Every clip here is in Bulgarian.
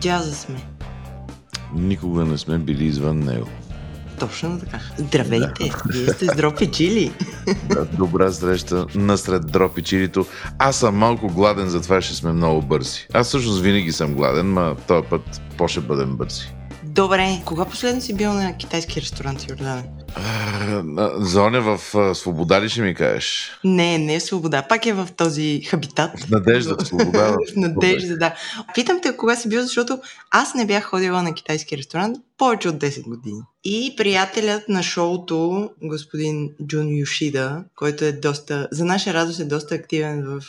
джаза сме. Никога не сме били извън него. Точно така. Здравейте! Да. Вие сте с Дропи Чили. Да, добра среща насред Дропи Чилито. Аз съм малко гладен, затова ще сме много бързи. Аз всъщност винаги съм гладен, ма този път по-ще бъдем бързи. Добре, кога последно си бил на китайски ресторант, Йордане? Зоня в Свобода ли ще ми кажеш? Не, не е Свобода. Пак е в този хабитат. В надежда, в Свобода. в надежда, да. Питам те кога си бил, защото аз не бях ходила на китайски ресторант повече от 10 години. И приятелят на шоуто, господин Джун Юшида, който е доста, за наша радост е доста активен в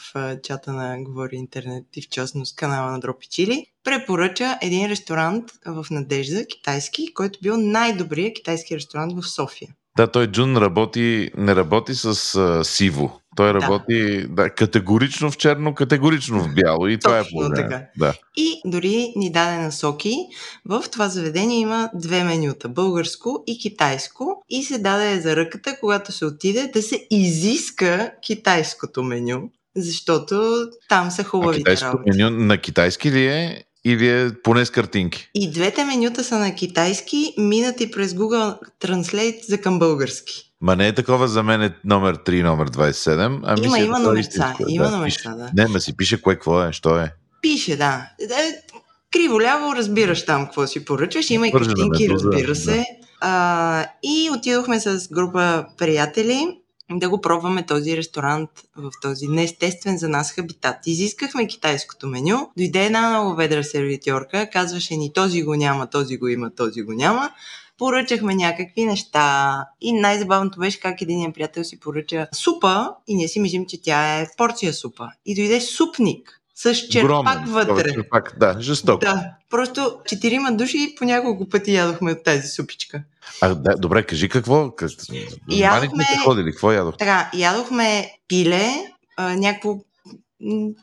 чата на Говори Интернет и в частност канала на Дропи Чили, препоръча един ресторант в Надежда, китайски, който бил най-добрият китайски ресторант в София. Да, той Джун работи, не работи с а, сиво. Той работи да. Да, категорично в черно, категорично в бяло и това е така. Да. И дори ни даде насоки. В това заведение има две менюта българско и китайско. И се даде за ръката, когато се отиде, да се изиска китайското меню. Защото там са хубави. Китайското меню на китайски ли е или е поне с картинки? И двете менюта са на китайски, минати през Google Translate за към български. Ма не е такова за мен е номер 3, номер 27. А има, има номерца. Има да, номерца, да. Не, ма си пише кое какво е, що е. Пише, да. Е, криво-ляво разбираш там какво си поръчваш. Има и картинки, разбира се. Да. А, и отидохме с група приятели да го пробваме този ресторант в този неестествен за нас хабитат. Изискахме китайското меню, дойде една много ведра сервитьорка, казваше ни този го няма, този го има, този го няма. Поръчахме някакви неща и най-забавното беше как един приятел си поръча супа и ние си мислим, че тя е порция супа. И дойде супник с черпак вътре. Черпак, да, жестоко. Да, просто четирима души по няколко пъти ядохме от тази супичка. А, да, добре, кажи какво? Ядохме... ходили, какво ядохме? Така, ядохме пиле, а, някакво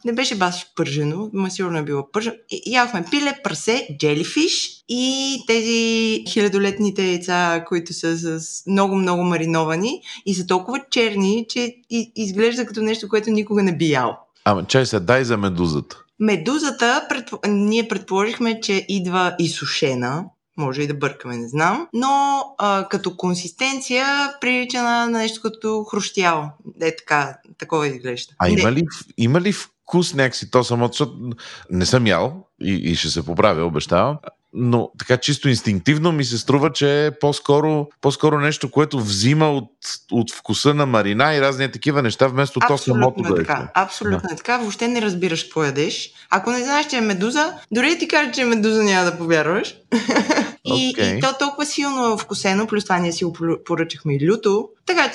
не беше баш пържено, ма сигурно е било пържено. Ядохме пиле, прасе, джелифиш и тези хилядолетните яйца, които са с много-много мариновани и са толкова черни, че изглежда като нещо, което никога не би ял. Ама чай се, дай за медузата. Медузата, предп... ние предположихме, че идва изсушена, може и да бъркаме, не знам, но а, като консистенция прилича на, нещо като хрущяло. Е така, такова изглежда. А има ли, има ли вкус някакси то самото, защото не съм ял и, и ще се поправя, обещавам но така чисто инстинктивно ми се струва, че е по-скоро, по-скоро нещо, което взима от, от вкуса на марина и разни такива неща, вместо то самото да е. Така, абсолютно да. е така. Въобще не разбираш какво ядеш. Ако не знаеш, че е медуза, дори да ти кажа, че е медуза, няма да повярваш. и, okay. и то толкова силно е вкусено, плюс това ние си го поръчахме и люто. Така,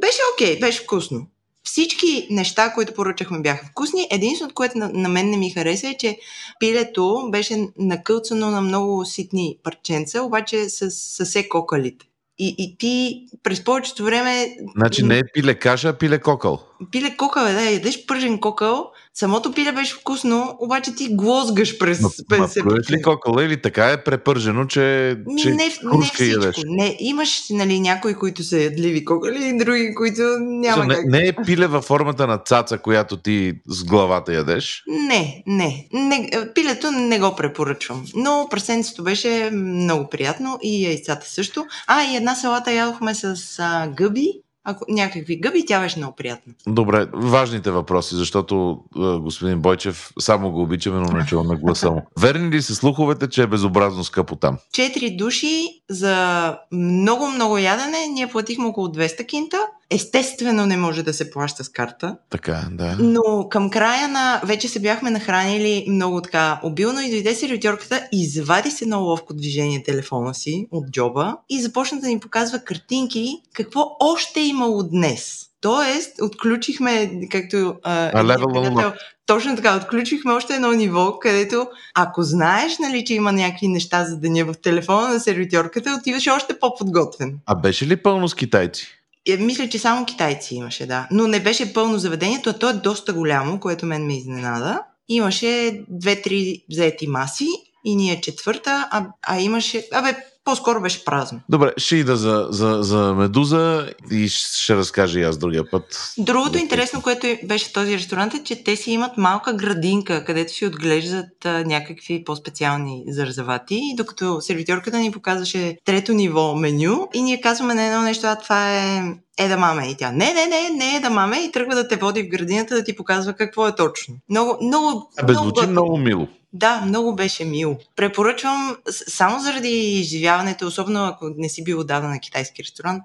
беше окей, okay, беше вкусно. Всички неща, които поръчахме, бяха вкусни. Единственото, което на, на мен не ми хареса е, че пилето беше накълцано на много ситни парченца, обаче с, с все кокалите. И, и ти през повечето време... Значи не е пиле каша, а пиле кокъл. Пиле кокъл, е, да, ядеш пържен кокъл, Самото пиле беше вкусно, обаче ти глозгаш през 50 ли кокола или така е препържено, че, че не, не всичко. Не, имаш нали, някои, които са ядливи коколи и други, които няма не, как. Не е пиле във формата на цаца, която ти с главата ядеш? Не, не. не пилето не го препоръчвам. Но прасенцето беше много приятно и яйцата също. А, и една салата ядохме с а, гъби ако някакви гъби, тя беше много приятна. Добре, важните въпроси, защото господин Бойчев само го обичаме, но не чуваме гласа му. Верни ли са слуховете, че е безобразно скъпо там? Четири души за много-много ядене. Ние платихме около 200 кинта. Естествено не може да се плаща с карта. Така, да. Но към края на... Вече се бяхме нахранили много така обилно и дойде сервитьорката, извади се много ловко движение телефона си от джоба и започна да ни показва картинки какво още е имало днес. Тоест, отключихме, както а, приятел, точно така, отключихме още едно ниво, където ако знаеш, нали, че има някакви неща за деня в телефона на сервитьорката, отиваш още по-подготвен. А беше ли пълно с китайци? Е, мисля, че само китайци имаше, да. Но не беше пълно заведението, а то е доста голямо, което мен ме изненада. Имаше две-три взети маси и ние четвърта, а, а имаше... Абе, по-скоро беше празно. Добре, ще ида за, за, за Медуза и ще разкажа и аз другия път. Другото интересно, което беше този ресторант е, че те си имат малка градинка, където си отглеждат а, някакви по-специални зарзавати. И докато сервитьорката ни показваше трето ниво меню и ние казваме на едно нещо, а това е е да маме. И тя, не, не, не, не е да маме. И тръгва да те води в градината да ти показва какво е точно. Много, много. Абе, много звучи много мило. Да, много беше мило. Препоръчвам само заради изживяването, особено ако не си бил отдавна на китайски ресторант,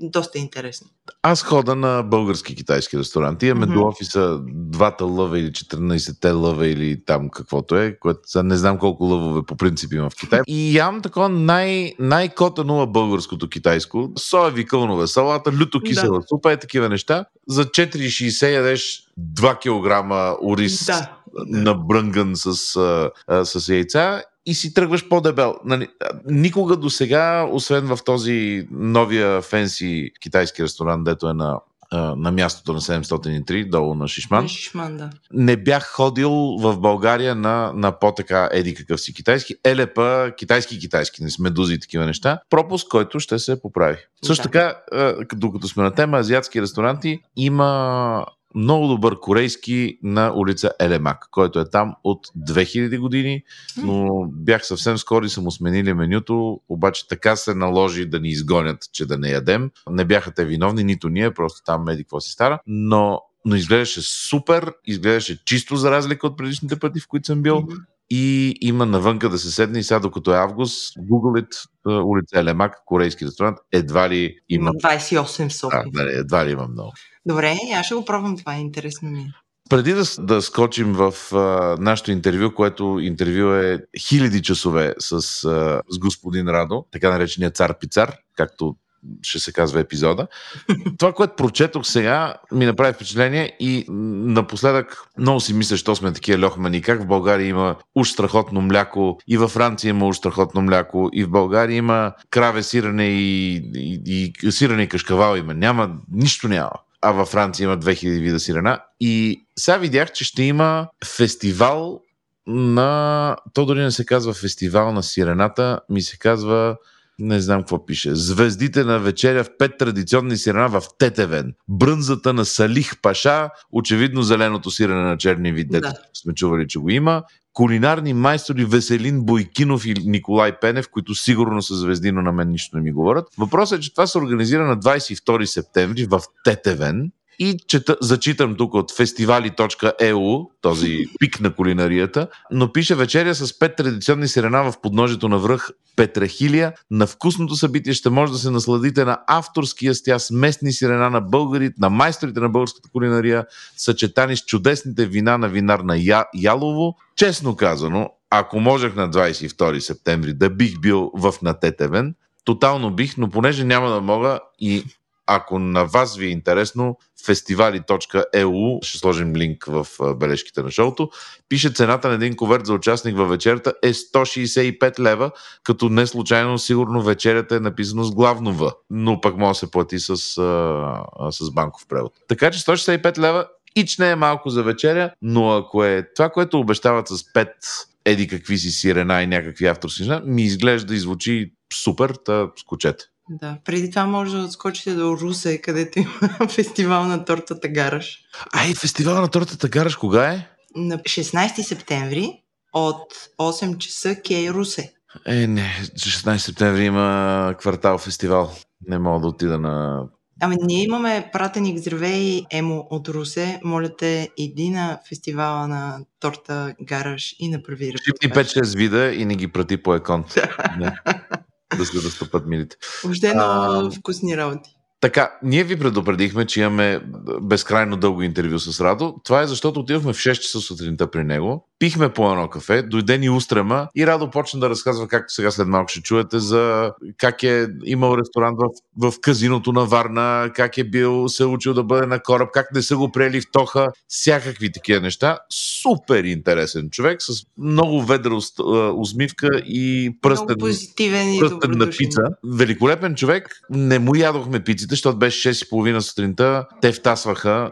доста интересно. Аз хода на български китайски ресторанти. Имаме mm-hmm. до офиса двата лъва или 14-те лъва или там каквото е, което не знам колко лъвове по принцип има в Китай. И ям такова най- най-котанува българското китайско. Соеви кълнове, салата, люто кисела да. супа, е такива неща. За 4,60 ядеш 2 кг ориз. Да набрънган с, а, с яйца и си тръгваш по-дебел. Нали, никога до сега, освен в този новия фенси китайски ресторант, дето е на на мястото на 703, долу на Шишман. На Шишман, да. Не бях ходил в България на, на по-така еди какъв си китайски. Елепа, китайски-китайски, не сме дузи и такива неща. Пропуск, който ще се поправи. Да. Също така, докато сме на тема азиатски ресторанти, има много добър корейски на улица Елемак, който е там от 2000 години, но бях съвсем скоро и са му сменили менюто, обаче така се наложи да ни изгонят, че да не ядем. Не бяха те виновни, нито ние, просто там меди какво си стара, но но изглеждаше супер, изглеждаше чисто за разлика от предишните пъти, в които съм бил. Mm-hmm. И има навънка да се седне и сега, докато е август, Google it, улица Елемак, корейски ресторант, едва ли има... 28 сока. Да, едва ли има много. Добре, аз ще го пробвам, това е интересно ми. Преди да, да скочим в а, нашото интервю, което интервю е хиляди часове с, а, с господин Радо, така наречения цар Пицар, както ще се казва епизода. Това, което прочетох сега, ми направи впечатление и напоследък много си мисля, що сме такива льохмани. Как в България има уж страхотно мляко, и във Франция има уж страхотно мляко, и в България има краве сирене и, и, и сирене и кашкавал има. Няма, нищо няма а във Франция има 2000 вида сирена. И сега видях, че ще има фестивал на... То дори не се казва фестивал на сирената, ми се казва не знам какво пише. Звездите на вечеря в пет традиционни сирена в Тетевен. Брънзата на Салих Паша, очевидно зеленото сирене на черни вид, да. сме чували, че го има. Кулинарни майстори Веселин Бойкинов и Николай Пенев, които сигурно са звезди, но на мен нищо не ми говорят. Въпросът е, че това се организира на 22 септември в Тетевен и чета, зачитам тук от фестивали.eu, този пик на кулинарията, но пише вечеря с пет традиционни сирена в подножието на връх Петрахилия. На вкусното събитие ще може да се насладите на авторския стя с местни сирена на българите, на майсторите на българската кулинария, съчетани с чудесните вина на винар на Я, Ялово. Честно казано, ако можех на 22 септември да бих бил в Натетевен, тотално бих, но понеже няма да мога и ако на вас ви е интересно, фестивали.eu, ще сложим линк в бележките на шоуто, пише цената на един коверт за участник във вечерята е 165 лева, като не случайно сигурно вечерята е написано с главно В, но пък може да се плати с, с банков превод. Така че 165 лева Ич не е малко за вечеря, но ако е това, което обещават с 5 еди какви си сирена и някакви авторски неща, ми изглежда и звучи супер, та скочете. Да, преди това може да отскочите до Русе, където има фестивал на тортата Гараш. Ай, фестивал на тортата Гараш кога е? На 16 септември от 8 часа Кей Русе. Е, не, 16 септември има квартал фестивал. Не мога да отида на Ами ние имаме пратеник здравей Емо от Русе. Моля те, иди на фестивала на торта Гараж и направи Шипни 5-6 вида и не ги прати по еконт. да се разтопат милите. Въобще много вкусни работи. Така, ние ви предупредихме, че имаме безкрайно дълго интервю с Радо. Това е защото отидохме в 6 часа сутринта при него, пихме по едно кафе, дойде ни устрема и Радо почна да разказва, както сега след малко ще чуете, за как е имал ресторант в, в казиното на Варна, как е бил, се е учил да бъде на кораб, как не са го приели в Тоха, всякакви такива неща. Супер интересен човек с много ведра усмивка и пръстен, много позитивен и пръстен на пица. Великолепен човек. Не му ядохме пиците, защото беше 6.30 сутринта. Те втасваха,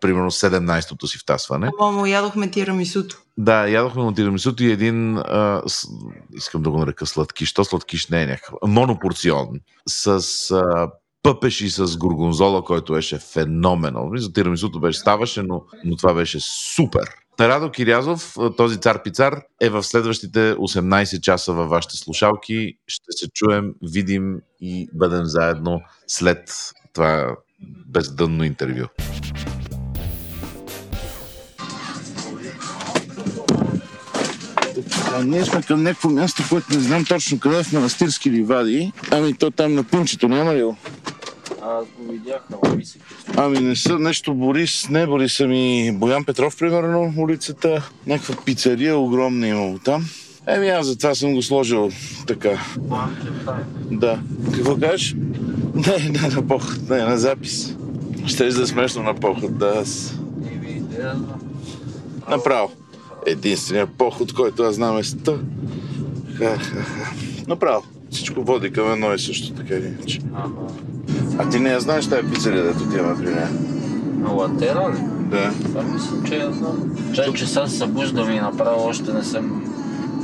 примерно 17-то си втасване. Ама му ядохме тирамисуто. Да, ядохме на тирамисуто и един, а, с, искам да го нарека сладкиш, то сладкиш не е някакъв, монопорцион, с а, пъпеши с горгонзола, който беше феноменал. За тирамисуто беше ставаше, но, но това беше супер. Радо Кирязов, този цар пицар, е в следващите 18 часа във вашите слушалки. Ще се чуем, видим и бъдем заедно след това бездънно интервю. А ние сме към някакво място, което не знам точно къде в манастирски ливади. Ами то там на Пунчето, няма ли? Аз го видях, ама ми се Ами не са нещо Борис, не Борис, ами Боян Петров, примерно, улицата. Някаква пицария огромна имало там. Еми аз затова съм го сложил така. Да. Какво кажеш? Не, не на поход, не, на запис. Ще да смешно на поход, да. Аз... Направо. Единственият поход, който аз знам е ста. Ха-ха-ха. Направо. Всичко води към едно и също така или иначе. А ти не я знаеш тази пицария, дето ти има при нея? На латера ли? Да. Това мисля, че я знам. Чай, че сега се събуждам и направо още не съм...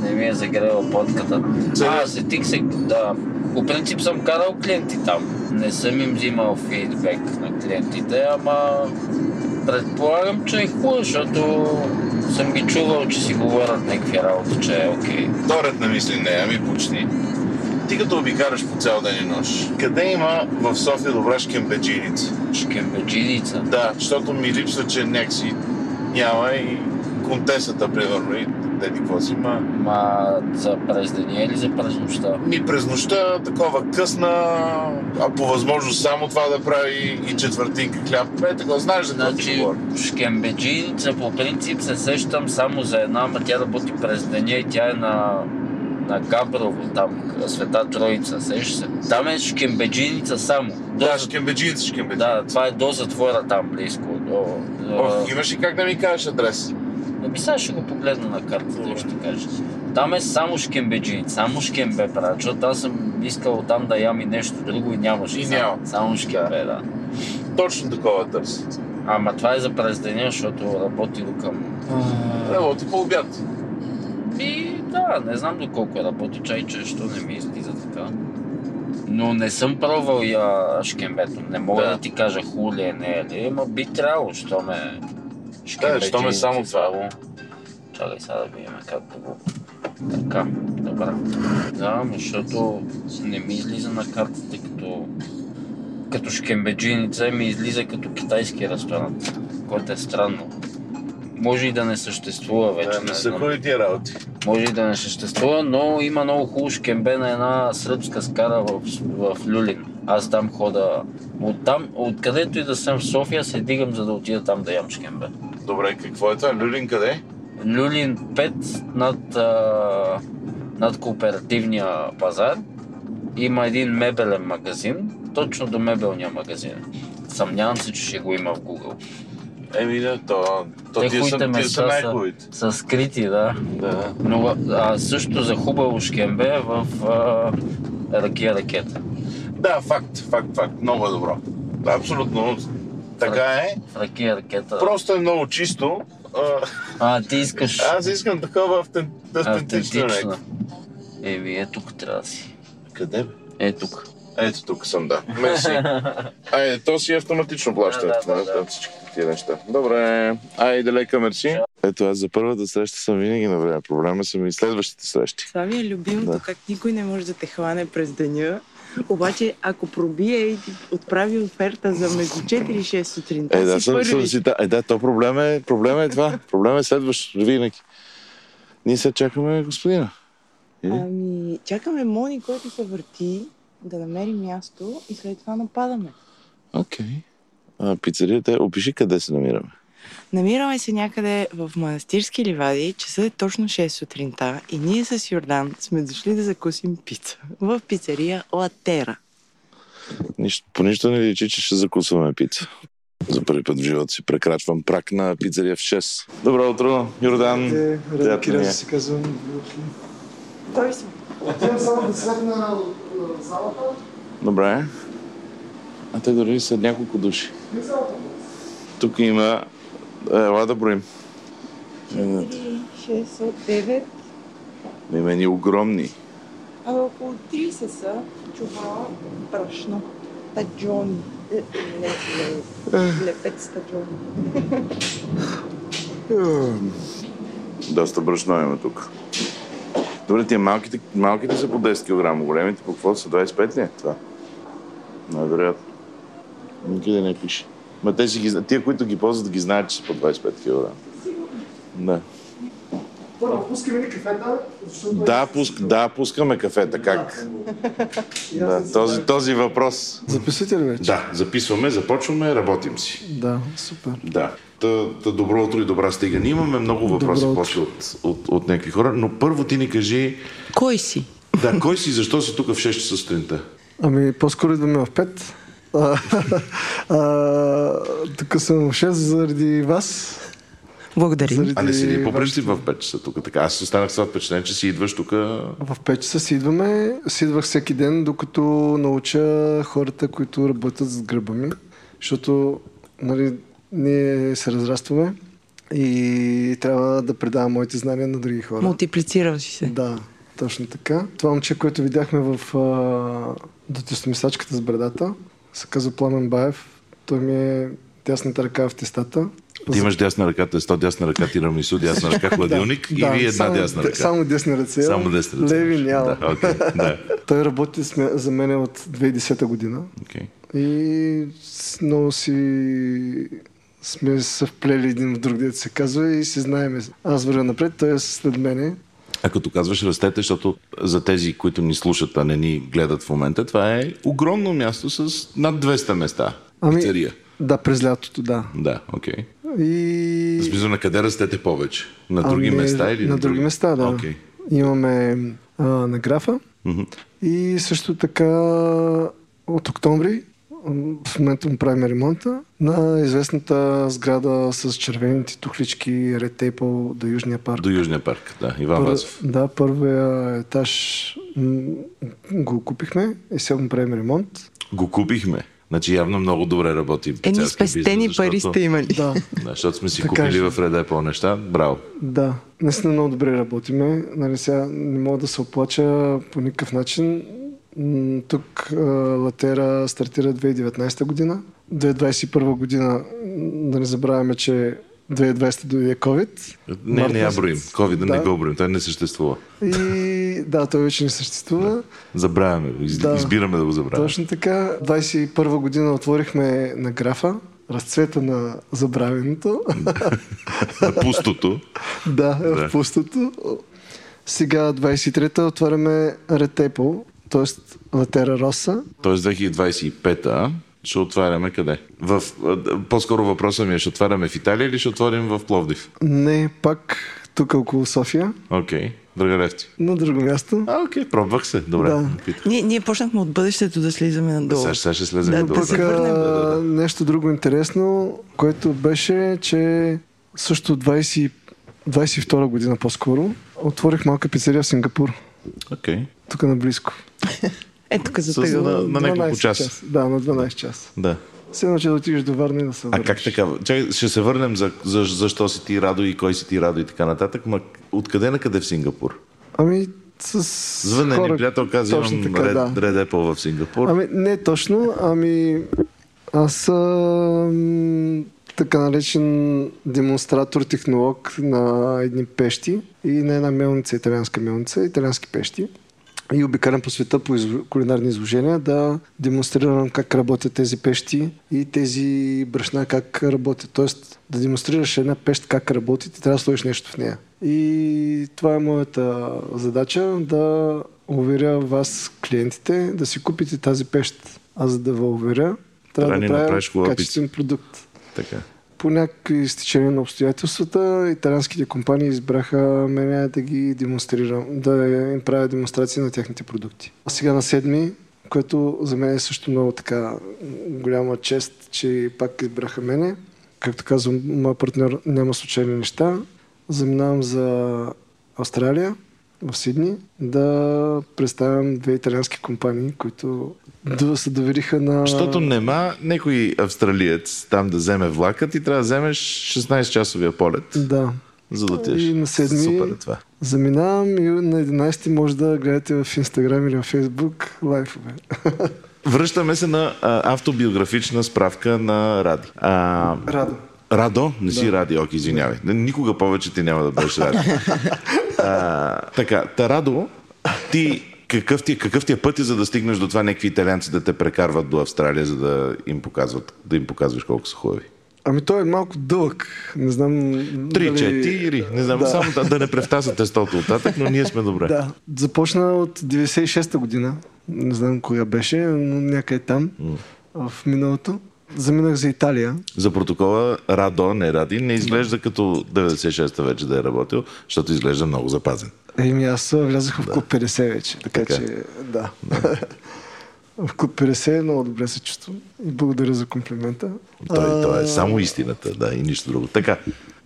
Не ми е загрела подката. Сега- А, сетих се, да. По принцип съм карал клиенти там. Не съм им взимал фидбек на клиентите, ама предполагам, че е хубаво, защото съм ги чувал, че си говорят някакви работи, че е окей. Доред на мисли не, ами почти. Ти като обикараш по цял ден и нощ, къде има в София добра шкембеджиница? Шкембеджиница. Да, защото ми липсва, че някакси няма и контесата, примерно, и деди какво си има. Ма за през деня или за през нощта? Ми през нощта такова късна, а по възможност само това да прави и четвъртинка хляб. Е, така, знаеш за какво ти Значи, говоря. шкембеджиница по принцип се сещам само за една, ама тя работи през деня и тя е на, на Габрово, там, Света Троица, сещаш се. Там е шкембеджиница само. До, Да, шкембеджиница, шкембеджиница. да, това е до затвора там близко. До, до... Ох, имаш ли как да ми кажеш адрес? Ами сега ще го погледна на картата и ще кажа. Там е само шкембеджиница, само шкембе правят, защото аз съм искал там да ям и нещо друго и нямаше. И само- няма. Само шкембе, да. Точно такова търси. Ама това е за през деня, защото работи до към Работи по обяд. И да, не знам доколко работи чай, че що не ми излиза така. Но не съм пробвал я шкембето. Не мога Да. да, ти кажа хули е, не е ли, ма би трябвало, що ме... Да, щом е само това. Чакай сега да видим как да го... Така, добре. Да, ама защото не ми излиза на картата, като... Като шкембеджиница ми излиза като китайски ресторант, което е странно. Може и да не съществува вече. Да, не са ходи тия работи. Може и да не съществува, но има много хубаво шкембе на една сръбска скара в, в Люлин. Аз там хода. Оттам, откъдето и да съм в София, се дигам, за да отида там да ям шкембе. Добре, какво е това? Люлин къде? Люлин 5 над, а, над кооперативния пазар има един мебелен магазин, точно до мебелния магазин. Съмнявам се, че ще го има в Google. Еми да, то, то Те тия са, тия са най-хубавите. Са скрити, да. Да. Но а, също за хубаво шкембе е в а, ракия ракета. да, факт, факт, факт. Много е добро. Да, абсолютно. Така е. В ракия ракета. Просто е много чисто. А, ти искаш Аз искам такова автен... нещо. Еми, е тук трябва да си. Къде? бе? Е тук. Ето тук съм, да. Мерси. Айде, то си автоматично плаща. Да, да, да, да. Тия неща. Добре. Айде, лека, мерси. Ето аз за първата среща съм винаги на време. Проблема са ми и следващите срещи. Това ми е любимото, Да. как никой не може да те хване през деня. Обаче, ако пробие и ти отправи оферта за между 4 и 6 сутринта, Е, да, си съм, първи. съм си, да, е, да, то проблема е, проблема е това. Проблема е следващ, винаги. Ние сега чакаме господина. Или? Ами, чакаме Мони, който се върти, да намери място и след това нападаме. Окей. А, пицарията, е- опиши къде се намираме. Намираме се някъде в манастирски ливади, часът е точно 6 сутринта и ние с Йордан сме дошли да закусим пица в пицария Латера. Нищо, по нищо не личи, че ще закусваме пица. За първи път в живота си прекрачвам прак на пицария в 6. Добро утро, Йордан. Приятно ми е. Кирил се казвам. Той съм. Отивам само да седна залата. Добре. А те дори са няколко души. Тук има... Ела да броим. 4, 6, 9, Имени огромни. а около 30 са чувала брашно. Таджони. Е, лепец таджони. Доста брашно има тук. Добре, тия малките, малките са по 10 кг, големите по какво са 25 ли е това? Най-вероятно. Никъде не пише. Ма те си ги, тия, които ги ползват, ги знаят, че са по 25 кг. Да. Първо, пускаме ли кафета, защото... Да, пуск, да, пускаме кафета. Как? Да, този, този въпрос. Записвате ли вече? Да, записваме, започваме, работим си. Да, супер. Да. Та, та добро утро и добра стига. Ние имаме много въпроси после от, от, от някакви хора, но първо ти ни кажи, Кой си? да, кой си, защо си тук в 6 часа сутринта? Ами, по-скоро идваме в 5. Тук съм в 6 заради вас. Благодарим. Заради А не си ли по принцип в 5 часа тук? Така, аз останах с това впечатление, че си идваш тук. В 5 часа си идваме. Си идвах всеки ден, докато науча хората, които работят с гръба ми. Защото нали, ние се разрастваме и трябва да предавам моите знания на други хора. Мултиплицирал си се. Да, точно така. Това момче, което видяхме в а, дотестомисачката с брадата, се казва Пламен Баев. Той ми е дясната ръка в тестата. Ти имаш дясна ръка, тесто, дясна ръка, тирамису, дясна ръка, хладилник и вие една само, дясна ръка. Само десни ръце. Само десна ръце. Леви няма. Да, окей, да. Той работи за мен от 2010 година окей. и много си сме се вплели един в друг, дето се казва и се знаеме. Аз вървя напред, той е след мене. А като казваш растете, защото за тези, които ни слушат, а не ни гледат в момента, това е огромно място с над 200 места. Пицария. да, през лятото, да. Да, окей. И... В смисъл на къде растете повече? На други Ами, места или на други места, да. Окей. Имаме а, на графа Мгм. и също така от октомври в момента му правим ремонта на известната сграда с червените тухлички Red Table до Южния парк. До Южния парк, да. Иван Пър- Вазов. Да, първия етаж м, го купихме и сега му правим ремонт. Го купихме. Значи явно много добре работи пицарски спестени бизнес, пари сте имали. Да, Да, защото сме си Така купили в реда по неща. Браво. да. Наистина много добре работиме. Нали, сега не мога да се оплача по никакъв начин. Тук Латера стартира 2019 година. 2021 година, да не забравяме, че 2020 дойде COVID. Не, Март не я броим. Ковид да. не Да. го броим. Той не съществува. И да, той вече не съществува. Забравяме го. Из... Да. Избираме да го забравяме. Точно така. 21 година отворихме на графа. Разцвета на забравеното. На пустото. да, Да. в пустото. Сега 23-та отваряме Ретепо, т.е. Латера Роса. Тоест 2025-та ще отваряме къде? В, по-скоро въпросът ми е, ще отваряме в Италия или ще отворим в Пловдив? Не пак тук около София, Окей. Драгаревци. на друго място. А, окей, пробвах се. Добре. Да. Ние, ние почнахме от бъдещето да слизаме надолу. Сега, сега ще слезем Да, долу. да Пък се върнем. а, нещо друго интересно, което беше, че също 20, 22 година по-скоро отворих малка пицария в Сингапур. Окей. Тук наблизко. Ето тук за тега. на- на няколко 12 часа. Да, на 12 часа. Да. Все че да отидеш до Варна и да се А върнеш. как така? Чакай, ще се върнем за, за, защо си ти Радо и кой си ти Радо и така нататък, ма откъде на къде в Сингапур? Ами с Звънне ни хора- приятел, каза, имам така, Red, да. Red Apple в Сингапур. Ами не точно, ами аз съм така наречен демонстратор, технолог на едни пещи и на една мелница, италианска мелница, италиански пещи. И обикалям по света по кулинарни изложения да демонстрирам как работят тези пещи и тези брашна как работят. Тоест да демонстрираш една пещ как работи, ти трябва да сложиш нещо в нея. И това е моята задача да уверя вас, клиентите, да си купите тази пещ. А за да ви уверя, трябва Трябва да да направиш качествен продукт. Така. По някакви стечения на обстоятелствата, италианските компании избраха мене да ги демонстрирам, да им правя демонстрации на техните продукти. А сега на седми, което за мен е също много така голяма чест, че пак избраха мене. Както казвам, моят партньор няма случайни неща. Заминавам за Австралия, в Сидни, да представям две италиански компании, които да се довериха на... Защото нема някой австралиец там да вземе влакът и трябва да вземеш 16-часовия полет. Да. за да отидеш. И на седми Супер е това. заминавам и на 11 може да гледате в Инстаграм или в Фейсбук лайфове. Връщаме се на а, автобиографична справка на Ради. А, Радо. Радо? Не си Ради, ок, извинявай. Никога повече ти няма да бъдеш Ради. а, така, та Радо, ти какъв ти, какъв ти е пътя, за да стигнеш до това някакви италианци да те прекарват до Австралия, за да им, показват, да им показваш колко са хубави? Ами той е малко дълъг. Не знам... Три, дали- четири, не знам, Да. само да, да не превтаса тестото оттатък, но ние сме добре. Да. Започна от 96-та година. Не знам кога беше, но някъде там, в миналото. Заминах за Италия. За протокола Радо, не Ради, не изглежда като 96-та вече да е работил, защото изглежда много запазен. Еми аз влязах в клуб 50 вече, така, Така. че да. в клуб 50 много добре се чувствам и благодаря за комплимента. Той, той е А, само истината, да, и нищо друго. Така,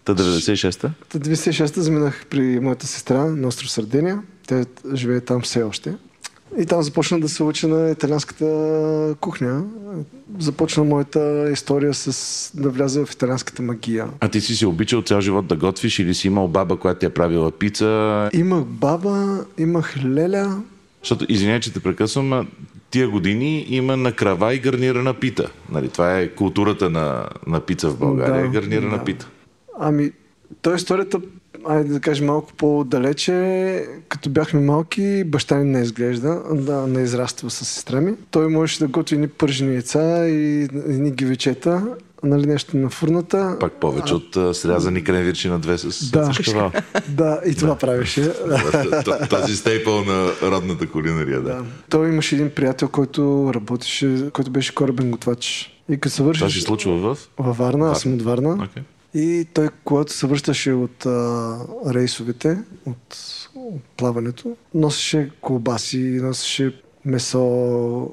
та 96-та? Та 96-та заминах при моята сестра на остров Сардения. Тя живее там все още. И там започна да се уча на италианската кухня. Започна моята история с да вляза в италианската магия. А ти си се обичал цял живот да готвиш или си имал баба, която ти е правила пица? Имах баба, имах леля. Защото, извиняй, че те прекъсвам, тия години има на крава и гарнирана пита. Нали, това е културата на, на пица в България, Да, гарнирана да. пита. Ами, той историята, айде да кажем малко по-далече, като бяхме малки, баща ми не изглежда, да, не израства с сестра ми. Той можеше да готви ни пържени яйца и ни гивечета, нали, нещо на фурната. Пак повече от а, срязани кренвирчи на две с, Да. с кашкавал. Да, и това правеше. Т- Този стейпъл на родната кулинария, да. Да. Той имаше един приятел, който работеше, който беше корабен готвач. И като се Това се върши случва в... във Варна, аз съм от Варна, Okay. И той, когато се връщаше от а, рейсовете, от, от плаването, носеше колбаси, носеше месо,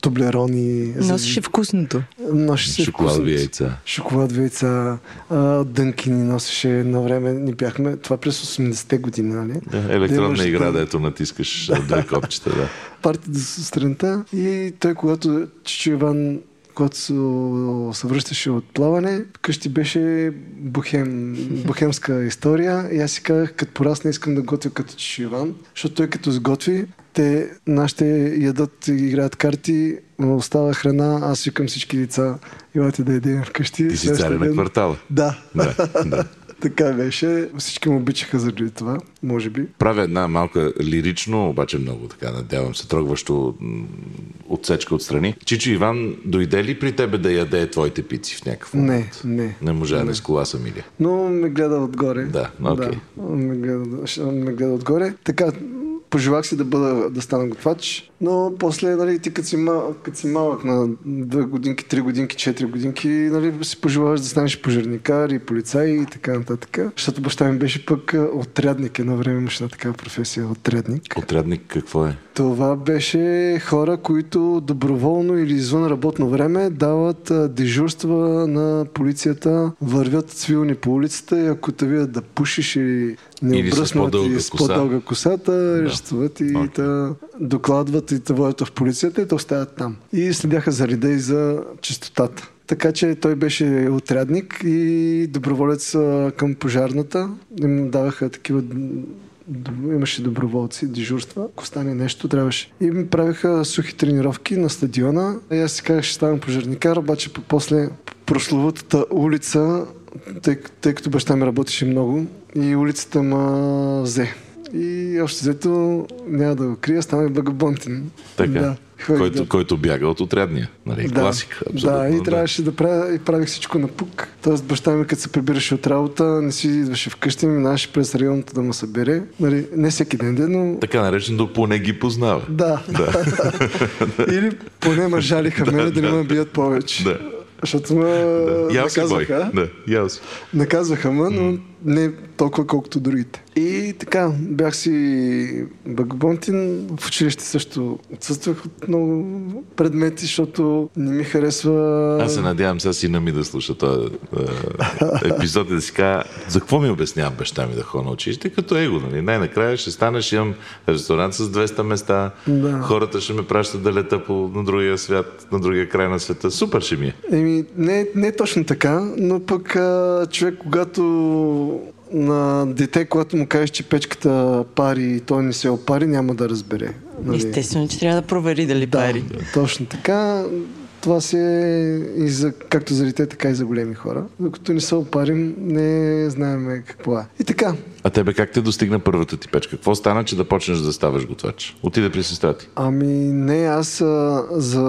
тублерони. Носеше вкусното. носеше Шоколадови яйца. Шоколадови яйца, а, дънкини носеше на време. Ни бяхме, това през 80-те години, нали? Да, електронна Да, игра, да- дето натискаш а, две копчета, да. партията с сутринта и той, когато Чичо Иван когато се, връщаше от плаване, къщи беше бухем, бухемска история и аз си казах, като порасна искам да готвя като Чичо Иван, защото той като сготви, те нашите ядат и играят карти, остава храна, аз викам всички деца, елате да ядем вкъщи. Ти си царя на квартала. Да, Да, да. така беше. Всички му обичаха заради това, може би. Правя една малка лирично, обаче много така, надявам се, трогващо отсечка отстрани. Чичо Иван, дойде ли при тебе да яде твоите пици в някакъв Не, момент? не. Не можа не. с кола Самилия. Но ме гледа отгоре. Да, окей. Да, ме, гледа, ме гледа отгоре. Така, пожелах си да бъда, да стана готвач, но после, нали, ти като си, мал, като си малък на две годинки, три годинки, четири годинки, нали, си пожелаваш да станеш пожарникар и полицай и така нататък. Защото баща ми беше пък отрядник. Едно време имаше една такава професия, отрядник. Отрядник какво е? Това беше хора, които доброволно или извън работно време дават дежурства на полицията, вървят цивилни по улицата и ако те видят да пушиш или не Или с обръснат по-дълга с по-дълга косата, арестуват и Окей. да докладват и те водят в полицията и те оставят там. И следяха за реда и за чистотата. Така че той беше отрядник и доброволец към пожарната. Им даваха такива имаше доброволци, дежурства. Ако стане нещо, трябваше. И ми правиха сухи тренировки на стадиона. И аз си казах, ще ставам пожарникар, обаче по- после прословутата улица, тъй, тъй като баща ми работеше много, и улицата ма взе. И още взето, няма да го крия, стана и Багабонтин. Така. Да. Който, да- който бяга от отрядния. Нали? да, Класика. Абсолютно, да, и трябваше да правя и правих всичко на пук. Тоест баща ми, като се прибираше от работа, не си идваше вкъщи, минаваше през районата да му събере. Нали, не всеки ден, но Така наречено поне ги познава. да. Или поне ме жалиха мене да не ме бият повече. Да. Защото ме бой. наказваха. Да, ял си. Наказваха ме, но не толкова колкото другите. И така, бях си Багбонтин. В училище също отсъствах от много предмети, защото не ми харесва... Аз се надявам сега сина ми да слуша този е, епизод и да си кажа, за какво ми обяснява баща ми да ходя на училище, като его, нали? Най-накрая ще станеш, имам ресторант с 200 места, Да. хората ще ме пращат да лета по, на другия свят, на другия край на света. Супер ще ми е. Еми, не, не е точно така, но пък а, човек, когато на дете, когато му кажеш, че печката пари и той не се опари, няма да разбере. Нали? Естествено, че трябва да провери дали Да, пари. точно така. Това си е и за, както за дете, така и за големи хора. Докато не се опарим, не знаем какво е. И така, А тебе как те достигна първата ти печка? Какво стана, че да почнеш да ставаш готвач? Отиде при сестра ти. Ами не, аз а, за...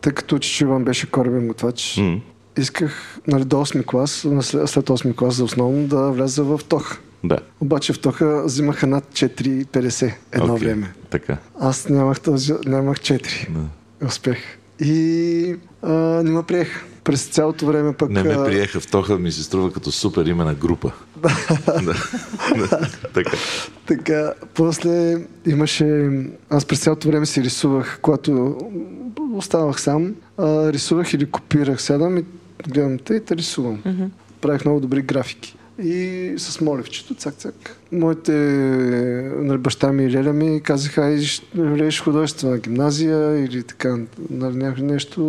Тъй като Чичо Иван беше корабен готвач, М. исках нали, до 8 клас, след, след 8 клас за основно да вляза в ТОХ. Да. Обаче в ТОХа взимаха над 4,50 едно Окей, време. Така. Аз нямах, този, нямах 4. Успех. И а, не ме приех. През цялото време пък... Не ме приеха в Тоха, ми се струва като супер име на група. да. да. Така. Така, после имаше... Аз през цялото време си рисувах, когато оставах сам, а, рисувах или копирах. Сядам и гледам те и те рисувам. Правих много добри графики. И с молевчето, цак-цак. Моите, нали, баща ми и леля ми казаха, ай, влезеш художествена гимназия или така, нали, някакво нещо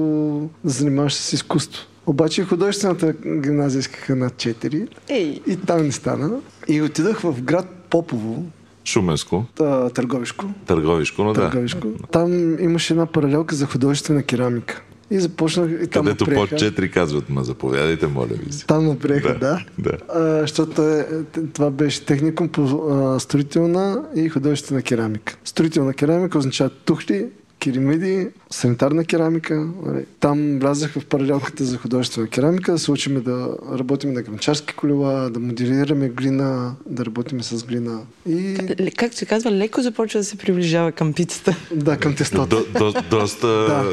да занимаваш се с изкуство. Обаче художествената гимназия искаха над 4 Ей, и там не стана. И отидах в град Попово, Шуменско, а, Търговишко. Търговишко, но да. Търговишко. Там имаше една паралелка за художествена керамика. И започнах и там Където под приеха. 4 казват, ма заповядайте, моля ви се. Там ме приеха, да. Да. А, защото е, това беше техникум по а, строителна и художествена керамика. Строителна керамика означава тухли, керамиди, санитарна керамика. нали. Там влязах в паралелката за художествена керамика, да се учим да работим на гранчарски колела, да моделираме глина, да работим с глина. И Ле- как се казва, леко започва да се приближава към пицата. да, към тестото. До, до, доста... Да.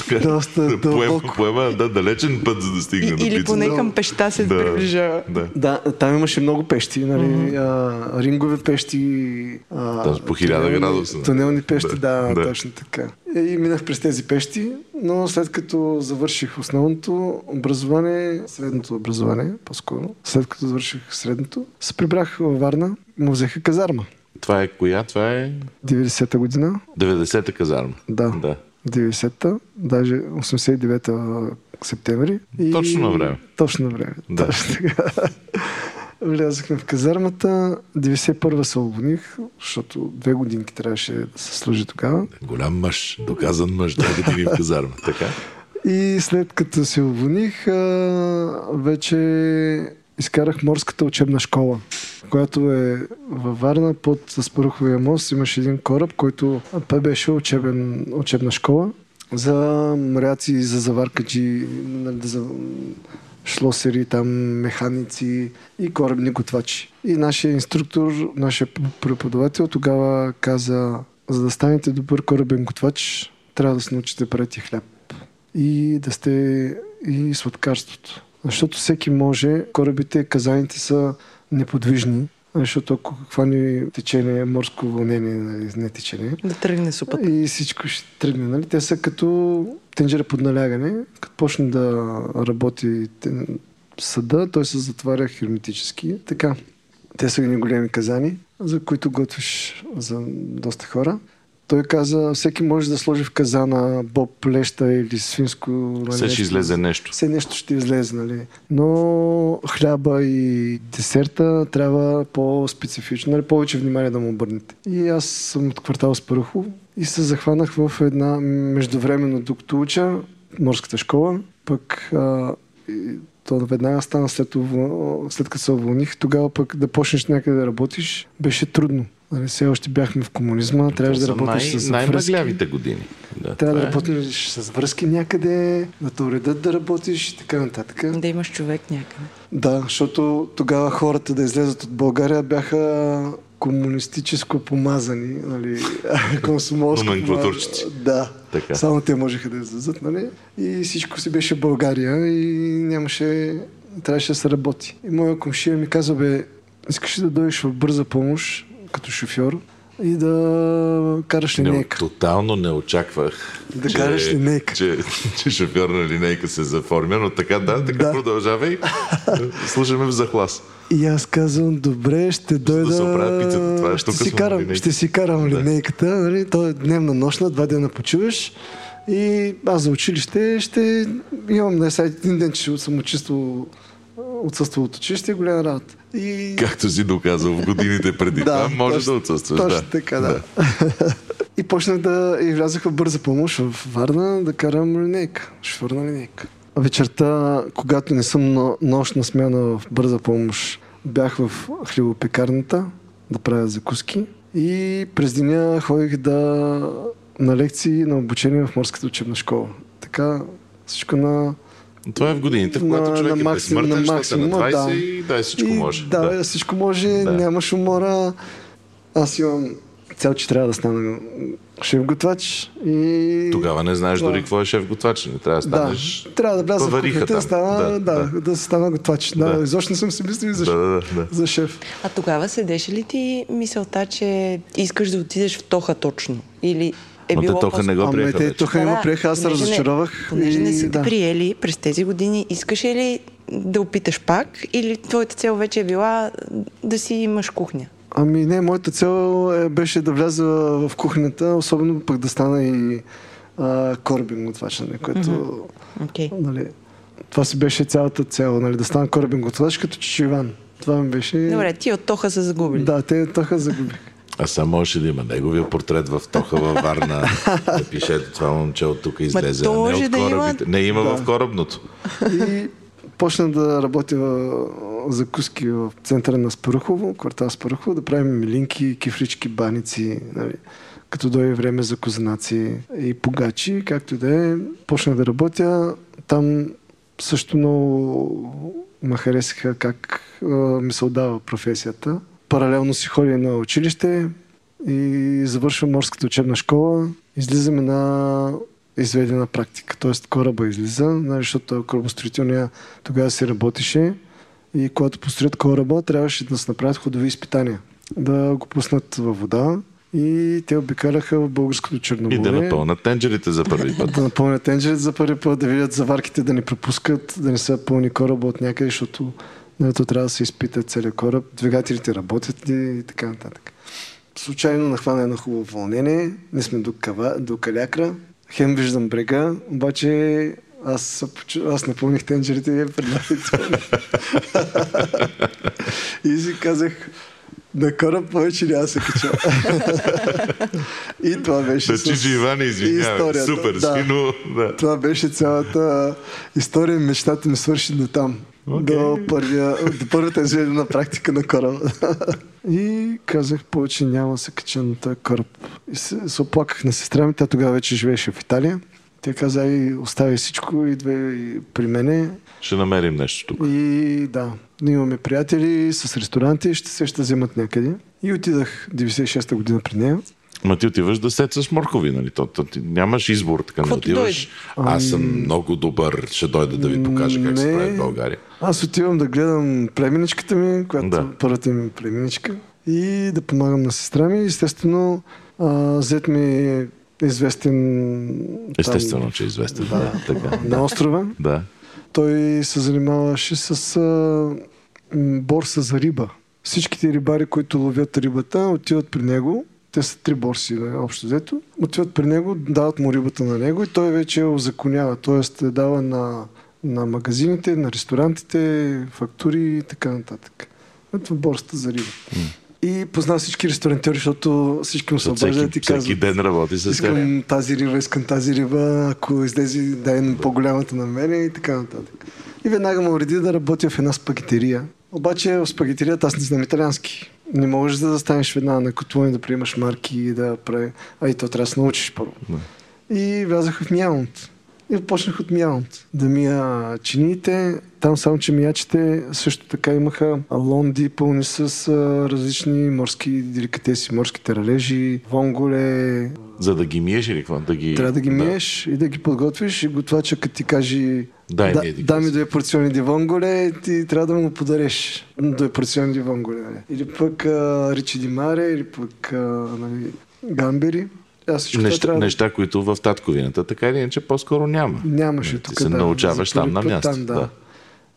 така, Доста поема, дълбоко. поема да, далечен път, за да стигне до или пицата. поне Да. към пеща се Да. приближава. Да. Да, там имаше много пещи, нали, а, рингови пещи, а, по 1000 тунелни- градуса. Тунелни пещи, Да, да, да. точно така. И минах през тези пещи, но след като завърших основното образование, средното образование, по-скоро, след като завърших средното, се прибрах във Варна, му взеха казарма. Това е коя? Това е 90-та година, 90-та казарма. да, Да. 90-та, даже 89-та септември. И... Точно на време. Точно на време. Да. Точно така. Влязахме в казармата. 91-а се уволних, защото две годинки трябваше да се служи тогава. Голям мъж, доказан мъж, две години в казарма. Така? И след като се уволних, а, вече изкарах морската учебна школа, която е във Варна под Спаруховия мост. Имаше един кораб, който той беше учебен, учебна школа за моряци, за заваркаджи, нали, за шлосери, там механици и корабни готвачи. И нашия инструктор, нашия преподавател тогава каза, за да станете добър корабен готвач, трябва да се научите правите хляб и да сте и сладкарството. Защото всеки може, корабите, казаните са неподвижни, защото ако хвани течение, морско вълнение, нали, не течение, Да тръгне супата. и всичко ще тръгне. Нали? Те са като тенджера под налягане. Като почне да работи съда, той се затваря херметически. Така. Те са едни големи казани, за които готвиш за доста хора. Той каза, всеки може да сложи в казана боб, леща или свинско. нали, Все ще излезе нещо. Все нещо ще излезе, нали? Но хляба и десерта трябва по-специфично, нали? повече внимание да му обърнете. И аз съм от квартал Спарухов и се захванах в една междувременно, докато уча морската школа, пък а, и то веднага стана след, след като се уволних, тогава пък да почнеш някъде да работиш, беше трудно. Нали, все още бяхме в комунизма, трябваше да работиш най- с връзки. Най-мъглявите години. Да, Трябва да е. работиш с връзки някъде, да те уредат да работиш и така нататък. Да имаш човек някъде. Да, защото тогава хората да излезат от България бяха комунистическо помазани, нали, консумолско Номенклатурчици. помазани. Да, Така. само те можеха да излезат, нали? И всичко си беше България и нямаше, трябваше да се работи. И моя комшия ми каза, бе, искаш ли да дойдеш в бърза помощ като шофьор и да караш Не, линейка? тотално не очаквах, Да караш линейка. че, че шофьор на линейка се заформя, но така да, така Да. продължавай. Слушаме в захлас. И аз казвам, добре, ще дойда... да се оправя пицата, това е, ще, си карам, линейка. ще си карам Да. линейката. Нали? То е дневна нощна, два дена почиваш. И аз за училище ще имам на сайт един ден, че съм учиствал отсъства от училище е голяма работа. И... Както си доказал в годините преди това, може точно, да отсъстваш. Точно да. така, да. и почнах да... И влязах в бърза помощ в Варна да карам линейка, шофьор на линейка. Вечерта, когато не съм на нощна смяна в бърза помощ, бях в хлебопекарната да правя закуски и през деня ходих да на лекции на обучение в морската учебна школа. Така всичко на Това е в годините, в когато на- човек на е максимум- безсмъртен, на е на максимума, 20 да. и да, всичко и, може. Да, да, всичко може, Да. нямаш умора. Аз имам цел, че трябва да стана шеф-готвач и... Тогава не знаеш Да. дори какво е шеф готвач. Не трябва да Да, станеш... трябва да вляза в кухнята, да стана, Да, да, да, да. да, стана готвач. Да, Да. изобщо не съм си мислил за, Да, да, да. за шеф. А тогава седеше ли ти мисълта, че искаш да отидеш в Тоха точно? Или е Но те било тоха не го приеха те вече. тук не го приеха, аз се разочаровах. Понеже не са те да. приели през тези години, искаш ли да опиташ пак или твоята цел вече е била да си имаш кухня? Ами не, моята цел е, беше да вляза в кухнята, особено пък да стана и а, корабин готвач, което Окей. нали, това си беше цялата цел, нали, да стана корабин готвач като Чичо Иван. Това ми беше... Добре, ти от Тоха са загубили. Да, те тоха загубих. А само можеше да има неговия портрет в Тоха във Варна. да пише ето това момче от тук излезе. а не от да има- корабите. Не има Да. в корабното. И почна да работя в закуски в центъра на Спарухово, квартал Спарухово, да правим милинки, кифрички, баници, нали, като дойде време за козанаци и погачи, както и да е. Почнах да работя. Там също много ме харесаха как а, ми се отдава професията. Паралелно си ходя на училище и завършвам морската учебна школа. Излизаме на изведена практика, т.е. кораба излиза, нали, защото корабостроителния тогава се работеше и когато построят кораба, трябваше да се направят ходови изпитания. Да го пуснат във вода и те обикаляха в българското И Черноморие. да напълнат тенджерите за първи път. Да напълнят тенджерите за първи път, да видят заварките, да не пропускат, да не са пълни кораба от някъде, защото нали, то трябва да се изпита целият кораб, двигателите работят ли и така нататък. Случайно нахвана едно хубаво вълнение, ние сме до, кава, до Калякра, хем виждам брега, обаче аз, аз напълних тенджерите предварително. и си казах, на кораб повече няма се кача. и това беше Да с Чичи Иван, извинявай. Супер Да. си, но... Да. Това беше цялата история. Мечтата ми свърши до там. До, първия, до първата изведена практика на кораба. и казах, повече няма да се кача на този кораб. И се, се оплаках на сестра ми. Тя тогава вече живееше в Италия. Тя каза, и остави всичко, идва и при мене. Ще намерим нещо тук. И да, ние имаме приятели с ресторанти, ще се ще вземат някъде. И отидах 96-та година при нея. Ма ти отиваш да сецаш моркови, нали? То, то, ти нямаш избор, така не отиваш. Аз съм много добър, ще дойда да ви покажа как се Не. прави в България. Аз отивам да гледам племеничката ми, която Да. да. първата ми племеничка, и да помагам на сестра ми. Естествено, а, зет ми е известен Естествено, че е известен. Да, така. там, на острова. Да. Той се занимаваше с а, борса за риба. Всичките рибари, които ловят рибата, отиват при него. Те са три борси, да, общо взето. Отиват при него, дават му рибата на него и той вече я озаконява. Тоест дава на, на магазините, на ресторантите, фактури и така нататък. Ето борсата за риба. И позна всички ресторантьори, защото всички му се Всеки, обаждат и всеки казват ден работи с искам тази риба, искам тази риба, ако излезе, дай на по-голямата на мене и така нататък. И веднага му уреди да работя в една спагетерия. Обаче в спагетерията аз не знам италиански. Не можеш да застанеш веднага на котлони да приемаш марки и да прави... А и то трябва да се научиш първо. И влязах в Мялнт. И почнах от Мялнт. Да мия чиниите. Там само, че миячите също така имаха лонди пълни с а, различни морски деликатеси, морските ралежи, вонголе. За да ги миеш или какво? Да ги... Трябва да ги миеш и да ги подготвиш и готвача като ти каже Дай да, дай ми какво си». две порциони дивонголе, ти трябва да му подареш две порциони дивонголе. Нали. Или пък а, ричи ди маре, или пък а, нали, гамбери. Аз Неща, трябва да неща, които в татковината, така или иначе, по-скоро няма. Нямаше Ти тук. се да, научаваш там на място. Там, да. да.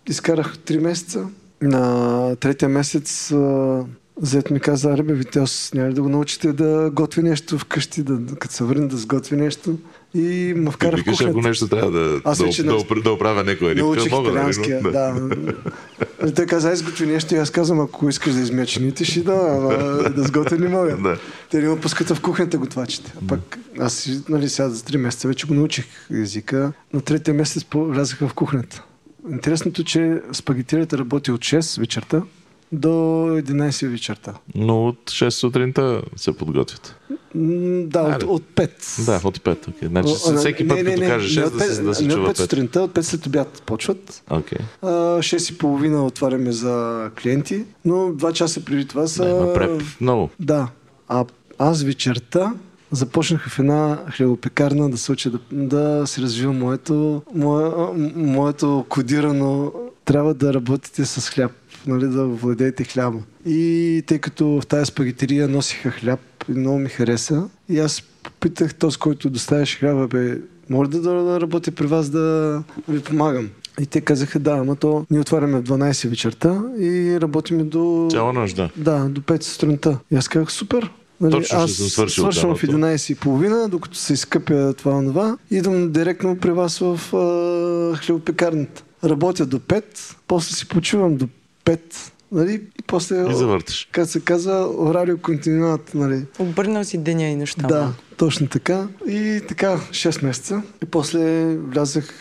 Изкарах 3 месеца. На третия месец а, зет ми каза, аре бе, Витеос, няма ли да го научите да готви нещо вкъщи, да, като се върне да сготви нещо. и ме вкара в Викаш, ако кухнята. нещо трябва да, Аз да, да, опр- да оправя някоя рибка, Научих мога да, италианския, нали, но- да. Той каза, ай сготви нещо и аз казвам, ако искаш да измия чините, ще да, ама да сготвя не мога. Да. Те не ме пускат в кухнята готвачите. А пък аз нали, сега за 3 месеца вече го научих езика. На третия месец влязах в кухнята. Интересното, че спагетирата работи от 6 вечерта до 11 вечерта. Но от 6 сутринта се подготвят. Да, от, от 5. Да, от 5. Okay. Значи а, всеки път, като кажеш не 6, от да се, пет- да се не чува от 5 5. сутринта, от 5 след обяд почват. Окей. А, 6 и половина отваряме за клиенти, но 2 часа преди това са... Да, има преп. Много. Да. А аз вечерта започнах в една хлебопекарна да се уча да, да се развива моето, мое, моето кодирано трябва да работите с хляб, нали, да владеете хляба. И тъй като в тази спагетерия носиха хляб и много ми хареса, и аз попитах този, който доставяше хляба, бе, може да, да, да работя при вас да ви помагам. И те казаха, да, ама то ние отваряме в 12 вечерта и работиме до... Цяла нощ, да. Да, до 5 сутринта. И аз казах, супер. Нали, Точно аз ще съм свършил свършвам в делото. 11.30, докато се изкъпя това това. Идвам директно при вас в а, хлебопекарната. Работя до 5, после си почивам до 5. Нали? И после, И завърташ. как се казва, орарио континуат. Нали? Обърнал си деня и неща. Да, точно така. И така, 6 месеца. И после влязах,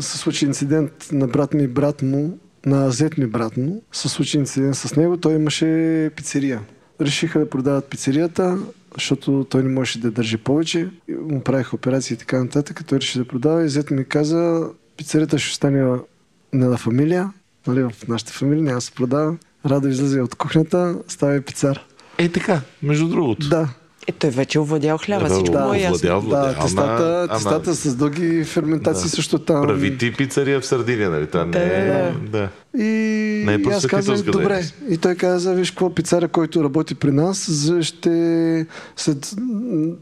се случи инцидент на брат ми и брат му, на зет ми брат му. Се случи инцидент с него. Той имаше пицерия. Решиха да продават пицерията, защото той не можеше да държи повече. И Му правиха операции и така нататък. Той реши да продава и зет ми каза, пицерията ще стане не на фамилия, нали, в нашата фамилия няма да се продава. Радо излезе от кухнята, става и пицар. Е, така, между другото. Да, Е, той вече овладял хляба, Е, да, всичко да, му е ясно. овладял. Да, Ама- тестата, ама- тестата с дълги ферментации Да. също там. Прави ти пицария в Сардиния, нали? Това не е... Да. И, Не е и аз казах, добре. И той каза, виж какво, пицаря, който работи при нас, ще след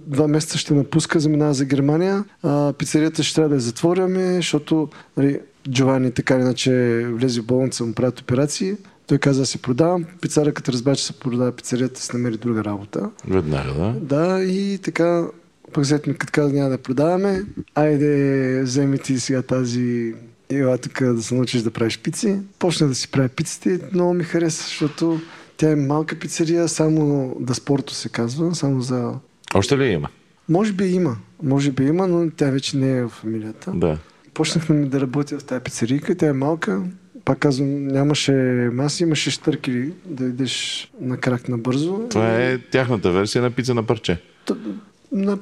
два месеца ще напуска, заминава за Германия. А, пицарията ще трябва да я затворяме, защото нали, Джовани така или иначе влезе в болница, му правят операции. Той каза се продавам. Пицаря, като разбра, че се продава пицарията, си намери друга работа. Веднага, да. Да, и така, пък след ми като каза няма да продаваме, айде вземи ти сега тази ела тук да се научиш да правиш пици. Почна да си прави пиците много ми хареса, защото тя е малка пицария, само да спорто се казва, само за... Още ли има? Може би има, може би има, но тя вече не е в фамилията. Да. Почнахме да работя в тази пицарийка, тя е малка. Пак казвам, нямаше маси, имаше штъркели да идеш на крак набързо. Това е тяхната версия на пица на парче. То, на,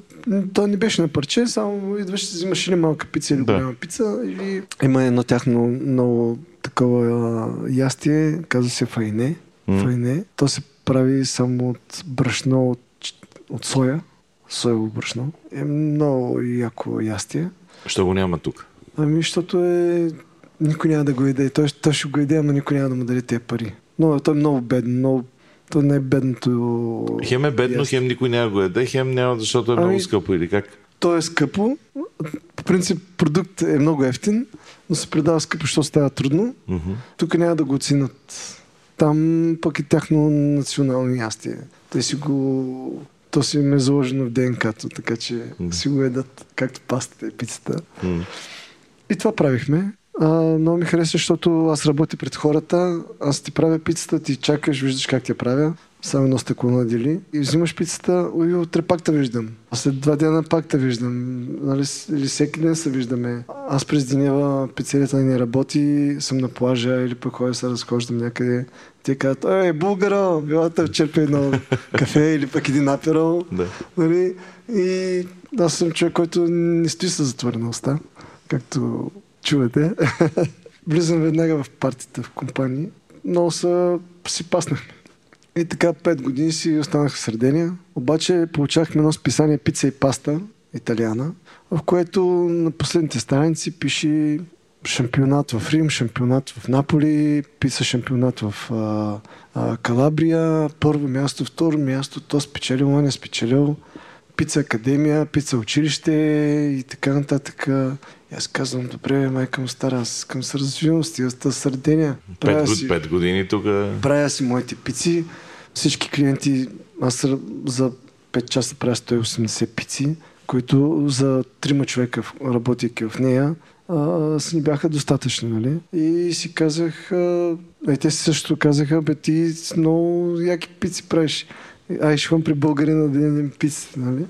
то не беше на парче, само идваш, взимаш или малка пица или Да. голяма пица. Или... Има едно тяхно много такова ястие, казва се файне. М. файне. То се прави само от брашно от, от соя. Соево брашно. Е много яко ястие. Що го няма тук? Ами, защото е... Никой няма да го яде. Той, той ще го яде, ама никой няма да му даде тези пари. Но той е много бедно. Много... То не е бедното... Хем е бедно, ястие. хем никой няма го яде, хем няма, защото е Ами- много скъпо или как? То е скъпо. По принцип продукт е много ефтин, но се предава скъпо, защото става трудно. Мгм. Тук няма да го оценят. Там пък е тяхно национално ястие. Те си го... То си им е заложено в ДНК-то, така че Мгм. си го едат както пастата и пицата. М. И това правихме. А, много ми хареса, защото аз работя пред хората, аз ти правя пицата, ти чакаш, виждаш как я правя, само едно стъкло надели и взимаш пицата и утре пак те виждам. А след два дена пак те виждам. Нали, или всеки ден се виждаме. Аз през деня пицерията не работи, съм на плажа или пък ходя се разхождам някъде. Те казват, ей, булгаро, била да черпи едно кафе или пък един аперол. Да. Нали? И аз съм човек, който не стои с затворена уста, както чувате. Влизам веднага в партията, в компании. Много са си паснахме. И така пет години си останах в Сърдения. Обаче получахме едно списание Пица и паста, италиана, в което на последните страници пише шампионат в Рим, шампионат в Наполи, писа шампионат в а, а, Калабрия, първо място, второ място, то спечелил, он е спечелил, пица академия, пица училище и така нататък. И аз казвам, добре, майка му стара, аз искам се развивам с тия Сърдения. Пет, си- пет години тук. правя си моите пици. Всички клиенти, аз за 5 часа правя 180 пици, които за трима човека, работейки в нея, а, си ни бяха достатъчни, нали? И си казах, а, е, те също казаха, бе, ти много яки пици правиш. Ай, ще при българина да ядем пици, нали?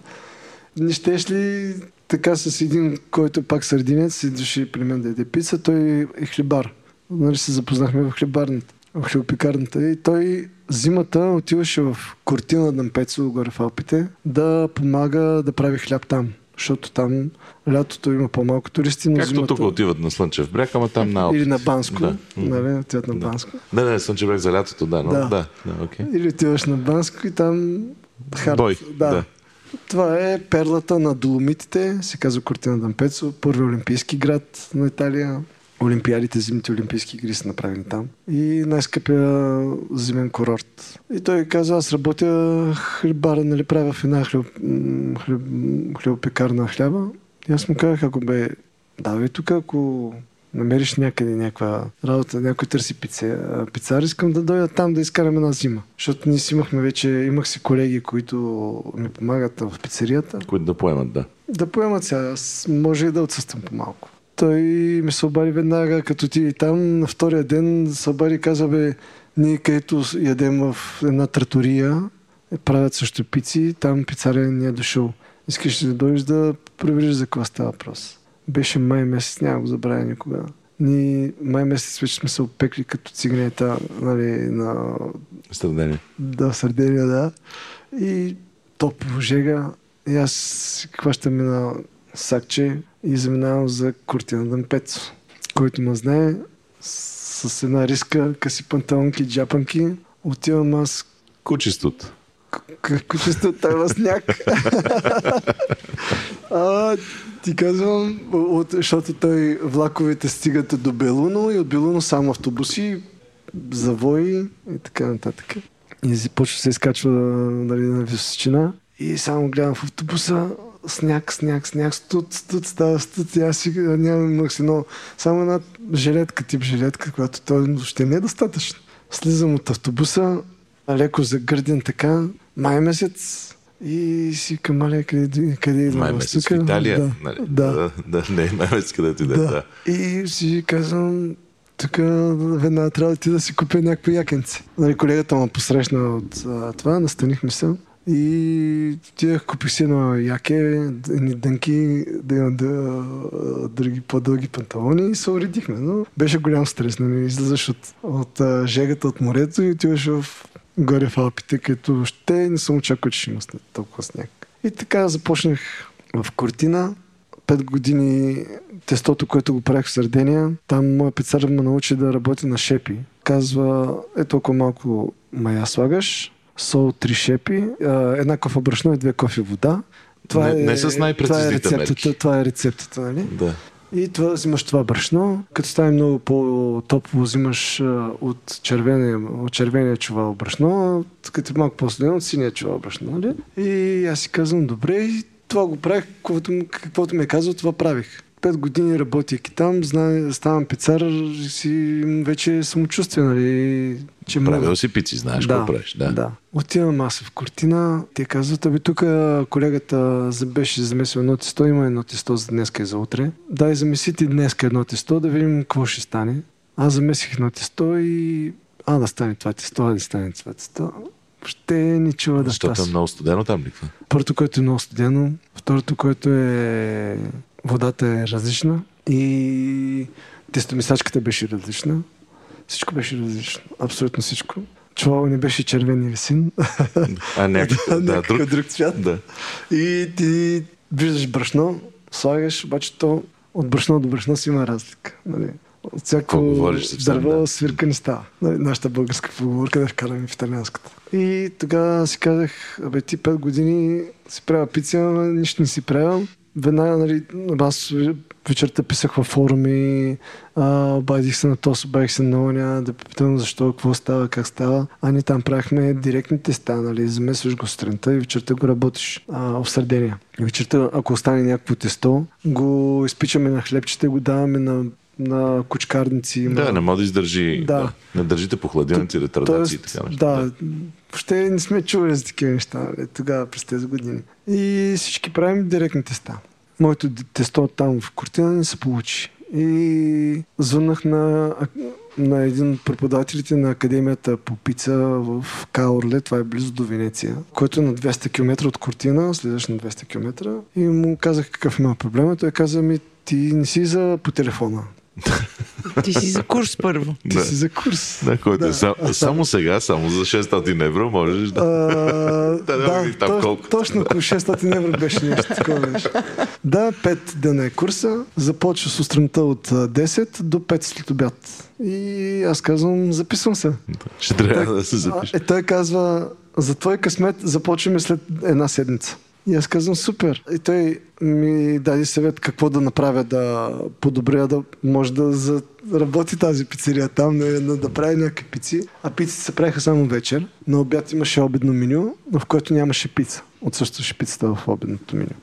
Не щеш ли така с един, който пак сърдинец, дошли при мен да яде пица, той е хлебар. Нали се запознахме в хлебарната, в хлебопекарната и той зимата отиваше в Кортина Дъмпецо, горе в Алпите, да помага да прави хляб там. Защото там лятото има по-малко туристи, но Както зимата... тук отиват на Слънчев бряг, ама там на Алпите. Или на Банско, Да. нали, отиват на Да. Банско. Не, не, Слънчев бряг за лятото, да, но Да. да, да, да окей. Или отиваш на Банско и там хард. Бой, Да. да. Това е перлата на Доломитите, се казва Кортина Дампецо, първи олимпийски град на Италия. Олимпиадите, зимните олимпийски игри са направени там. И най-скъпия зимен курорт. И той каза, аз работя хлебара, нали, правя в една хлеб, хлеб, хлебопекарна хляба. И аз му казах, ако бе, давай тук, ако намериш някъде някаква работа, някой търси пице, пицар, искам да дойда там да изкарам една зима. Защото ние си имахме вече, имах си колеги, които ми помагат в пицарията. Които да поемат, да. Да поемат сега, аз може и да отсъствам по-малко. Той ми се обади веднага, като ти там на втория ден се обади и каза, бе, ние където ядем в една тратория, е, правят също пици, там пицаря ни е дошъл. Искаш ли да дойдеш да провериш за какво става въпрос? Беше май месец, няма го забравя никога. Ние май месец вече сме се опекли като цигнета нали, на Сравнение. да, Сърдения, да. И топло жега. И аз си хващам на сакче и заминавам за Куртина Дъмпецо, който ме знае с, с една риска, къси панталонки, джапанки. Отивам аз Кучеството. Какво чисто там сняг. а, ти казвам, от, защото той влаковете стигат до Белуно и от Белуно само автобуси, завои и така нататък. И си- почва да се изкачва нали, на височина и само гледам в автобуса сняг, сняг, сняг, студ, студ, става студ. И аз си нямам имах си много. Само една жилетка, тип жилетка, която той въобще не е достатъчно. Слизам от автобуса, леко загърден така, май месец и си към мале, къде, къде идвам? Май месец в? Италия. Да, нали? да, да, да, не, май месец където и да. да. И си казвам, тук веднага трябва да ти да си купя някакво якенце. Нали, колегата ме посрещна от а, това, настанихме се. И отидах, купих си едно яке, едни дънки, да имам да, други по-дълги панталони и се уредихме. Но беше голям стрес, нали, излизаш от, от жегата от морето и отиваш в горе в Алпите, където въобще не съм очаквал, че ще има толкова сняг. И така започнах в Кортина. Пет години тестото, което го правих в Сърдения, там моят пицар ме научи да работи на шепи. Казва, е толкова малко мая слагаш, сол, три шепи, една кофа брашно и две кофи вода. Не- не с това е най-прецизните рецептата, мерки. това е рецептата, нали? да. И това взимаш това брашно. Като стане много по-топло, взимаш от червения, от червения чувал брашно, а като е малко по-студено, от синия чувал брашно. Нали? И аз си казвам, добре, това го правих, каквото, каквото ми е казал, това правих. Пет години работейки там, знае, ставам пицар и си вече самочувствие, нали, че мога. Правил си пици, знаеш какво правиш. Да. Да. Отивам аз в Кортина. Те казват, аби тук колегата беше замесил едно тесто, има едно тесто за днес и за утре. Дай замеси ти днес едно тесто, да видим какво ще стане. Аз замесих едно тесто и а да стане това тесто, а да стане това тесто. Въобще не чува да Защото е много студено там ли? Първото, което е много студено, второто, което е водата е различна и тестомисачката беше различна. Всичко беше различно. Абсолютно всичко. Чувал не беше червен син. А, някакъв, да, някакъв друг. друг цвят. Да. И ти виждаш брашно, слагаш, обаче то от брашно до брашно си има разлика. Нали? От всяко дърво да. свирка не става. Нали? Нашата българска поговорка да вкараме в италианската. И тогава си казах, абе ти пет години си правя пица, нищо не си правил. Веднага, нали, аз вечерта писах във форуми, обадих се на този, обадих се на оня, да попитам защо, какво става, как става. А ние там правихме директни теста, нали, замесваш го сутринта и вечерта го работиш а, в сърдения. Вечерта, ако остане някакво тесто, го изпичаме на хлебчета и го даваме на на кучкарници. Има... Да, не може да издържи. Да. Да. Не държите по хладилници, ретардации и така неща. да, въобще не сме чували за такива неща нали, тогава през тези години. И всички правим директни теста. Моето тесто там в Кортина не се получи. И звъннах на, на един от преподавателите на Академията по пица в Каорле, това е близо до Венеция, който е на 200 км от Кортина, следваш на 200 км. И му казах какъв има проблема. Той каза ми, ти не си за по телефона. Ти си за курс първо. Ти Да. си за курс. Да, който е Да. сам, само сега, само за 600 евро можеш да... А, Да, да видиш там точ- колко. точно около 600 евро беше нещо такова. Беше. Да, 5 дена е курса. Започва сутринта от а, 10 до 5 след обяд. И аз казвам, записвам се. Ще трябва да се А, запише. е, той казва, за твой късмет започваме след една седмица. И аз казвам, супер. И той ми даде съвет какво да направя да подобря, да може да заработи тази пицерия там, да, да, прави някакви пици. А пиците се правиха само вечер. На обяд имаше обедно меню, в което нямаше пица. Отсъстваше пицата в обедното меню.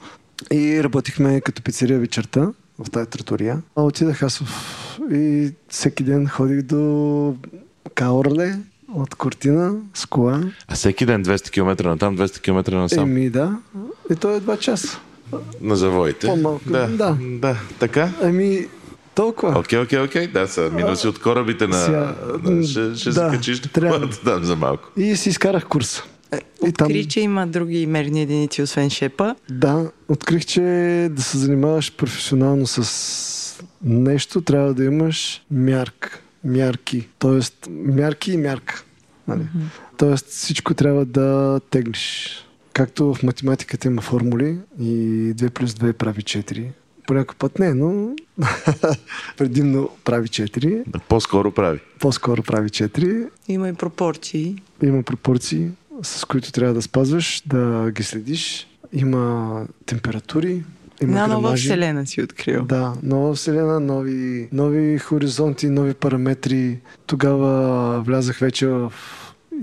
И работихме като пицерия вечерта в тази тратория. А отидах аз в... и всеки ден ходих до Каорле от Кортина с кола. А всеки ден 200 км на там, 200 км на сам. Еми да. И то е 2 часа. На завоите. По-малко, Да, да. да. Така? Ами толкова. Окей, окей, окей. Да, са минуси от корабите на... Сега, на ще ще да, се качиш трябва. да дам за малко. И си изкарах курса. И там, Откри, че има други мерни единици, освен шепа. да, открих, че да се занимаваш професионално с нещо, трябва да имаш мярка. Мярки. Тоест, мярки и мярка. Нали? Тоест, всичко трябва да теглиш. Както в математиката има формули и 2 плюс 2 прави 4. По някой път не, но предимно прави 4. Да, По-скоро прави. По-скоро прави 4. Има и пропорции. Има пропорции, с които трябва да спазваш, да ги следиш. Има температури, има Една нова грамажи. вселена си открил. Да, нова вселена, нови, нови хоризонти, нови параметри. Тогава влязах вече в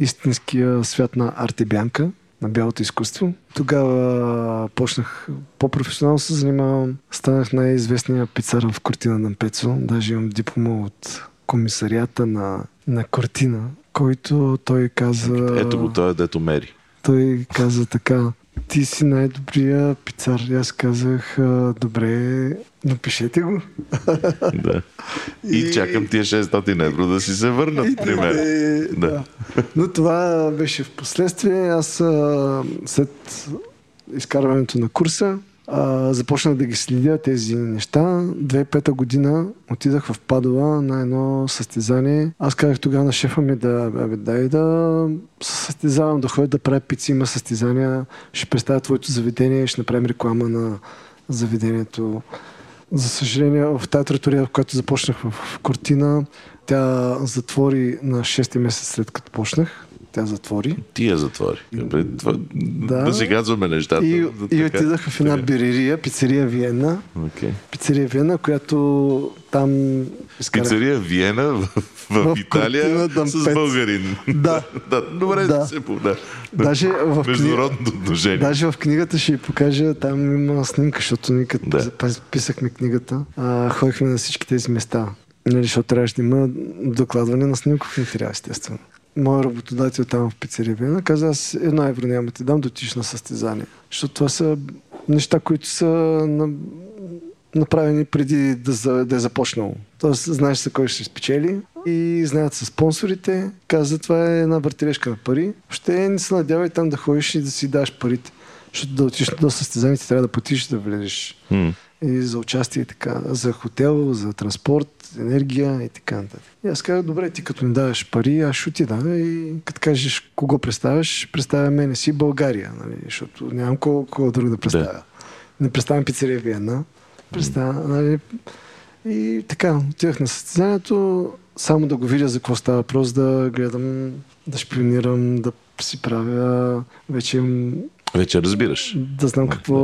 истинския свят на арте бянка, на бялото изкуство. Тогава почнах по-професионално се занимавам. Станах най-известния пицар в Кортина на Пецо. Даже имам диплома от комисарията на, на Кортина, който той каза... Ето го, той е дето мери. Той каза така, ти си най-добрия пицар. И аз казах, «А, добре, напишете го. Да. И, чакам тия 600 евро да си се върнат, при мен. Е, Да. да. Но това беше в последствие. Аз след изкарването на курса а, започнах да ги следя тези неща. 2005 година отидах в Падова на едно състезание. Аз казах тогава на шефа ми да, бе, дай да състезавам, да ходя да правя пици, има състезания, ще представя твоето заведение, ще направим реклама на заведението. За съжаление, в тази тратория, в която започнах в Кортина, тя затвори на 6 месец след като почнах. Тя затвори. Ти я затвори. Това, да. Да. си казваме нещата. И, да, и така. отидах в една бирерия, пицерия Виена. Окей. Пицерия Виена, която там изкарах. Пицария Виена в, в, В Италия с българин. Да. да. Добре, Да. се да. Даже в, Международното отношение. даже в книгата ще ви покажа, там има снимка, защото ние като да. писахме книгата, а, ходихме на всички тези места. Нали, защото трябваше да има докладване на снимков материал, естествено. Моят работодател там в пицерия каза, аз едно евро няма ти дам да отиш на състезание. Защото това са неща, които са на... направени преди да, за- да е започнало. Тоест, знаеш за кой ще спечели и знаят са спонсорите. Каза, това е една въртележка на пари. Ще не се надявай там да ходиш и да си даш парите. Защото да отиш до състезанието трябва да платиш да влезеш. М. И за участие и така. За хотел, за транспорт, енергия и така нататък. И аз казах, добре, ти като ми даваш пари, аз ще отида и като кажеш кого представяш, представя мене си България, нали? защото нямам кого, кого друг да представя. Да. Не представям пицерия Виена. Представя, нали? И така, отивах на състезанието, само да го видя за какво става въпрос, да гледам, да шпионирам, да си правя вече имам Вече разбираш. да знам какво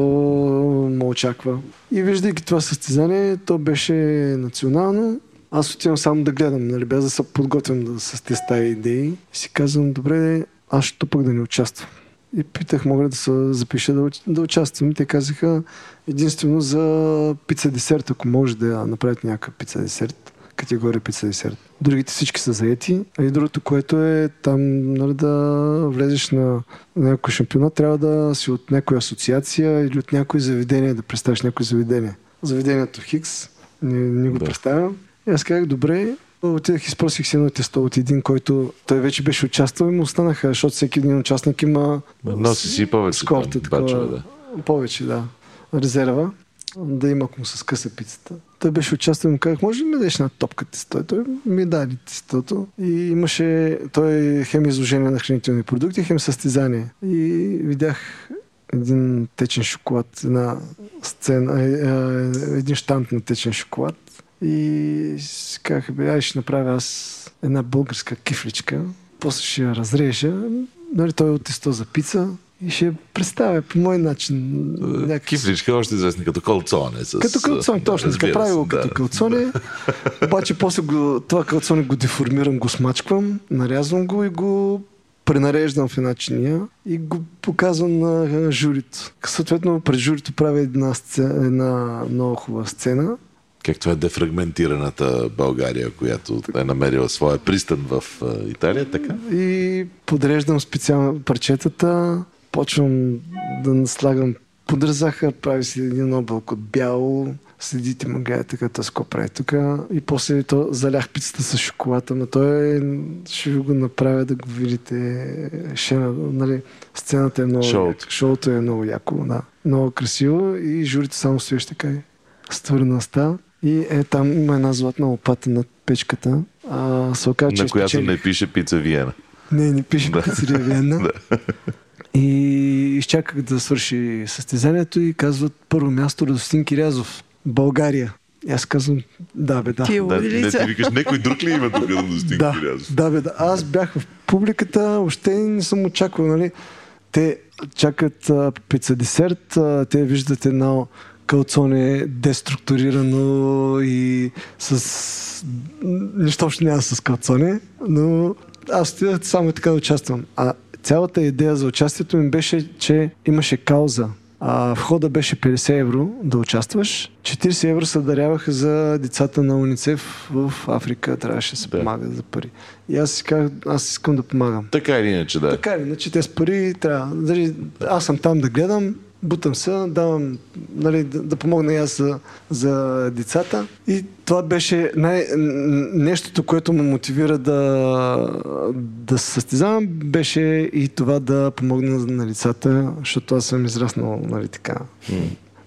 ме очаква. И виждайки това състезание, то беше национално. Аз отивам само да гледам, нали, без да се подготвям да, с тези стаи идеи. И си казвам, добре, аз ще пък да не участвам. и питах, мога ли да се запиша да, да участвам. И те казаха единствено за пица десерт, ако може да направят някакъв пица десерт, категория пица десерт. Другите всички са заети. А и другото, което е там нали, да влезеш на някой шампионат, трябва да си от някоя асоциация или от някое заведение, да представиш някое заведение. Заведението Хикс, не, не го Да. представям. И аз казах, добре, Отидах и спросих си едно тесто от един, който той вече беше участвал и му останаха, защото всеки един участник има Носи си повече. скорта, там, такова, бачове, да. повече, да, резерва, да има ако му се скъса пицата. Той беше участвал и му казах, може ли ми да дадеш една топка тесто? Той ми даде тестото и имаше, той хем изложение на хранителни продукти, хем състезание. И видях един течен шоколад, една сцена, е, е, един штант на течен шоколад. И си казах, бе, ай ще направя аз една българска кифличка, после ще я разрежа, нали, той е от тесто за пица и ще представя по мой начин. някак- Кифличка, още известни като калцоне. С, Като калцоне, точно така. се, го да. като калцоне. Обаче после го, това калцоне го деформирам, го смачквам, нарязвам го и го пренареждам в една чиния и го показвам на журито. Съответно, пред журито правя една, сцена, една много хубава сцена. Как това е дефрагментираната България, която е намерила своя пристан в Италия, така? И подреждам специално парчетата, почвам да слагам пудра захар, прави си един облак от бяло, следите ме гледа така, с какво прави тук. И после то залях пицата с шоколад, но той е, ще го направя да го видите. Шена, нали, сцената е много Шоуто. Шоуто е много яко, да. Много красиво и журито само стоиш така и ствърнаста. И е, там има една златна лопата над печката. А, се оказа, че На която не пише пица Виена. Не, не пише Да. пицария Виена. Да. И изчаках да свърши състезанието и казват първо място Радостин Кирязов, България. И аз казвам, да бе, да. Ти Да, не ти викаш, някой друг ли има тук да достигне Да, Кирязов? да, бе, да. Аз бях в публиката, въобще не съм очаквал, нали? Те чакат а, пица десерт, а, те виждат едно калцоне деструктурирано и с... Нищо общо няма с калцоне, но аз само така да участвам. А цялата идея за участието ми беше, че имаше кауза. А, входа беше 50 евро да участваш. 40 евро се даряваха за децата на УНИЦЕФ в Африка. Трябваше да се Да. помага за пари. И аз си казах, аз искам да помагам. Така или иначе, да. Така или иначе, те с пари трябва. Дали, аз съм там да гледам, бутам се, давам, нали, да, да помогна и аз за, за децата. И това беше най- нещото, което ме мотивира да, да се състезавам, беше и това да помогна на децата, защото аз съм израснал, нали така,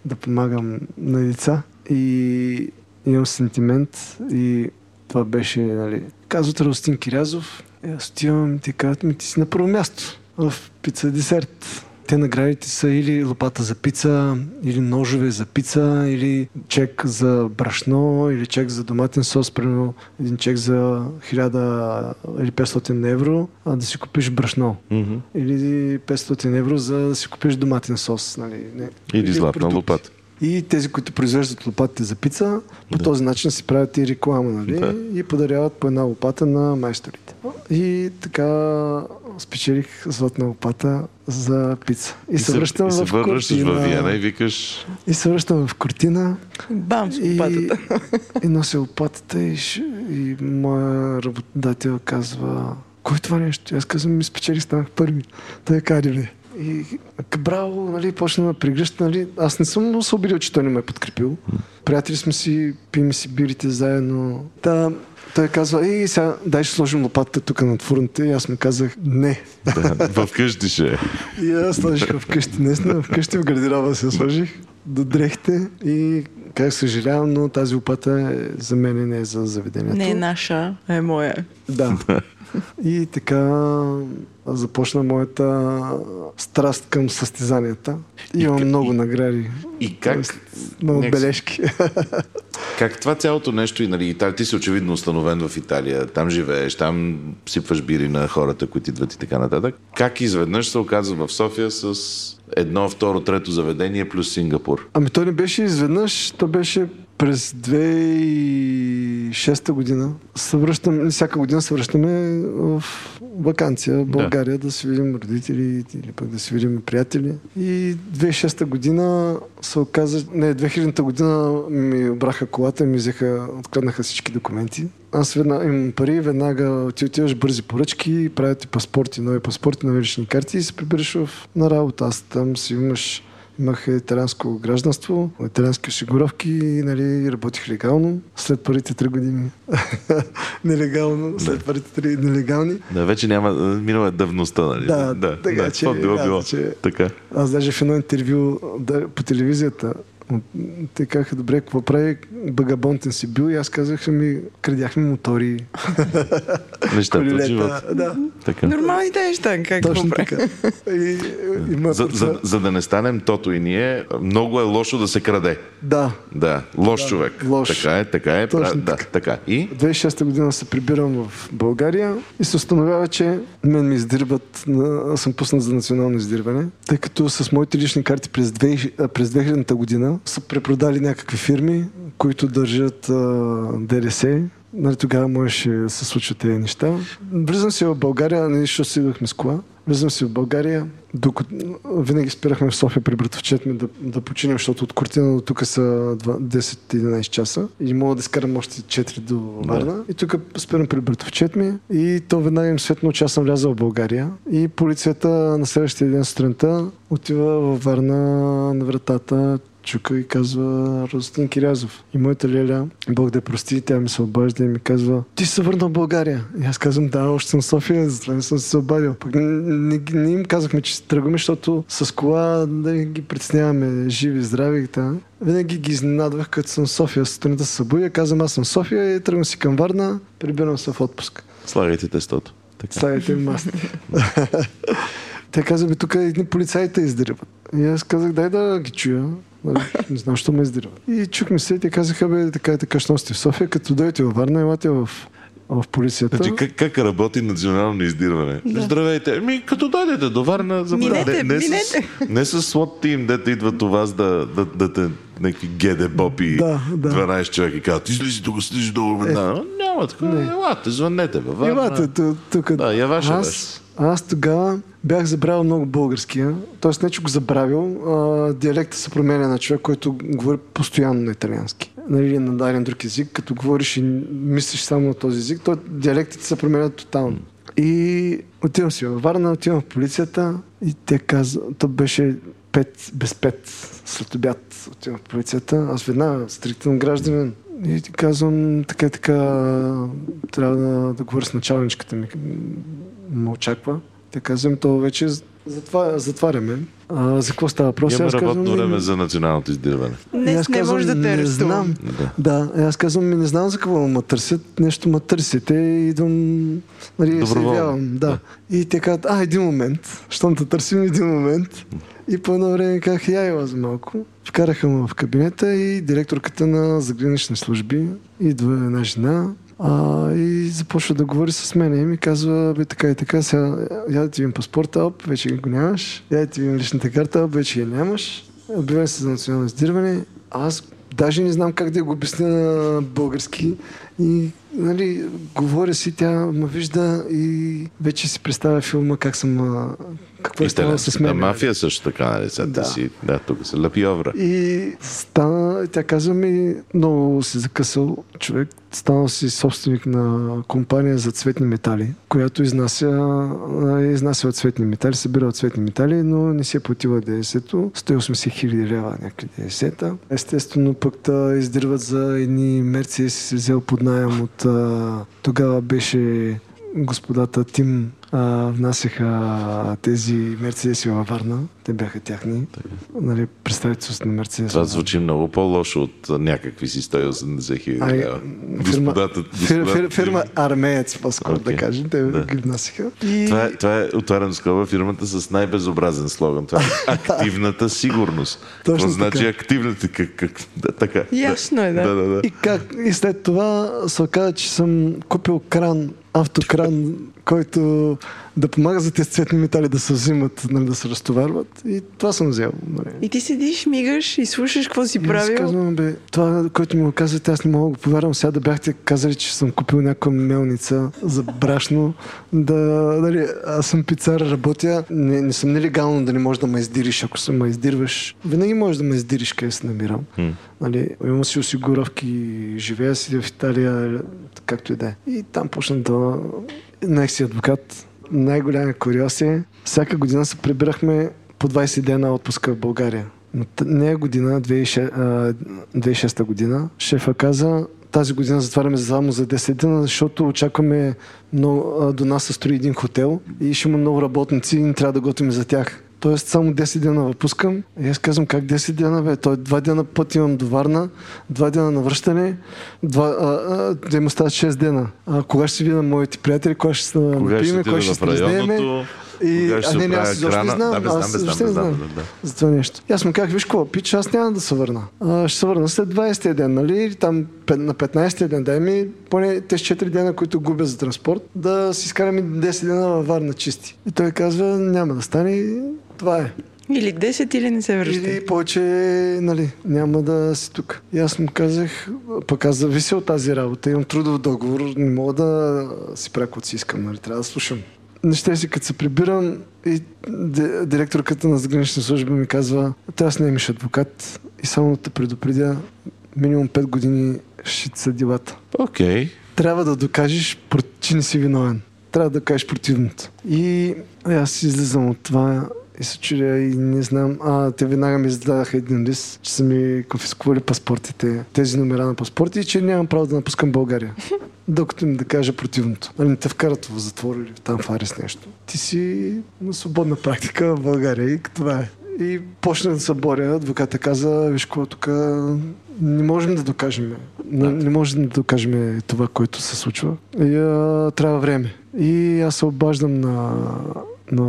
да помагам на деца. И имам сентимент и това беше, нали, казват Ростин Кирязов, и аз отивам и те казват ми, ти си на първо място в пица десерт. Те наградите са или лопата за пица, или ножове за пица, или чек за брашно, или чек за доматен сос, примерно един чек за 1000 или 500 евро, а да си купиш брашно. Мгм. Или 500 евро за да си купиш доматен сос. Нали? Не. Или златна продукти. лопата. И тези, които произвеждат лопатите за пица, по Да. този начин си правят и реклама, нали? Да. И подаряват по една лопата на майсторите. И така спечелих златна лопата за пица. И, се връщам и се в връщаш в. Виена и викаш, И се връщам в Кортина. Бам с И, лопатата. и нося лопатата и, и моя работодател казва кой е това нещо? И Аз казвам, ми спечели, станах първи. Той каде бе. И браво, нали, почна да прегръща, нали. Аз не съм се обидил, че той не ме е подкрепил. Приятели сме си, пием си бирите заедно. Та, той казва, ей, сега дай ще сложим лопатата тук над фурната. И аз му казах, не. да, вкъщи ще е. И аз сложих вкъщи, наистина, вкъщи в гардероба се сложих до дрехите и как съжалявам, но тази лопата е, за мен не е за заведението. Не е наша, а е моя. Да. И така започна моята страст към състезанията. Имам как- много и- награди. И как, Тоест, Много някакси- бележки. как това цялото нещо и нали, Италия, ти си очевидно установен в Италия, там живееш, там сипваш бири на хората, които идват и така нататък. Как изведнъж се оказва в София с едно, второ, трето заведение плюс Сингапур? Ами той не беше изведнъж, то беше през 2006 2006 година се връщам, всяка година се връщаме в вакансия в България да, да си видим родители или пък да си видим приятели. И 2006 година се оказа, не, 2000 година ми обраха колата и ми взеха, откраднаха всички документи. Аз веднага имам пари, веднага ти отиваш бързи поръчки, правят ти паспорти, нови паспорти, нови лични карти и се прибираш в, на работа. Аз там си имаш Имах италианско гражданство, италиански осигуровки и нали, работих легално след първите три години. Нелегално, след да. първите три нелегални. Да, вече няма, минала е давността, нали? Да, да така, да, че, било, било. Че, така. Аз даже в едно интервю да, по телевизията те казаха, добре, какво прави багабонтен си бил и аз казах, ми крадяхме мотори. Нещата от живота. Да. Така. Нормалните неща, как Точно така. И, има за, за, за, да не станем тото и ние, много е лошо да се краде. Да. Да, лош да, човек. Лош. Така е, така е. Точно да, така. така. И? 2006 година се прибирам в България и се установява, че мен ми издирват, аз съм пуснат за национално издирване, тъй като с моите лични карти през, 2000, през 2000 година са препродали някакви фирми, които държат а, ДДС. Нали, тогава можеше да се случват тези неща. Влизам си в България, нещо си идвахме с кола. Влизам си в България, докато винаги спирахме в София при братовчет ми да, да починем, защото от Кортина до тук са 10-11 часа и мога да изкарам още 4 до Варна. Да. И тук спирам при братовчет ми и то веднага им светно, че аз съм влязъл в България и полицията на следващия ден сутринта отива във Варна на вратата, чука и казва Ростин Кирязов. И моята леля, Бог да прости, тя ми се обажда и ми казва, ти се върна в България. И аз казвам, да, още съм в София, затова не съм се обадил. Пък не, не, им казахме, че тръгваме, защото с кола да ги притесняваме живи, здрави и така. Винаги ги изненадвах, като съм в София. Сутринта се събудя, казвам, аз съм в София и тръгвам си към Варна, прибирам се в отпуск. Слагайте тестото. Така. Слагайте маски. Те казаха, тук едни полицаите издирват. И аз казах, дай да ги чуя. Нали, не знам, що ме издирват. И чухме се и те казаха, бе, така и така, що сте в София, като дойдете във Варна, елате в в полицията. Значи, как, как работи национално издирване? Да. Здравейте. Ми, като дойдете до Варна, за минете, не, не, минете. С, не с SWAT team, дете идват у вас да, да, да те някакви геде бопи да, да. 12 човека и казват, излизи тук, слизи долу. Е, да, няма така. Елате, звъннете. Елате, тук. Да, я ваша аз, аз тогава бях забравил много българския. Тоест не, че го забравил. А, диалекта се променя на човек, който говори постоянно на италиански. Нали, на даден друг език. Като говориш и мислиш само на този език, то диалектите се променят тотално. И отивам си във Варна, отивам в полицията и те казват, то беше 5 без 5 след обяд отивам в полицията. Аз веднага стриктен гражданин и ти казвам, така така, трябва да, да говоря с началничката ми. Ме очаква. Те казвам, то вече затова, затваряме. А, за какво става въпрос? Имаме работно казвам, време за националното издирване. Не, аз не може да те не знам. Да. да, аз казвам, ми не знам за какво ме търсят. Нещо ме търсите и идвам, нали, се явявам. Да. да. И те казват, а, един момент. Щом те търсим един момент. И по едно време казах, я ела за малко. Вкараха ме в кабинета и директорката на загранични служби идва една жена а, и започва да говори с мен и ми казва, бе така и така, сега я да ти видим паспорта, оп, вече го нямаш, я да ти видим личната карта, оп, вече я нямаш. Обявен се за национално издирване. Аз даже не знам как да го обясня на български и нали, говоря си, тя ме вижда и вече си представя филма как съм какво е станало с мен. мафия също така, нали? Сега да. си, да, тук се лъпи овра. И стана, тя казва ми, много си закъсал човек, станал си собственик на компания за цветни метали, която изнася, изнася цветни метали, събира цветни метали, но не си е платила ДС-то. 180 хиляди лева някъде ДС-та. Естествено пък да издирват за едни мерци си взел под найем от тогава беше господата Тим а, внасяха тези мерцедеси във Варна. Те бяха тяхни. Нали, представителство на Мерцедес. Това звучи много по-лошо от някакви си 180 хиляди. Господата, фирма, фирма, фирма Армеец, по-скоро okay. да кажем. Те да. ги внасяха. И... Това, е, това е, отварям скоба, фирмата с най-безобразен слоган. Това е активната сигурност. Точно това значи така. активната. Как, как, да, така. Ясно е, да. да, да, да. И, как, и след това се оказа, че съм купил кран автокран, който да помага за тези цветни метали да се взимат, нали, да се разтоварват. И това съм взел. Нали. И ти седиш, мигаш и слушаш какво си И аз правил. казвам, бе, това, което ми го казвате, аз не мога да го повярвам. Сега да бяхте казали, че съм купил някаква мелница за брашно, да, нали, аз съм пицар, работя, не, не съм нелегално да не можеш да ме издириш. Ако се ме издирваш, винаги можеш да ме издириш къде се намирам. Нали, имам си осигуровки, живея си в Италия, както и да е. И там почна да... Нех си адвокат. Най-голямия куриоз е, всяка година се прибирахме по 20 дена отпуска в България. Но нея година, 2006, а, 2006 година, шефа каза, тази година затваряме само за 10 дена, защото очакваме много, до нас се строи един хотел и ще има много работници и не трябва да готвим за тях. Тоест само 10 дена въпускам. И аз казвам как 10 дена, бе? Той два дена път имам до Варна, два дена на връщане, два, а, а, да им остават 6 дена. А, кога ще си видя моите приятели, кога ще се ще кога ще се раздееме. И, Кога ще а не, не, аз изобщо не знам. Да, бе, знам, аз знам, не знам. знам, да, да. За това нещо. И аз му казах, виж какво, пич, аз няма да се върна. А, ще се върна след 20-я ден, нали? Там на 15-я ден, дай ми поне тези 4 дена, които губя за транспорт, да си изкараме 10 дена във Варна чисти. И той казва, няма да стане. Това е. Или 10, или не се връща. Или повече, нали, няма да си тук. И аз му казах, пък аз завися от тази работа, имам трудов договор, не мога да си правя каквото си искам, нали, трябва да слушам. Неща си, като се прибирам и ди- директорката на загранична служба ми казва, трябва да снимеш адвокат и само да те предупредя, минимум 5 години ще са делата. Окей. Трябва да докажеш, че не си виновен. Трябва да кажеш противното. И аз излизам от това и се чудя и не знам. А, те веднага ми издадаха един лист, че са ми конфискували паспортите, тези номера на паспорти и че нямам право да напускам България. Докато им да кажа противното. Али не те вкарат в затвор или там в арест нещо. Ти си на свободна практика в България и това е. И почна да се боря. Адвоката каза, виж какво, тук не можем да докажем. Не, не можем да докажем това, което се случва. И а, трябва време. И аз се обаждам на, на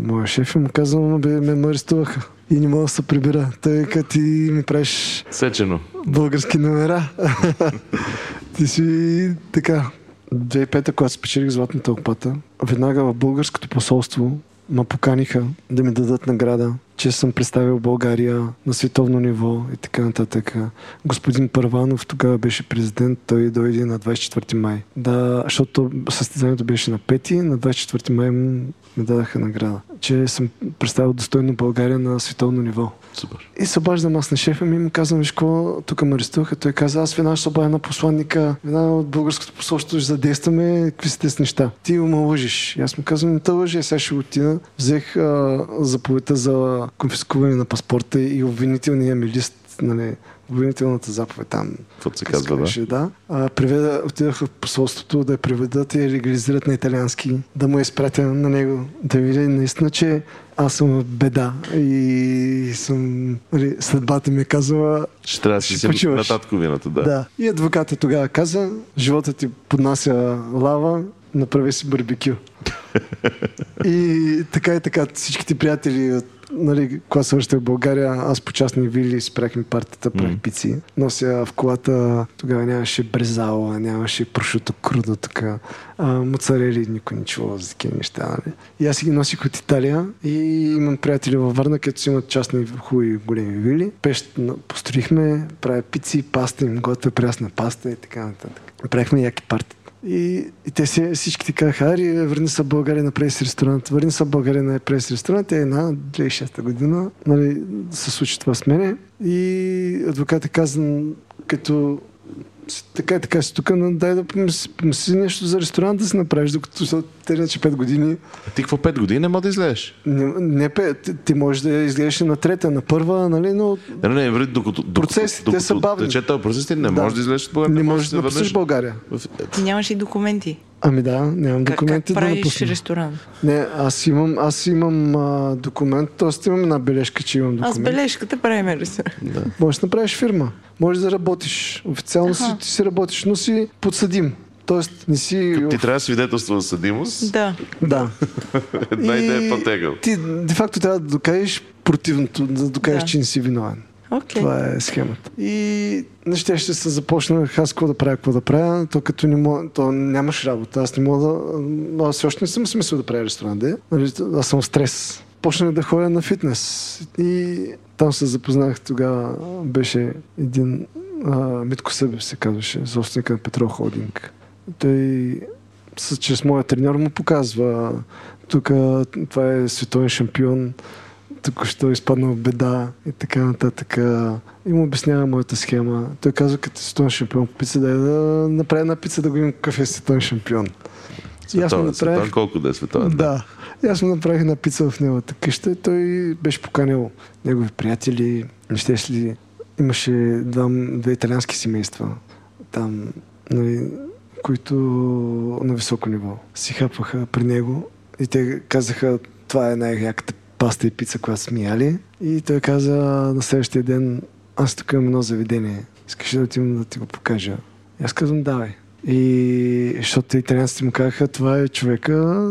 моя шеф и му казвам, бе, ме ме арестуваха. И не мога да се прибира. Той като ти ми правиш Сечено. български номера. Ти си така. 2005-та, когато спечелих Златната опата, веднага в българското посолство ме поканиха да ми дадат награда, че съм представил България на световно ниво и така нататък. Господин Първанов тогава беше президент, той дойде на 24 май. Да, защото състезанието беше на 5, на 24 май ми дадаха награда, че съм представил достойно България на световно ниво. Супер. И се обаждам аз на шефа ми и му казвам, виж какво, тук ме арестуваха. Той каза, аз веднага ще обадя на посланника, веднага от българското посолство ще задействаме, какви са тези неща. Ти ме лъжиш. И аз му казвам, не те лъжи, сега ще отида. Взех а, заповедта за конфискуване на паспорта и обвинителния ми лист, нали, обвинителната заповед там. Каквото се казва, да. Да. А, приведа, отидах в посолството да я приведат и легализират на италиански, да му я изпратя на него, да видя наистина, че аз съм в беда и съм, нали, съдбата ми е казала, Ще трябва да си почиваш. на татковината, да. да. И адвоката тогава каза, живота ти поднася лава, направи си барбекю. и така и така всичките приятели от нали, когато се връщах в България, аз по частни вили спряхме партията, правих пици. Нося в колата, тогава нямаше брезала, нямаше прошуто крудо, така, а, моцарели, никой не чува за такива неща. Нали? И аз си ги носих от Италия и имам приятели във Варна, където си имат частни хубави големи вили. Пещ построихме, правя пици, паста им готвя прясна паста и така нататък. Правихме яки парти. И, и те си, всички ти казаха, върни се в България на прес ресторант, върни се в България на прес ресторант. Е една 2006 година, нали, се случи това с мене. И адвокатът каза, като така и така си тук, но дай да помисли, помисли нещо за ресторант да си направиш, докато те иначе 5 години. А ти какво 5 години не мога да излезеш? Не, не пе, ти, ти можеш да изгледаш и на трета, на първа, нали, но Не, не, не, докато, докато, Процесите докато са бавни. Тече този процес, ти не Да. можеш да излезеш от България. не можеш се да напуснеш върнеш България. в- Ти нямаш и документи. Ами да, нямам Как, документи как да правиш напусна. ресторант? Не, аз имам, аз имам а, документ, т.е. имам една бележка, че имам документ. Аз бележката правим ресторант. Можеш да направиш фирма. Можеш да работиш. Официално си, ти си работиш, но си подсъдим. Тоест не си... Ти трябва свидетелство за съдимост. Да. Да. Една идея е по-тегъл. Ти де факто трябва да докажеш противното, да докажеш, Да. че не си виновен. Окей. Това е схемата. И неща ще се започнах аз какво да правя, какво да правя. То като не мога, то нямаш работа. Аз не мога да... Аз все още не съм смисъл да правя ресторант. Де. Нали, Аз съм в стрес. Почнах да ходя на фитнес. И там се запознах тогава. Беше един а, Митко Събев се казваше, собственика на Петрол Холдинг. Той с, чрез моя треньор му показва тук това е световен шампион, тук ще изпадна в беда и така нататък. И му обяснява моята схема. Той казва, като е световен шампион по пица, да, е да направя една пица да го имам какъв е световен шампион. И Световен, направих... световен, колко да е световен. Да. И аз му направих една пица в неговата къща и той беше поканил негови приятели. Не щеш ли? Имаше два, две италиански семейства там, нали, които на високо ниво си хапваха при него и те казаха, това е най-яката паста и пица, която сме яли. И той каза на следващия ден, аз тук имам едно заведение. Искаш да отивам да ти го покажа? И аз казвам, давай. И защото италианците му казаха, това е човека.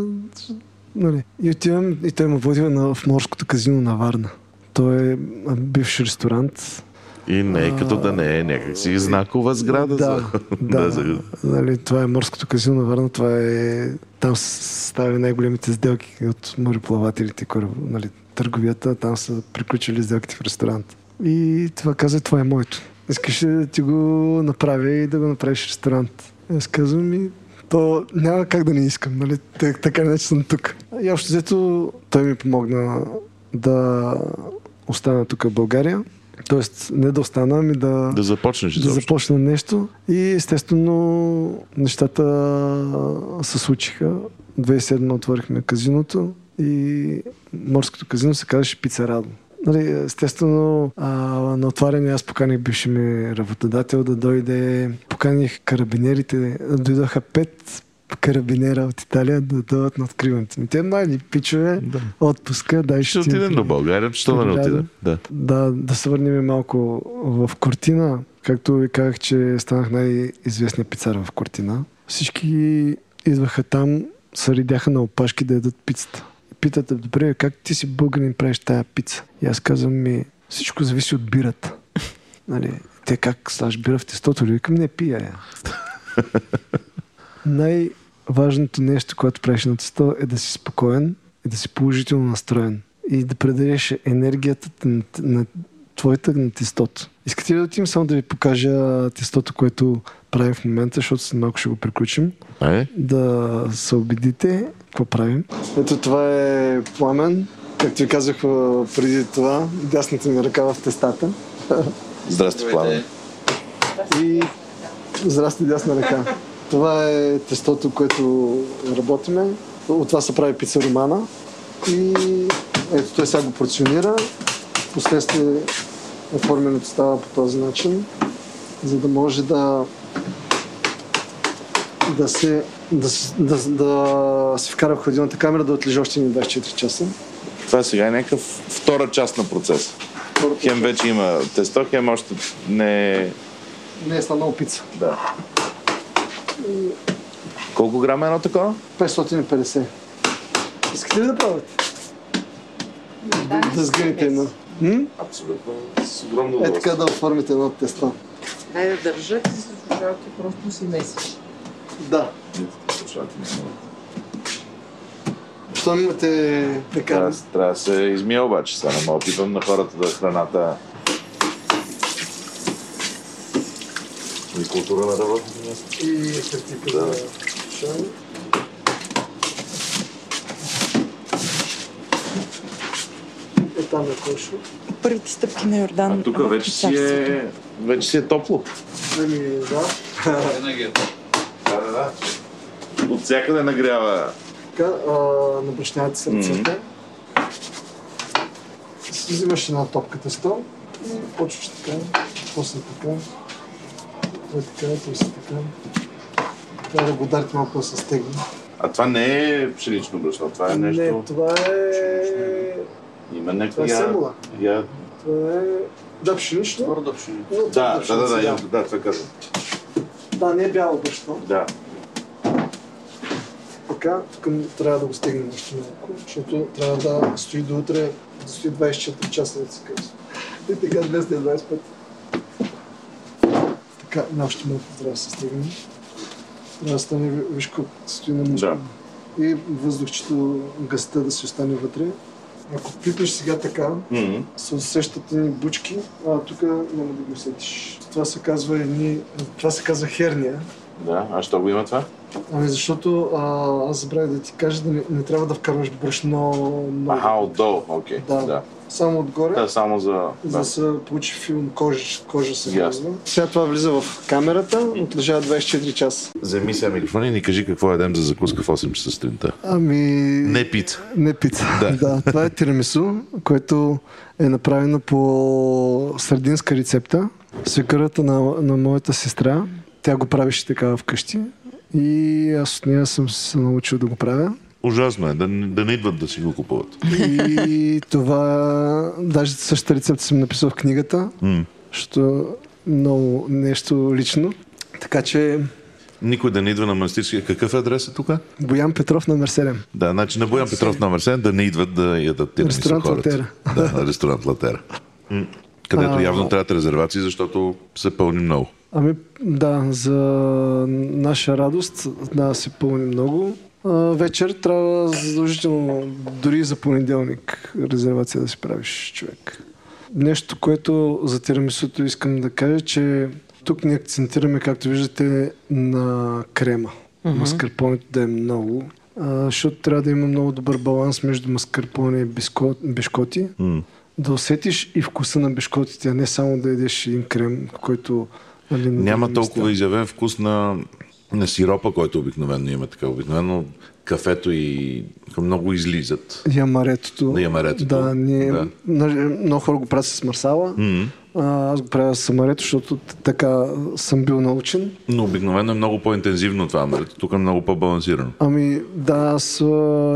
Нали. И отивам и той ме води в морското казино на Варна. Той е бивш ресторант. И не е като да не е някакси знакова сграда. Да, да. за- Нали, това е морското казино на Варна. Това е... Там са ставили най-големите сделки от мореплавателите, нали, търговията. Там са приключили сделките в ресторант. И това каза, това е моето. Искаш да ти го направя и да го направиш ресторант? Аз казвам ми, то няма как да не искам, нали? Так- Така или иначе съм тук. И общо взето той ми помогна да остана тук в България. Тоест, не да остана, ами да, да започнеш да изобщо. започна нещо. И естествено нещата се случиха. 2007 отворихме казиното и морското казино се казваше Пица Радо. Нали, естествено, а, на отваряне аз поканих бивши ми работодател да дойде. Поканих карабинерите. Дойдоха пет карабинера от Италия да дойдат на откриването ми. Те млади пичове, Да. отпуска, дай Ще ти отидем до България, що да не Ще отидем? Да. Да, да се върнем малко в Кортина. Както ви казах, че станах най-известният пицар в Кортина. Всички идваха там, се редяха на опашки да ядат пицата. Питат, добре, как ти си българин правиш тая пица? И аз казвам ми, всичко зависи от бирата. нали, те как слагаш бира в тестото? Викам, не пия я. Най-важното нещо, което правиш на тесто е да си спокоен и да си положително настроен и да предадеш енергията на, на твоята на тестото. Искате ли да отидем само да ви покажа тестото, което правим в момента, защото след малко ще го приключим. Е? Да се убедите какво правим. Ето това е пламен. Както ви казах преди това, дясната ми ръка в тестата. Здрасти, Пламен. И здрасти дясна ръка. Това е тестото, което работиме. От това се прави пица романа. И ето той сега го порционира. Последствие оформянето става по този начин, за да може да да се, да, да, да се вкара в хладилната камера да отлежи още ни 24 часа. Това сега е някакъв втора част на процеса. Хем вече има тесто, хем още не е... Не е станало пица. Да. Колко грама е едно такова? 550. Искате ли да правите? Да, да сгънете едно. М? Абсолютно. С огромно Е така да оформите едно тесто. Дай да държат и с слушалки просто си месиш. Да. Щом имате така. Трябва, трябва да се измия обаче, сега не мога да опитвам на хората да храната и култура на място. И хартика Да. за шай. Е там е кошо. Първите стъпки на Йордан. А тук вече си е, вече си е топло. Ами, да. Да, да, да. От всякъде нагрява. Така, а, набръщнявате се ръцете. Си Взимаш една топка тесто и почваш така, после така, той така, той си така. Трябва да го ударите малко да се стегне. А това не е пшенично брашно, това е нещо... Не, това е... Има Това някаква... е семула. Я... Това е... Да, пшенично. Твърда пшеница. но Да, твърда да, да, да, я- да, това казвам. Да, не е бяло брашно. Да. Така, тук трябва да го стегнем още малко, защото трябва да стои до утре, да стои 24 часа, да се казва. И така 225. Така, нашите малко трябва да се стегне. Трябва да стане, виж колко стои на мускул. И въздухчето, гъста да си остане вътре. Ако пипнеш сега така, се усещат едни бучки, а тук няма да ги усетиш. Това се казва едни, това се казва херния. Да, а що го има това? Ами защото а, аз забравя да ти кажа да не, не трябва да вкарваш брашно много. Аха, отдолу, окей. Да. Да. Само отгоре, Да, само за... за да се получи филм кожа, кожа се Ясно. казва. Сега това влиза в камерата, отлежава 24 часа. Вземи сега микрофона и ни кажи какво ядем за закуска в 8 часа сутринта. Ами... Не пица. Не пица. Да. Да. това е тирамису, което е направено по сърдинска рецепта. Свекърата на, на моята сестра, тя го правеше така вкъщи. И аз от нея съм се научил да го правя. Ужасно е, да, не- да не идват да си го купуват. И това, даже същата рецепта съм написал в книгата, М. защото много нещо лично. Така че Никой да не идва на манастирския. Какъв е адресът тук? Боян Петров номер 7. Да, значи на Боян Петров номер 7 да не идват да ядат тирамису Ресторант. Латера. Да, ресторант Латера. Където А, явно трябват резервации, защото се пълни много. Ами да, за наша радост да се пълни много. Вечер трябва задължително, дори за понеделник, резервация да си правиш човек. Нещо, което за тирамисуто искам да кажа, че тук ни акцентираме, както виждате, на крема. Маскарпонето да е много, а, защото трябва да има много добър баланс между маскарпоне и бискот, бишкоти. М. Да усетиш и вкуса на бишкотите, а не само да едеш един крем, който нали, на Няма толкова изявен вкус на, на сиропа, който обикновено има така. Обикновено кафето и много излизат. Ямаретото. Ямаретото. Да, ние, Да. много хора го правят с марсала. А, аз го правя с амарето, защото така съм бил научен. Но обикновено е много по-интензивно това амарето. Тук е много по-балансирано. Ами да, аз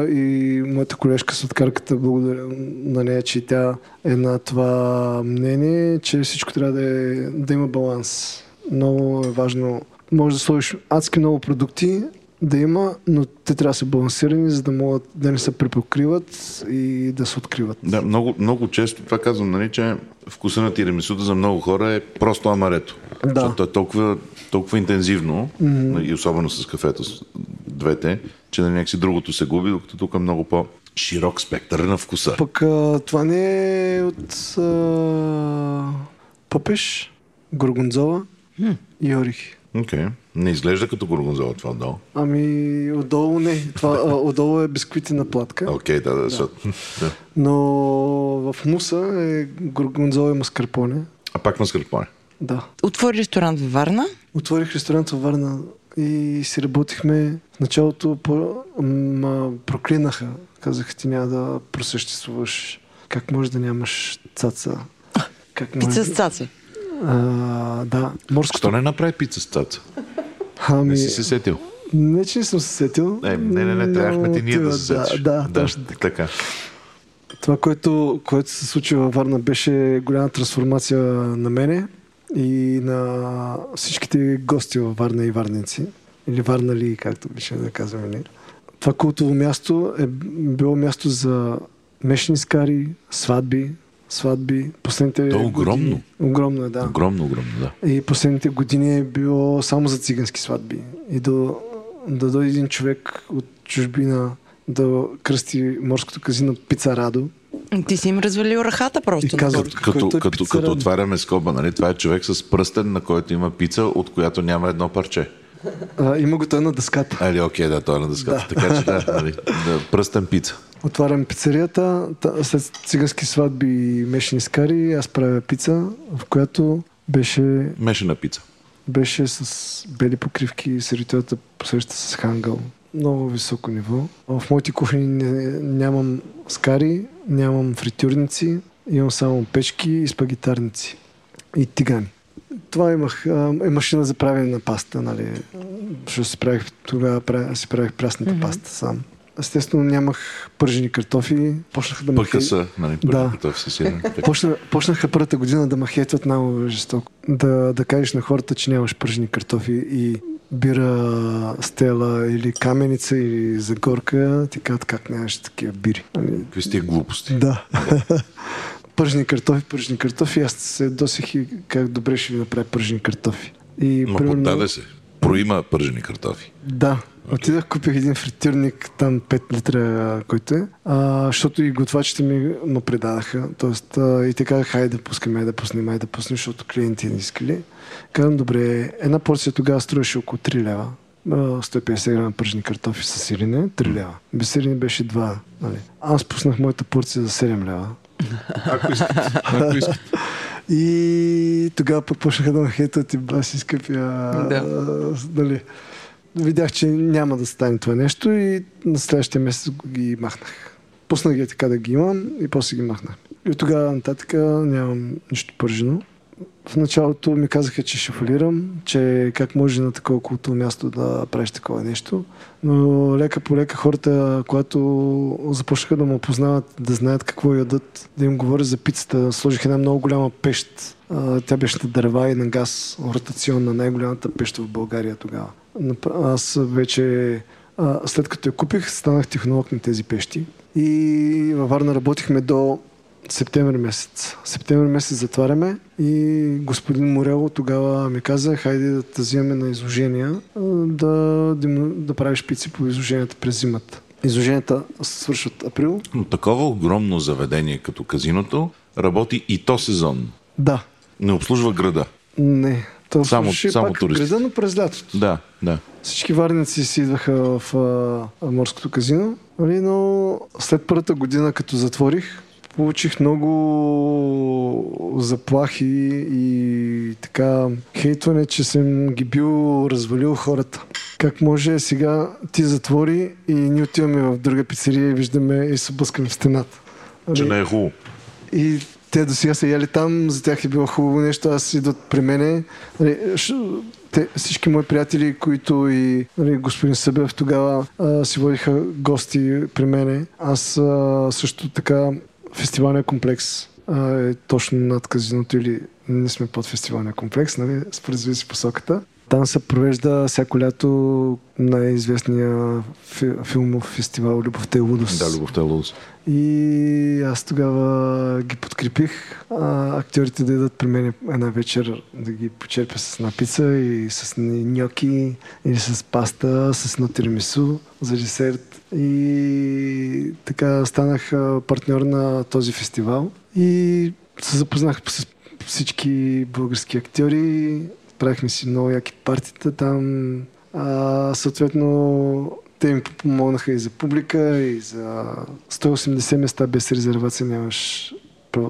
и моята колежка сладкарката, благодаря на нея, че тя е на това мнение, че всичко трябва да, е, да има баланс. Много е важно. Може да сложиш адски много продукти, да има, но те трябва да са балансирани, за да могат да не се препокриват и да се откриват. Да, много, много често това казвам, нали, че вкуса на тирамисута за много хора е просто амарето. Да. Защото е толкова, толкова интензивно, mm-hmm. и особено с кафето, с двете, че на някакси другото се губи, докато тук е много по-широк спектър на вкуса. Пък а, това не е от а, пъпеш, горгонзола и орехи. Окей. Okay. Не изглежда като горгонзола това отдолу. Ами, отдолу не. Това, а, отдолу е бисквитина платка. Окей, okay, да, да, защото... да. Но в муса е горгонзола и маскарпоне. А пак маскарпоне. Да. Отвори ресторант във Варна. Отворих ресторант във Варна и си работихме. В началото по, ма, проклинаха. Казаха ти няма да просъществуваш. Как може да нямаш цаца? Как може... Пица с цаци. А, да. Морското. Що не направи пица с цаца? Ами, Не си се сетил. не, че не съм се сетил. Е, не, не, не, трябвахме ти ние да се Да, сетиш. да, точно така. Това, което, което се случи във Варна, беше голяма трансформация на мене и на всичките гости във Варна и варненци. Или Варнали, както беше да казваме ние. Това култово място е било място за мешни скари, сватби, сватби. Последните То е огромно. Години, огромно е, да. Огромно, огромно, да. И последните години е било само за цигански сватби. И да, да дойде един човек от чужбина да кръсти морското казино Пица Радо. Ти си им развалил ръхата просто. И казва- на хората. Като, Който е като, като отваряме скоба, нали? това е човек с пръстен, на който има пица, от която няма едно парче. А, има го той на дъската. Али, окей, да, той е на дъската. Да. Така че да, нали, да, пръстен пица. Отварям пицарията, та- след цигански сватби и мешани скари, аз правя пица, в която беше, Мешана пица. беше с бели покривки, сервитурата посреща с хангъл. Много високо ниво. В моите кухни не- нямам скари, нямам фритюрници, имам само печки и спагитарници. И тигани. Това имах. Е машина за правене на паста, нали? Защото си правих, тогава си правих прясната mm-hmm. паста сам. Естествено нямах пържени картофи. Почнаха да хей- са, нали, Да. като си. Почна, почнаха първата година да ме хейтват много жестоко. Да, да кажеш на хората, че нямаш пържени картофи и бира стела или каменица или загорка, ти казват как нямаш такива бири. Нали, Какви сте глупости. Да. пържени картофи, пържени картофи. Аз се досих и как добре ще ви направя пържени картофи. И, Ма поддаде се. Проима пържени картофи. Да. Отидах, купих един фритюрник, там 5 литра, който е, а, защото и готвачите ми ме предадаха. Тоест, а, и те казаха, хайде да пускаме, да пуснем, хайде да пуснем, защото клиенти не искали. Казвам, добре, една порция тогава струваше около 3 лева. А, 150 грама пържени картофи с сирене, 3 лева. Без сирене беше 2. Нали. Аз пуснах моята порция за 7 лева. Ако искате. Ако искате. И тогава пък почнаха да ме хейтват и баси скъпи. А, Да. а, нали, видях, че няма да стане това нещо и на следващия месец ги махнах. Пуснах ги така да ги имам и после ги махнах. И от тогава нататък нямам нищо пържено. В началото ми казаха, че ще фалирам, че как може на такова култово място да правиш такова нещо. Но лека по лека хората, когато започнаха да ме опознават, да знаят какво ядат, да им говоря за пицата, сложих една много голяма пещ. Тя беше на дърва и на газ, ротационна, най-голямата пещ в България тогава. Аз вече, след като я купих, станах технолог на тези пещи. И във Варна работихме до септември месец. Септември месец затваряме и господин Морело тогава ми каза, хайде да те вземем на изложения, да, да, да правиш пици по изложенията през зимата. Изложенията свършват април. Но такова огромно заведение като казиното работи и то сезон. Да. Не обслужва града. Не. То Само- само пак туристи. града, но през лятото. Да, да. Всички варници си идваха в а, а, морското казино, нали, но след първата година, като затворих, получих много заплахи и така хейтване, че съм ги бил развалил хората. Как може сега ти затвори и ние отиваме в друга пицерия и виждаме и се блъскаме в стената. Че Нали? не е хубаво. И те до сега са яли там, за тях е било хубаво нещо, аз идват при мене. Нали, те, всички мои приятели, които и нали, господин Събев тогава а, си водиха гости при мене. Аз а, също така фестивалния комплекс а, е точно над казиното или не сме под фестивалния комплекс, нали, според зависи посоката. Там се провежда всяко лято най-известния фи, филмов фестивал Любовта и лудост. Да, любовта е лудост. И аз тогава ги подкрепих. А, актьорите да идат при мен една вечер да ги почерпя с една пица и с ньоки или с паста, с едно тирамису за десерт. И така станах партньор на този фестивал. И се запознах с всички български актьори. Правихме си много яки партита там. А, съответно, те ми помогнаха и за публика, и за 180 места без резервация нямаш,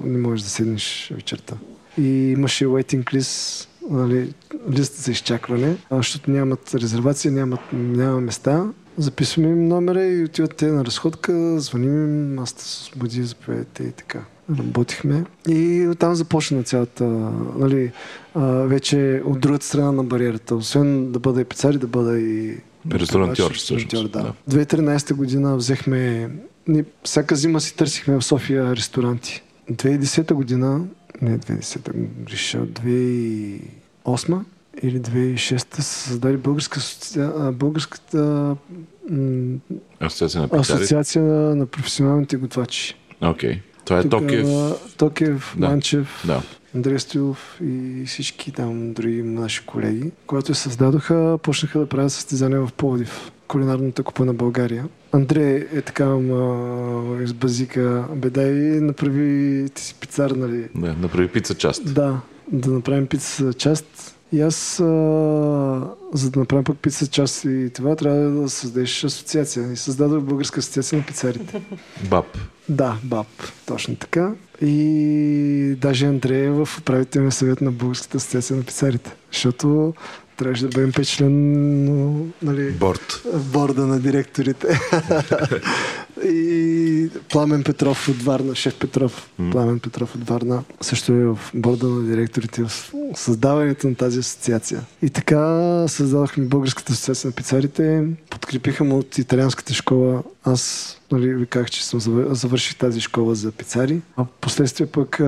не можеш да седнеш вечерта. И имаше waiting list, нали, лист за изчакване, защото нямат резервация, нямат, няма места. Записваме им номера и отиват те на разходка, звъним им, аз се освободи, заповядайте и така. Работихме и оттам започна цялата, нали, вече от другата страна на бариерата. Освен да бъда и пицари, да бъда и Ресторантьор, ресторантьор, всъщност, да. да. 2013 година взехме... Ние всяка зима си търсихме в София ресторанти. 2010 година, не 2010, греша, 2008 или 2006 се създаде българска, българската м, Асоциация на асоциация на, на професионалните готвачи. Окей. Това е Токиев. Тогава Токиев, Да. Манчев, Да. Андрей Стоилов и всички там други наши колеги, когато я създадоха, почнаха да правят състезания в Пловдив, кулинарната купа на България. Андрей е така ма, избазика, беда и направи ти си пицар, нали? Да, направи пица част. Да, да направим пица част. И аз, а, за да направим пък пица част и това, трябва да създадеш асоциация. И създадох Българска асоциация на пицарите. Баб. Да, БАП, точно така. И даже Андрей е в управителния съвет на Българската асоциация на пицарите. Защото трябваше да бъдем петчлен но, нали, Борт. в борда на директорите. и Пламен Петров от Варна, шеф Петров, Пламен Петров от Варна, също е в борда на директорите в създаването на тази асоциация. И така създадохме Българската асоциация на пицарите, подкрепиха ме от италианската школа. Аз нали, ви казах, че съм завър- завърших тази школа за пицари. А последствие пък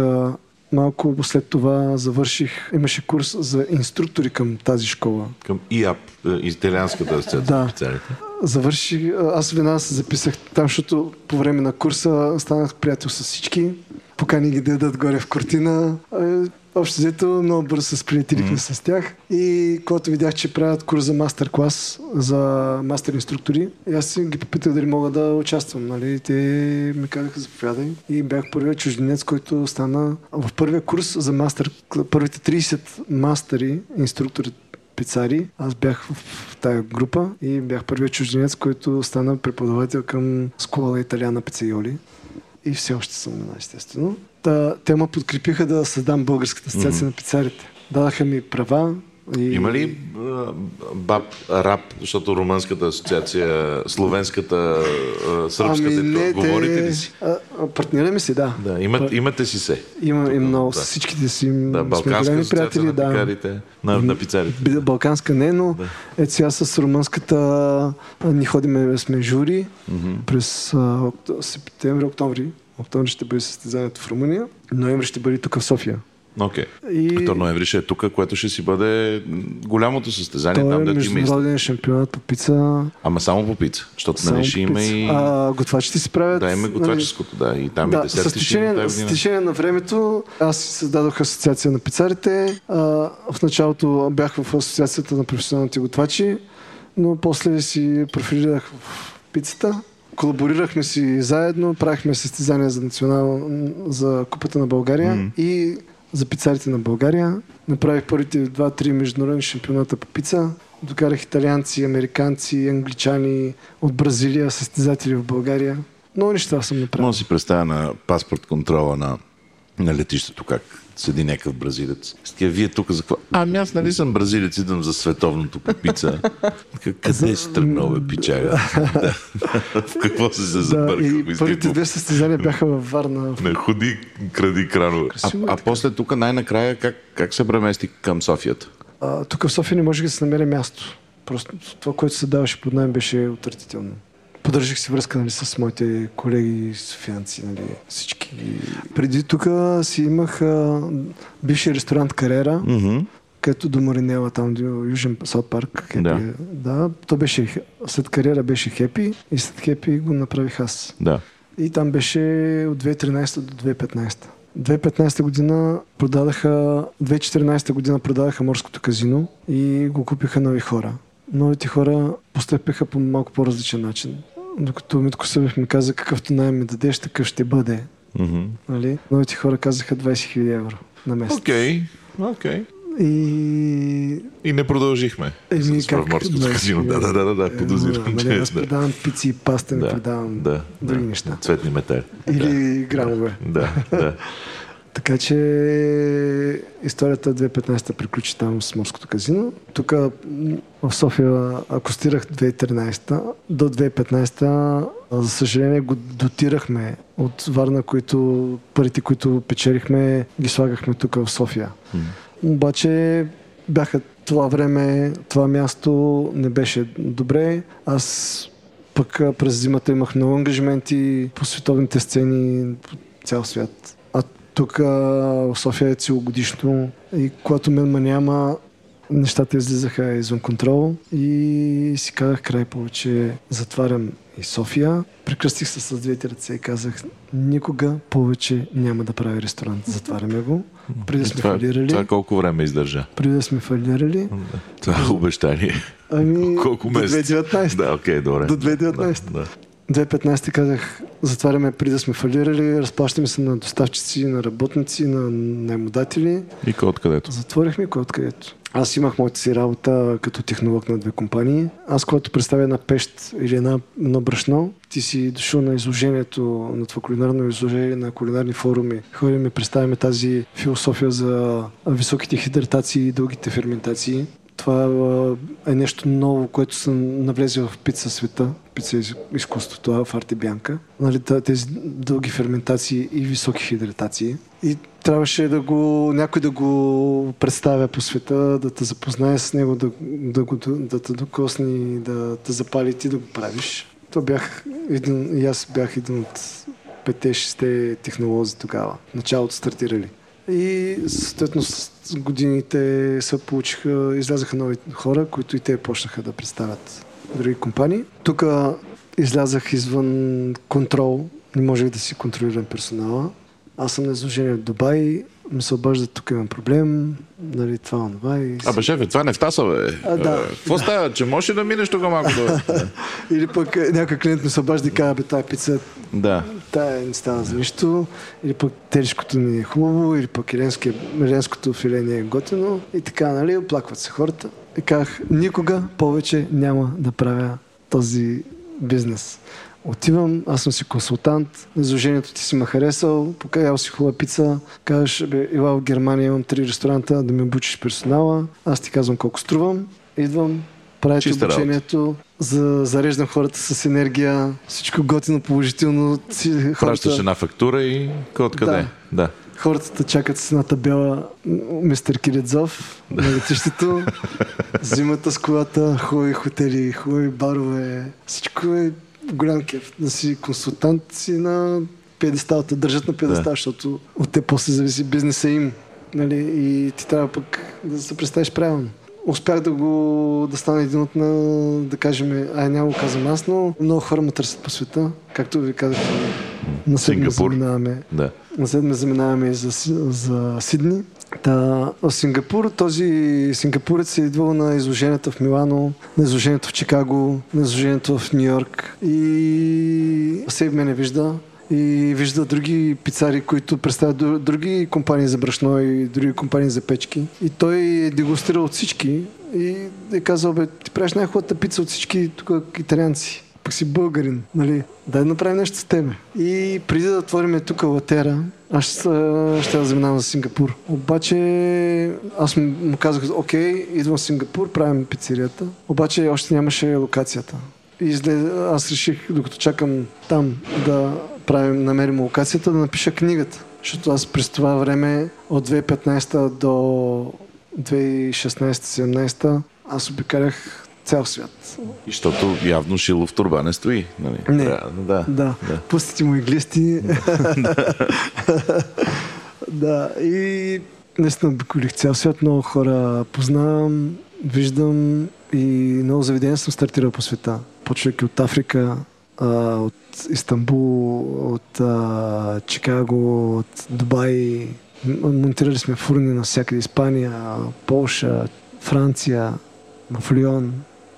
малко след това завърших, имаше курс за инструктори към тази школа. Към ИАП, е, италианската асоциация Да. Завърших, аз веднага се записах там, защото по време на курса станах приятел с всички. покани ги да ядат горе в картина. Общо взето много бързо се сприятелихме mm. с тях и когато видях, че правят курс за мастер-клас, за мастер инструктори, аз ги попитах дали мога да участвам. Нали? Те ми казаха заповядай и бях първият чужденец, който стана в първия курс за мастер, първите 30 мастери, инструктори пицари. Аз бях в тая група и бях първият чужденец, който стана преподавател към школа Италиана Пицайоли. И все още съм на естествено. Та, те ме подкрепиха да създам Българската асоциация mm-hmm. на пицарите. Дадаха ми права, и... Има ли баб рап, защото румънската асоциация, словенската, сръбската, ами, не, говорите те... ли си? партнираме си, да. да имат, имате си се. Има и много, да. всичките си да, сме приятели. На, да. пикарите, на, на пицарите. Балканска не, но да. ето сега с румънската ни ходиме, сме жури mm-hmm. през а, септември, октомври. Октомври ще бъде състезанието в Румъния. Ноември ще бъде тук в София. Окей. Okay. И... То ноември ще е тук, което ще си бъде голямото състезание. Той там, е международен шампионат по пица. Ама само по пица, защото нали ще има и... А, готвачите си правят... Да, има готваческото, да. И там да, и десерти с течение, с течение на времето аз създадох асоциация на пицарите. А, в началото бях в асоциацията на професионалните готвачи, но после си профилирах в пицата колаборирахме си заедно, правихме състезания за национал, за Купата на България mm. и за пицарите на България. Направих първите два-три международни шампионата по пица. Докарах италианци, американци, англичани от Бразилия, състезатели в България. Много неща съм направил. Може да си представя на паспорт контрола на, на летището как седи някакъв бразилец. Стия, вие тук за какво? Ами аз нали съм бразилец, идвам за световното по пица. Къде си тръгнал, бе, пичага? в какво си се забъркал? Да, първите две състезания бяха във Варна. Не, ходи, кради крано. А, а после тук най-накрая как, как се премести към Софията? А, тук в София не може да се намери място. Просто това, което се даваше под найем, беше отвратително поддържах си връзка нали, с моите колеги софианци, нали, всички. Преди тук си имах а, бивши ресторант Карера, mm-hmm. където до Маринела, там до Южен Саут парк. Хепи. Да. да. то беше, след кариера беше Хепи и след Хепи го направих аз. Да. И там беше от 2013 до 2015. 2015 година продадаха, 2014 година продадаха морското казино и го купиха нови хора новите хора постъпиха по малко по-различен начин. Докато Митко Събев ми каза какъвто найем ми дадеш, такъв ще бъде. Mm-hmm. Нали? Новите хора казаха 20 000 евро на месец. Окей, okay. Okay. И... И не продължихме. Еми, с как? Морското казино. Да, да, да, да, да подозирам. Нали, аз предавам пици и паста, не да, предавам да, други да, неща. Цветни метали. Или да. грамове. Да, да. Така че историята 2015 приключи там с морското казино. Тук в София акустирах 2013 до 2015 за съжаление го дотирахме от Варна, които парите, които печелихме, ги слагахме тук в София. Mm. Обаче бяха това време, това място не беше добре. Аз пък през зимата имах много ангажименти по световните сцени по цял свят. Тук в София е целогодишно и когато мен ма няма, нещата излизаха извън контрол и си казах край повече затварям и София. Прекръстих се с двете ръце и казах никога повече няма да прави ресторант. Затваряме го. Преди да сме това, фалирали. Това колко време издържа? Преди да сме фалирали. Това е обещание. Ами, колко месеца? До 2019. Да, окей, okay, добре. До 2019. Да, да. 2015 казах, затваряме преди да сме фалирали, разплащаме се на доставчици, на работници, на наемодатели. И кой откъдето? Затворихме кой откъдето. Аз имах моята си работа като технолог на две компании. Аз, когато представя една пещ или една, едно брашно, ти си дошъл на изложението, на това кулинарно изложение, на кулинарни форуми. Ходим и представяме тази философия за високите хидратации и дългите ферментации. Това е нещо ново, което са навлезе в пица света, пица изкуството в Арти Бянка. Нали, тези дълги ферментации и високи хидратации. И трябваше да го, някой да го представя по света, да те запознае с него, да, да, го, да те докосни, да те запали ти да го правиш. То бях един, и аз бях един от пете-шесте технолози тогава. Началото стартирали. И съответно годините се получиха, излязаха нови хора, които и те почнаха да представят други компании. Тук излязах извън контрол, не можех да си контролирам персонала. аз съм на изложение в Дубай, ми се обажда, тук имам проблем, нали, това, това и... Абе, шефе, това не в таса, бе. А, да. Е, Какво става? Че можеш ли да минеш тук малко до... Или пък е, някой клиент ми се обажда и казва, бе, тая пица, да. тая не става за нищо, или пък телешкото не е хубаво, или пък иленското филе не е готино и така, нали, оплакват се хората. И казах, никога повече няма да правя този бизнес. Отивам, аз съм си консултант, изложението ти си ме харесал, покаял си хубава пица, казваш, бе, ела в Германия имам три ресторанта да ми обучиш персонала, аз ти казвам колко струвам, идвам, правя ти Чиста работа. обучението, за, зареждам хората с енергия, всичко готино, положително. Си, Пращаш хората, една фактура и кой откъде? Да. Да. хората чакат с една табела мистер Киридзов на летището, зимата с колата, хубави хотели, хубави барове, всичко е голям кеф. Да си консултант си на пиедестал, те държат на пиедестал, Да. защото от те после зависи бизнеса им. Нали? И ти трябва пък да се представиш правилно. Успях да го да стана един от на, да кажем, ай няма го казвам аз, но много хора ме търсят по света. Както ви казах, на седми заминаваме Да. на седме заминаваме и за, за Сидни. Та, в Сингапур, този сингапурец е идвал на изложението в Милано, на изложението в Чикаго, на изложението в Нью Йорк и Сейв мене вижда и вижда други пицари, които представят дру- други компании за брашно и други компании за печки. И той е дегустирал от всички и е казал, бе, ти правиш най-хубавата пица от всички тук италианци пък си българин, нали? Дай да направим нещо с тебе. И преди да отворим тук латера, аз ще, да заминавам за Сингапур. Обаче аз му казах, окей, идвам в Сингапур, правим пицерията. Обаче още нямаше локацията. И излез, аз реших, докато чакам там да правим, намерим локацията, да напиша книгата. Защото аз през това време от 2015 до 2016-17 аз обикалях цял свят. И защото явно шило в турба не стои. Нали? Не. Трябва- Да. Да, Да. пустите му иглисти. да, и наистина обиколих цял свят, много хора познавам, виждам и много заведения съм стартирал по света. Почвайки от Африка, от Истанбул, от Чикаго, от Дубай. Монтирали сме фурни навсякъде. Испания, Полша, Франция, в Лион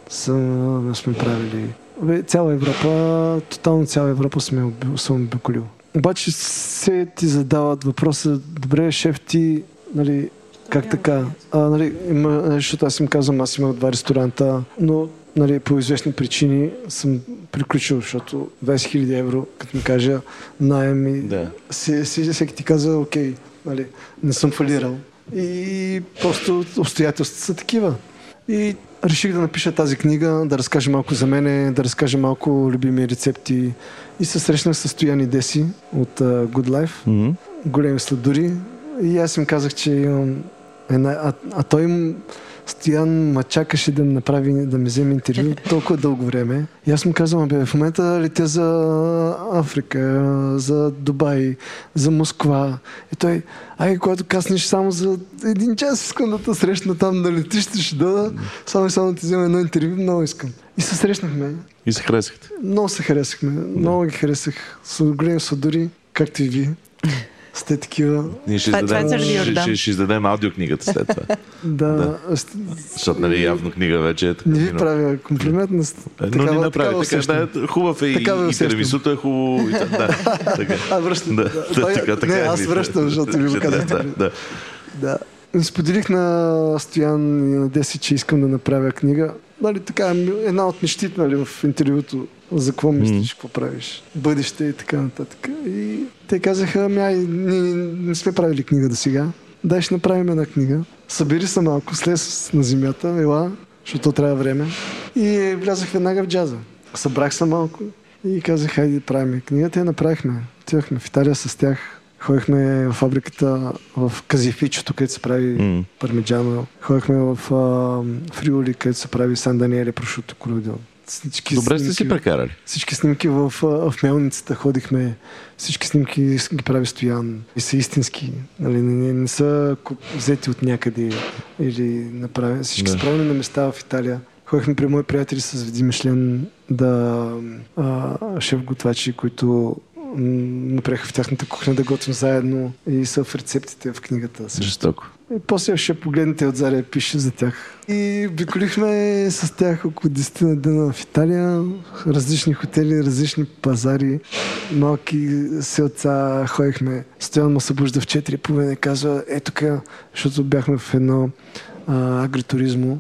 сме правили. Бе, цяла Европа, тотално цяла Европа сме, съм обиколил. Обаче се ти задават въпроса, добре, шеф, ти, нали, как така? А, нали, има, нали, защото аз им казвам, аз имах два ресторанта, но нали, по известни причини съм приключил, защото 20 000 евро, като ми кажа, найем и Да. си, си, всеки ти каза, окей, нали, не съм фалирал. И просто обстоятелствата са такива. И реших да напиша тази книга, да разкажа малко за мене, да разкажа малко любими рецепти. И се срещнах с Стоян Деси от uh, Good Life, Мгм. големи сладури. И аз им казах, че имам една... А, а той им... Стоян ма чакаше да ми направи, да ми вземе интервю толкова дълго време. И аз му казвам, бе, в момента летя за Африка, за Дубай, за Москва. И той, ай, когато каснеш само за един час, искам да те срещна там на летище, ще да, само и само да ти взема едно интервю, много искам. И се срещнахме. И се харесахте. Много се харесахме. Много ги харесах. С големи сладури, както и вие. Сте такива. Ние ще Това- това е издадем, ще, ще, ще издадем аудиокнигата след това. Да. Защото нали, явно книга вече е така. Не ви правя комплимент, но Е, Но такава- ни направи. Така, да, хубав е и, и усещам. теремисуто е хубаво. И, та- да, така. А, връщам. Да, Да, да, Той- така, така не, е, аз връщам, защото ви го да, казахте. Да, да. Да. Споделих на Стоян и на Деси, че искам да направя книга. Нали, така, една от нещите нали, в интервюто. За какво мислиш, какво правиш, бъдеще и така нататък. И те казаха, ами ай, ние не сме правили книга до сега. Дай ще направим една книга. Събери се малко, слез на земята, ела, защото трябва време. И влязах веднага в джаза. Събрах се малко и казах, хайде да правим книгата. Я направихме. Отидохме в Италия с тях. Ходихме в фабриката в Казифичото, където се прави М. пармиджано. Ходихме в а, Фриоли, където се прави Сан Даниеле, прошуто крудел. Всички Добре сте си снимки- прекарали. всички снимки в, в мелницата ходихме. Всички снимки ги прави Стоян. И са истински. Нали, не, не, не са взети от някъде. Или направени. Всички Да. са правени на места в Италия. Ходихме при мои приятели с Види Мишлен да а, шеф готвачи, които направиха в тяхната кухня да готвим заедно и са в рецептите в книгата. също. Жестоко. И после ще погледнете отзади и пише за тях. И обиколихме с тях около 10 на дена в Италия, различни хотели, различни пазари, малки селца, ходихме. Стоян му събужда в 4 половина и казва, е тук, защото бяхме в едно а, агритуризмо.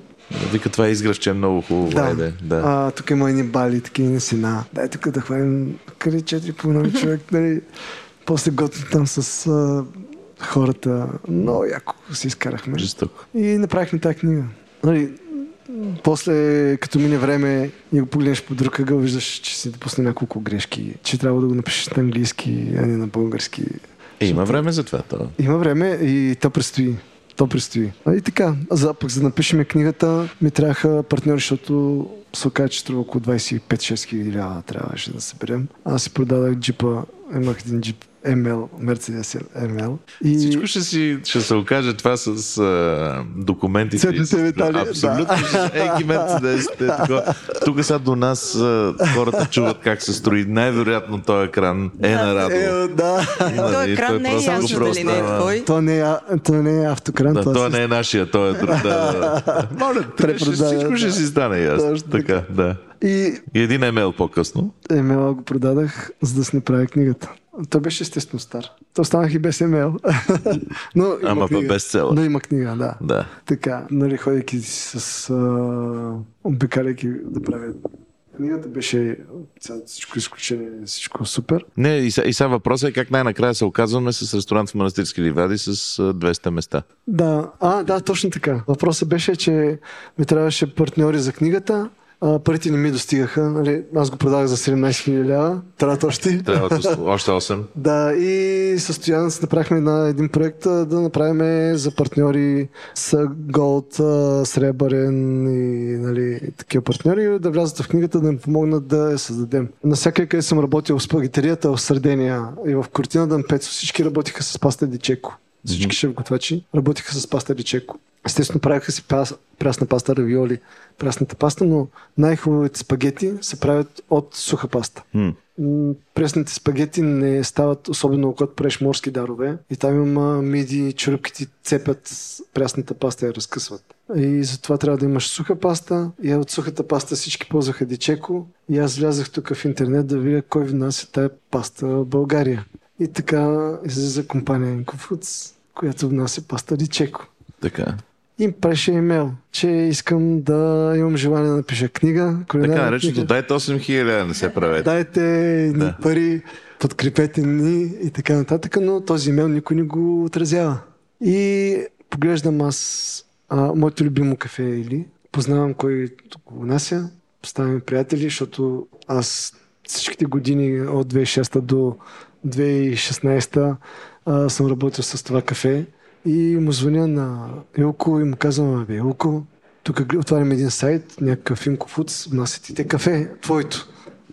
Вика, това изгръвче е много хубаво. Да. Айде, да. А, тук има едни бали, такива на сина. Дай тук да хванем къде 4 половина човек, нали. После готвим там с а, хората. Много яко си изкарахме. Жестоко. И направихме тази книга. Нали, после, като мине време и го погледнеш по друг ъгъл, виждаш, че си допусна няколко грешки, че трябва да го напишеш на английски, а не на български. Е, има време за това. То. Има време и то предстои. То предстои. А и така, за, пък за да напишем книгата, ми трябваха партньори, защото се оказа, че струва около 25-6 хиляди лева трябваше да съберем. Аз си продадах джипа, имах един джип ML, Mercedes ML. И... Всичко ще, си, ще се окаже това с а, документите. Цветните метали, Абсолютно. Еки мерцедесите. такова. Тук сега до нас а, хората чуват как се строи. Най-вероятно този екран е на радио. Е, да. Той и екран не е ясно дали не е твой. То не е, то не е автокран. Да, то той си- не е нашия, той е друг. Да, да. Моля, всичко ще да. си стане ясно. Точно Така, да. И И един емейл по-късно. емейла го продадах, за да си направя книгата. Той беше естествено стар. То останах и без емейл. Но има Ама книга. бестселър. Но има книга, да. Да. Така, нали, ходейки с... А, обикаляйки да правя книгата, беше всичко изключение, всичко супер. Не, и, са- и сега въпросът е как най-накрая се оказваме с ресторант в Манастирски ливади с а, 200 места. Да, а, да, точно така. Въпросът беше, че ми трябваше партньори за книгата, а, парите не ми достигаха. Нали, аз го продавах за 17 000 лева, трябват още. Трябва още 8. Да, и със Стоян направихме на един проект да направим за партньори с Голд, Сребърен и нали, такива партньори да влязат в книгата да им помогнат да я създадем. Насякъде, къде съм работил в спагетерията в Сърдения и в Кортина Дъмпецо, всички работиха с паста Дичеко. Всички шеф готвачи работиха с паста Дичеко. Естествено, правиха си пас- прясна паста равиоли, прясната паста, но най-хубавите спагети се правят от суха паста. М, Пресните спагети не стават, особено когато правиш морски дарове. И там има миди, чурупките цепят прясната паста и я разкъсват. И затова трябва да имаш суха паста. И от сухата паста всички ползваха дичеко. И аз влязах тук в интернет да видя кой внася тая паста в България. И така излиза компания Incofood, която внася паста дичеко. Така. И им преше имейл, че искам да имам желание да напиша книга. Така нареченото дайте 8000, не се правете. Дайте ни Да. пари, подкрепете ни и така нататък, но този имейл никой не го отразява. И поглеждам аз а, моето любимо кафе или познавам кой го внася, ставаме приятели, защото аз всичките години от 2006 до 2016 а, съм работил с това кафе и му звъня на Илко и му казвам, абе Илко, тук отваряме един сайт, някакъв Инкофудс, внасят и те кафе, твоето.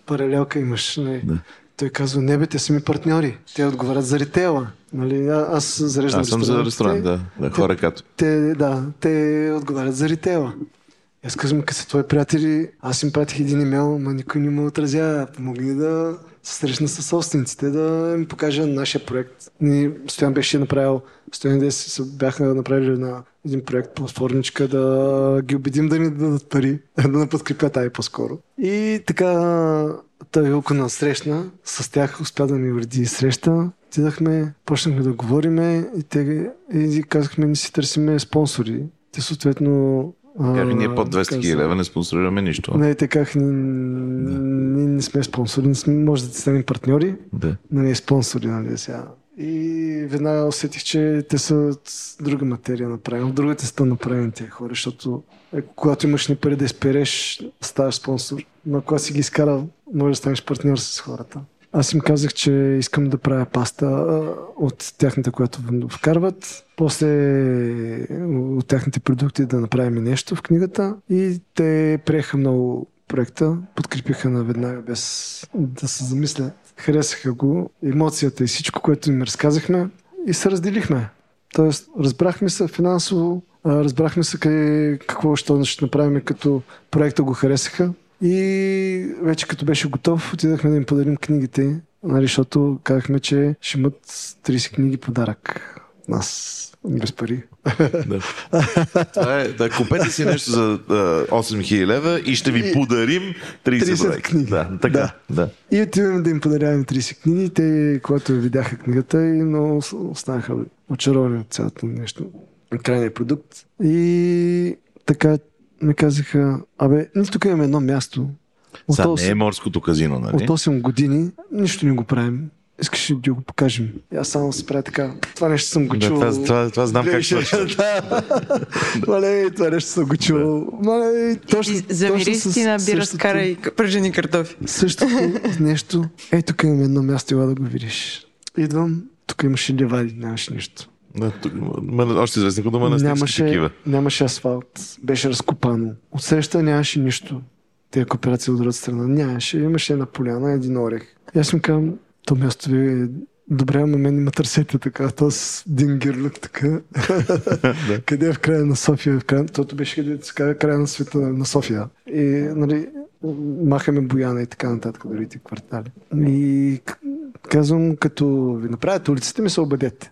Паралелка имаш. Не. Да. Той казва, не бе, те са ми партньори. Те отговарят за ритейла. Нали, а- аз зареждам Аз съм за ресторант, да. да хора като. те, да, те отговарят за ритейла. Аз казвам, къде са твои приятели, аз им пратих един имейл, но никой не му отразява. Помогни да се срещна с собствениците, да им покажа нашия проект. Ни, Стоян беше направил, Стоян и бяха направили на един проект платформичка да ги убедим да ни дадат пари, да не подкрепят ай по-скоро. И така той Илко на срещна, с тях успя да ми уреди среща. Отидахме, почнахме да говориме и те и казахме, не си търсиме спонсори. Те съответно... Как ние под 200 каза- хиляди лева не спонсорираме нищо. Не, така, ние не сме спонсори, не сме, може да ти станем партньори, Да. но не спонсори, нали сега. И веднага усетих, че те са от друга материя направени, от другата стън направени тези хора, защото е, когато имаш ни пари да изпереш, ставаш спонсор. Но когато си ги изкарал, може да станеш партньор с хората. Аз им казах, че искам да правя паста от тяхната, която вкарват. После от тяхните продукти да направим нещо в книгата. И те приеха много проекта, подкрепиха наведнага без да се замисля. Харесаха го, емоцията и всичко, което им разказахме и се разделихме. Тоест, разбрахме се финансово, разбрахме се къде, какво ще, ще направим, като проекта го харесаха. И вече като беше готов, отидахме да им подарим книгите Нали, защото казахме, че ще имат 30 книги подарък. Нас без пари. Да. Това е, да, купете си нещо за а, 8000 лева и ще ви подарим 30, 30 бройки. книги. Да, така. Да. Да. И отиваме да им подаряваме 30 книги. Те, когато видяха книгата, и много останаха очаровани от цялото нещо. от Крайния продукт. И така ми казаха, абе, тук имаме едно място. От, Сега не 8, е морското казино, нали? от 8 години нищо не го правим. Искаш ли да го покажем? И аз само се правя така. Това нещо съм го Да, чул. това, това, това знам как свършва. Да. Мале, това нещо съм го чул. Мале, точно, И замири точно си на бира с кара и пържени картофи. Същото нещо. Ей, тук имаме едно място, ела да го видиш. Идвам, тук имаше ливади, нямаше нищо. Тук, ма, още известно като манастирски Нямаше, такива. нямаше асфалт, беше разкопано. Отсреща нямаше нищо. Тези кооперации от другата страна нямаше. Имаше една поляна, един орех. И аз им казвам, то място ви е добре, ама мен има търсете така, то с един гирлюк така. къде е в края на София? В края, тото беше къде се казва края на света на София. И, нали, махаме Бояна и така нататък, другите квартали. И казвам, като ви направят улиците, ми се обадете.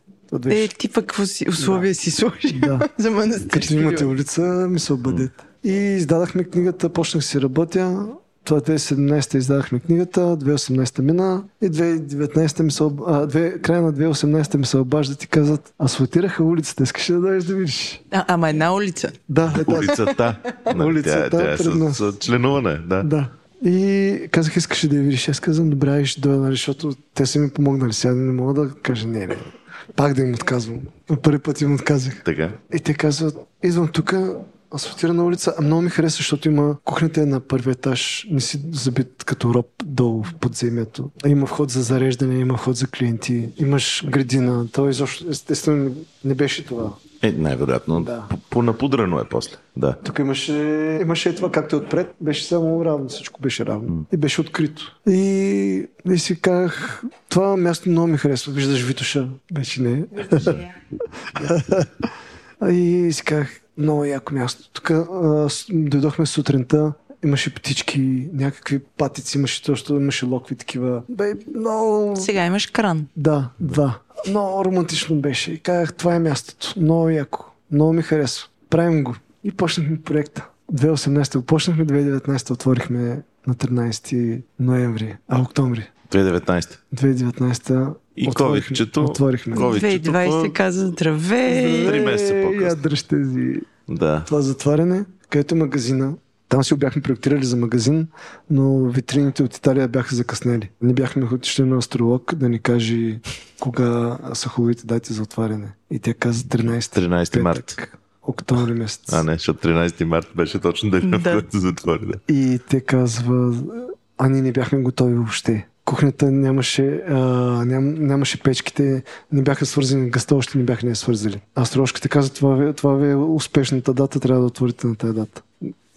Е, ти пък какво си, условия си сложи Да. за Като манастирски имате улица, ми се обадете. И издадахме книгата, почнах си работя. Това 2017 издадахме книгата, 2018 мина и 2019 ми се об... а, две... края на 2018 ми се обаждат и казват, асфалтираха улицата, искаш ли да дойдеш да видиш? А, ама една улица. Да, е, да, Улицата. Нали, Улицата тя, тя е пред с, нас. с членуване. Да. да. И казах, искаш ли да я видиш? Аз казвам, добре, ще дойда, нали, защото те са ми помогнали. Сега не мога да кажа не, не. Пак да им отказвам. Първи път им отказах. Така. И те казват, идвам тук, асфалтирана улица, а много ми хареса, защото има кухнята е на първи етаж, не си забит като роб долу в подземието. Има вход за зареждане, има вход за клиенти, имаш градина. То изобщо, естествено, не беше това. Е, най-вероятно. Да. Понапудрено е после. Да. Тук имаше, имаше това, както е отпред, беше само равно, всичко беше равно. И беше открито. И, и си казах, това място много ми харесва. Виждаш Витоша, вече не. А И си казах, много яко място. Тук дойдохме сутринта, имаше птички, някакви патици, имаше точно, имаше локви такива. Бе, много... Сега имаш кран. Да, два. Много романтично беше. И казах, това е мястото. Много яко. Много ми харесва. Правим го. И почнахме проекта. 2018 го почнахме, 2019 отворихме на 13 ноември, а октомври. 2019. 2019 И отворихме, ковидчето. отворихме. Ковидчето. 2020 каза здравей. Три месеца по-късно. Я дръж тези Да. това затваряне, където магазина. Там си го бяхме проектирали за магазин, но витрините от Италия бяха закъснели. Не бяхме отишли на астролог да ни каже кога са хубавите дати за отваряне. И те каза 13, 13 март. петък, октомври месец. А не, защото 13 март беше точно деня, в Да. който затвори. Да. И те казва, а ние не бяхме готови въобще. Кухнята нямаше, а, ням, нямаше печките, не бяха свързани, гъста още не бяха не свързали. Астрологите каза, това, ви- това ви е успешната дата, трябва да отворите на тази дата.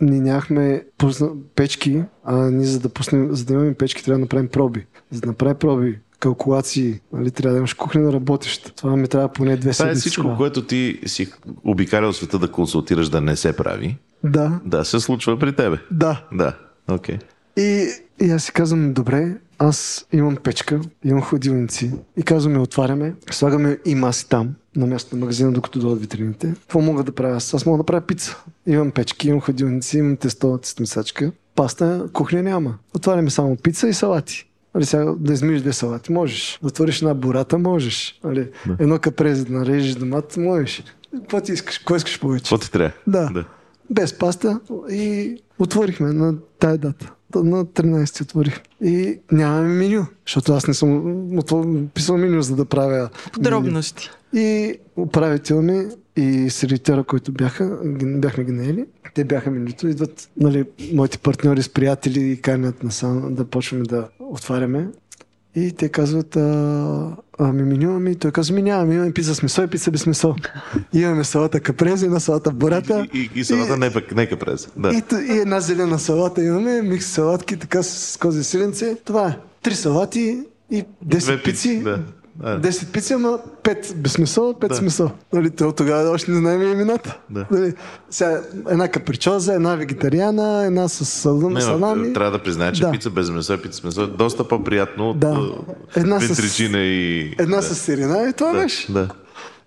Ние нямахме пусна, печки, а ние за да, пуснем, за да имаме печки трябва да направим проби. За да направим проби, калкулации, нали, трябва да имаш кухня работеща. Това ми трябва поне две Това е седмици. всичко, тогава. което ти си обикалял света да консултираш да не се прави. Да, Да, се случва при тебе. да. Да. Окей. И, и аз си казвам, добре, аз имам печка, имам ходилници и казваме, отваряме, слагаме и маси там, на място на магазина, докато дойдат витрините. Какво мога да правя? Аз, аз мога да правя пица. Имам печки, имам ходилници, имам тесто, тестомисачка. Паста, кухня няма. Отваряме само пица и салати. Али сега да измиеш две салати, можеш. Да отвориш една бурата, можеш. Али, едно капрезе да нарежеш домат, можеш. Какво ти искаш? Кой искаш повече? Какво ти трябва? Да. да. Без паста и отворихме на тая дата. На 13 отворих. И нямаме меню, защото аз не съм отвор- писал меню, за да правя Подробности. меню. И управител ми и сервитера, който бяха, бяхме ги наели, те бяха менюто, идват нали, моите партньори с приятели и канят насам да почваме да отваряме. И те казват, а, ами меню, ами той казва, ми нямаме, имаме пица с месо и пица без месо. имаме салата капрезе, една салата бурата. И, и, и салата не, пък- нека през. Да. И, и една зелена салата имаме, микс салатки, така с кози силенце. Това е. Три салати и 10 Две пици, пици. да. Да. 10 пици, ама 5 без смисъл, 5 Да. смисъл. Нали, то тогава още не знаем имената. Да. Нали, сега, една капричоза, една вегетариана, една с салам, Не, салами. трябва да призная, че Да. пица без месо и пица с месо е доста по-приятно от Да. Една една с- и... Една да. с сирена и това да, беше. да.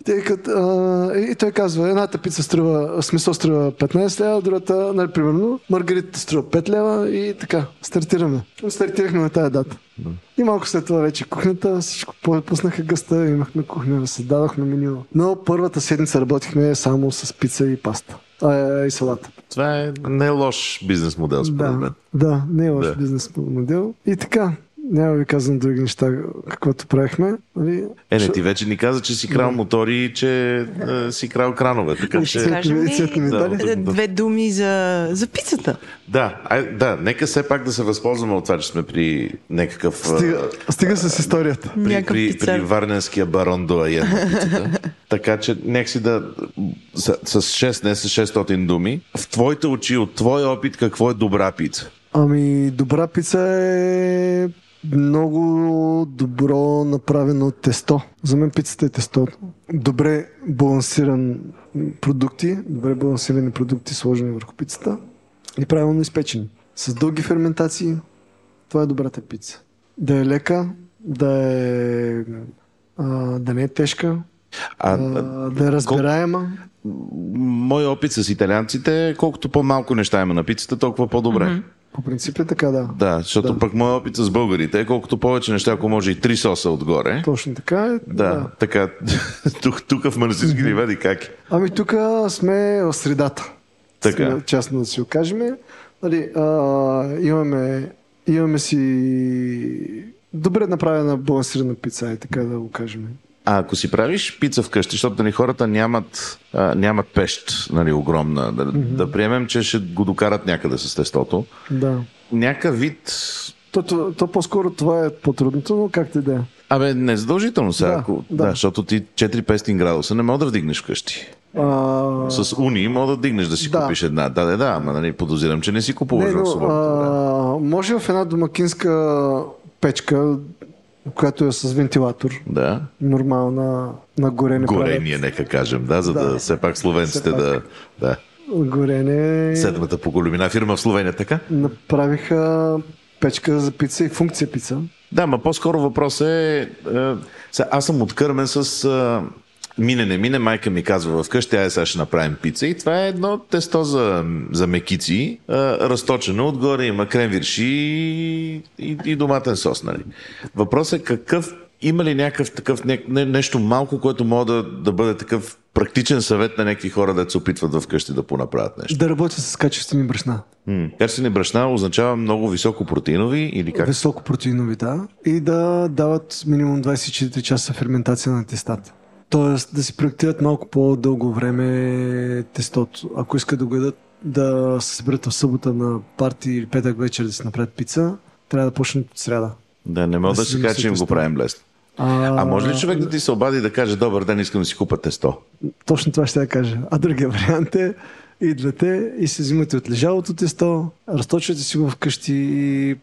Тъй като, а, и той казва, едната пица струва, смисъл струва 15 лева, другата, нали, примерно, маргаритата струва 5 лева и така, стартираме. Стартирахме на тази дата. И малко след това вече кухнята, всичко пуснаха гъста, имахме кухня, създадохме меню. Но първата седмица работихме само с пица и паста. А, и салата. Това е не лош бизнес модел, според Да, мен. да, не е лош Да. бизнес модел. И така, няма да ви казвам други неща, каквото правихме. Нали? Е, не, ти вече ни каза, че си крал мотори и че е, си крал кранове. Така Ще че... Кажем ли? Да. две думи за, за пицата? Да, ай, да, нека все пак да се възползваме от това, че сме при някакъв... Стига, стига с историята. при, Някакъв при, пицар. при варненския барон пицата. така че нека си да с, с 6, не с 600 думи. В твоите очи, от твой опит, какво е добра пица? Ами, добра пица е много добро направено тесто. За мен пицата е тесто. Добре балансиран продукти, добре балансирани продукти сложени върху пицата и правилно изпечени. С дълги ферментации, това е добрата пица. Да е лека, да е а, да не е тежка, А, а, да е разбираема. мой опит с италианците е колкото по-малко неща има на пицата, толкова по-добре. Mm-hmm. По принцип е така, да. Да, защото Да. пък мой опит с българите е колкото повече неща, ако може и три соса отгоре. Точно така е. Да, така. тук, тук в манастирски ливади как е? Ами тук сме в средата. Така. Сме, Честно да си го кажем. Нали, а, имаме, имаме си добре направена балансирана пица, е така да го кажем. А ако си правиш пица вкъщи, защото нали, хората нямат, а, нямат пещ нали, огромна, да, mm-hmm. да приемем, че ще го докарат някъде с тестото. Да. Някакъв вид... То, то, то по-скоро това е по-трудното, но както и да е. Абе, не задължително сега. Да, ако, да. да. защото ти 4-500 градуса не мога да вдигнеш вкъщи. А, С уни мога да дигнеш да си Да. купиш една. Да, да, да, ама нали, подозирам, че не си купуваш не, в но, свободното време. може в една домакинска печка, която е с вентилатор, Да. нормална на горене. Горение, нека кажем, да, за да, Да. все пак словенците Все пак. да... да. правят Горене. Седмата по големина фирма в Словения, така? Направиха печка за пица и функция пица. Да, ма по-скоро въпрос е... е аз съм откърмен с... Е, мине, не мине, майка ми казва вкъщи, ай сега ще направим пица. И това е едно тесто за, за мекици, е, разточено, отгоре има крем вирши и, и, и доматен сос, нали? Въпросът е какъв има ли някакъв такъв не, не, нещо малко, което може да, да бъде такъв практичен съвет на някакви хора, да се опитват вкъщи да понаправят нещо? Да работя с качествени брашна. М. Качествени брашна означава много високо протеинови или как? Високо протеинови, да. И да дават минимум 24 часа ферментация на тестата. Тоест да си проектират малко по-дълго време тестото. Ако искат да го ядат, да се съберат в събота на парти или петък вечер да си направят пица, трябва да почнат от сряда. Да, не мога Да да, си кажа, че им го правим лесно. А може ли човек да ти се обади да каже, добър ден, искам да си купа тесто? Точно това ще я кажа. А другия вариант е, идвате и се взимате от лежалото тесто, разточвате си го вкъщи и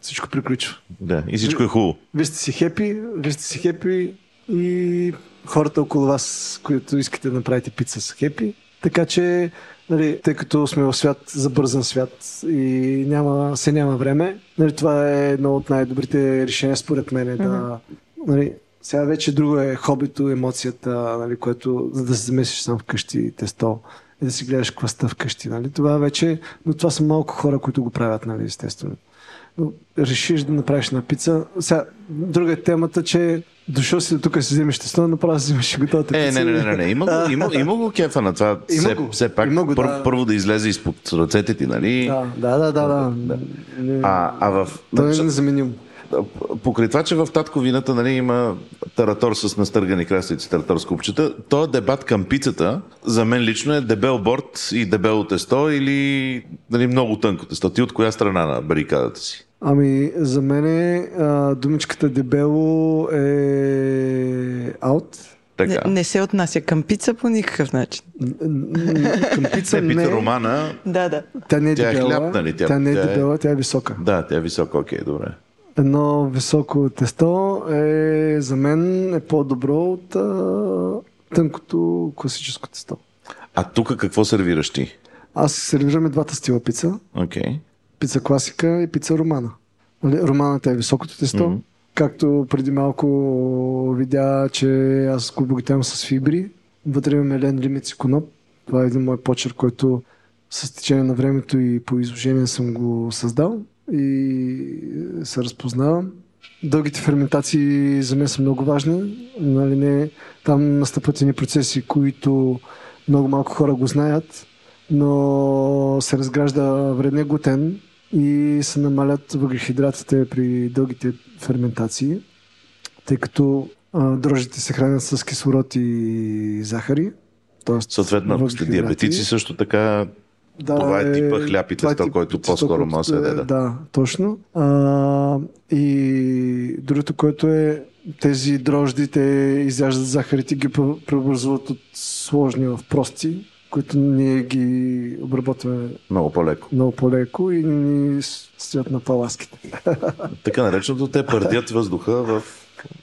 всичко приключва. Да, и всичко е хубаво. Вие сте си хепи, вие сте си хепи и хората около вас, които искате да направите пица са хепи. Така че, нали, тъй като сме в свят, забързан свят и няма, се няма време, нали, това е едно от най-добрите решения според мен. е Да, нали, сега вече друго е хобито, емоцията, нали, което, за да се замесиш сам вкъщи тесто и да си гледаш кваста вкъщи. Нали. Това вече, но това са малко хора, които го правят, нали, естествено но решиш да направиш на пица. Сега, друга е темата, че дошъл си до тук си вземеш тесто, направо си вземеш и готовата Е, не, не, не, не. Има, го, има, има го кефа на това. Има все, го. все пак Има го, пър, да. първо да излезе изпод ръцете ти, нали? Да, да, да, да. да. Не, А, а в... Той е значи, незаменим. Покрай това, че в татковината нали, има таратор с настъргани краставици, таратор с купчета, този дебат към пицата, за мен лично е дебел борт и дебело тесто или нали, много тънко тесто. Ти от коя страна на барикадата си? Ами, за мен е, думичката дебело е аут. Така. Не, не се отнася към пица по никакъв начин. Към пица Не, пита не, Романа. Да, да. тя не е Тя е дебела. хляб, нали? Тя- Тя не е тя е- дебела, тя е висока. Да, тя е висока, окей, добре. едно високо тесто е за мен е по-добро от а, тънкото класическо тесто. А тук какво сервираш ти? Аз си сервираме двата стила пица. Окей. Пица класика и пица романа. Нали, Романата е високото тесто. Мгм. Както преди малко видя, че аз го обогатявам с фибри. Вътре имаме лен лимит и коноп. Това е един мой почерк, който с течение на времето и по изложение съм го създал и се разпознавам. Дългите ферментации за мен са много важни. Нали, не, там настъпват едни процеси, които много малко хора го знаят, но се разгражда вредния глутен и се намалят въглехидратите при дългите ферментации, тъй като а, дрожжите се хранят с кислород и захари. Тоест, Съответно, ако сте диабетици, също така Това е типа хляб и е тесто, тип- който по-скоро може да се е- яде, да. Да, точно. А, и другото, което е тези дрожди, те изяждат захарите, ги пре- преобразуват от сложни в прости, които ние ги обработваме Много по-леко. много по-леко и ни стоят на паласките. Така нареченото, те пърдят въздуха в...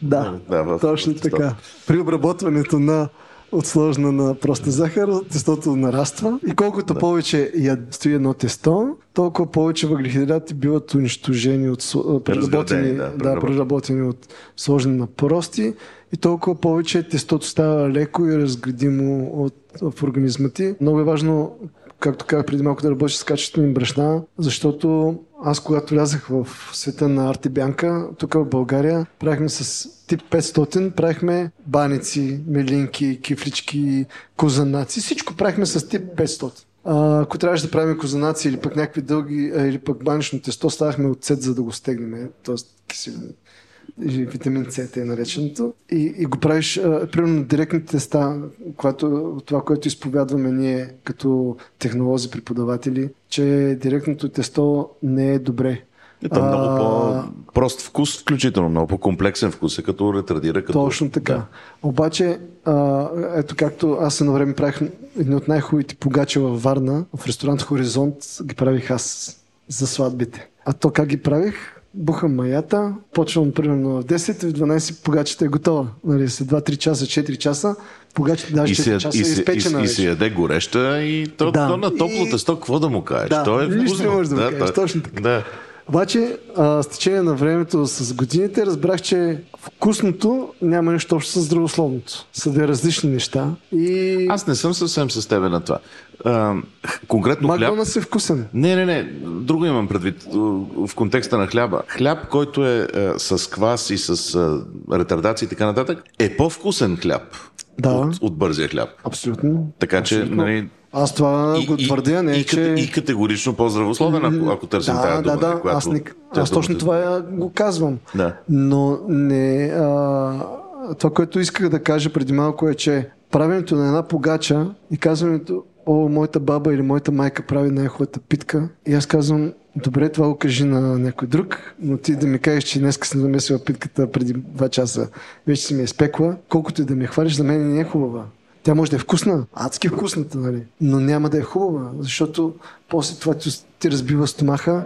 Да, да в точно така. При обработването на от сложна на проста захар, тестото нараства и колкото повече я стои едно тесто, толкова повече въглехидрати биват унищожени от преработени, да, да, преработени. преработени от сложни на прости и толкова повече тестото става леко и разградимо от, в организма ти. Много е важно както казах преди малко, да работиш с качествени брашна, защото аз когато влязах в света на Арти Бянка, тук в България, правихме с тип 500, правихме баници, мелинки, кифлички, козанаци, всичко правихме с тип 500. А, ако трябваше да правим козанаци или пък някакви дълги, или пък банично тесто, ставахме от цет, за да го стегнем, т.е. киселин и витамин С е нареченото. И, и го правиш, а, примерно, директните теста, което, това, което изповядваме ние като технолози, преподаватели, че директното тесто не е добре. Ето е много по-прост вкус, включително много по-комплексен вкус, е като ретрадира. Като... Точно така. Да. Обаче, а, ето както аз едно време правих едни от най-хубавите погачи във Варна, в ресторант Хоризонт ги правих аз за сватбите. А то как ги правих? Бухам маята, почвам примерно в 10 и в 12 погачата е готова. Нали, след 2-3 часа, 4 часа, погачата даже И 4 се, часа и, е се, и, изпечена. и вече. се яде гореща и то, Да. то на топло И- тесто, какво да му кажеш? Да, то е нищо не можеш да му да, кажеш, то е- точно така. Да. Обаче, а, с течение на времето, с годините, разбрах, че вкусното няма нищо общо с здравословното. Са две различни неща. И Аз не съм съвсем с тебе на това. А, конкретно хляб... Макдоналдс е вкусен. Не, не, не. Друго имам предвид в контекста на хляба. Хляб, който е, е с квас и с е, ретардация и така нататък, е по-вкусен хляб Да. от, от бързия хляб. Абсолютно. Така че, Абсолютно. нали, Аз това го твърдя, не и, е, че... и категорично по-здравословен, ако, ако търсим да, тази дума. да, да, която аз, не, аз точно това го казвам. Да. Но не... А, това, което исках да кажа преди малко е, че правенето на една погача и казването о, моята баба или моята майка прави най-хубавата питка. И аз казвам, добре, това го кажи на някой друг, но ти да ми кажеш, че днес си намесила питката преди 2 часа, вече си ми е спекла, колкото и да ме хвалиш, за мен не е хубава. Тя може да е вкусна, адски вкусната, нали? но няма да е хубава, защото после това ти, разбива стомаха.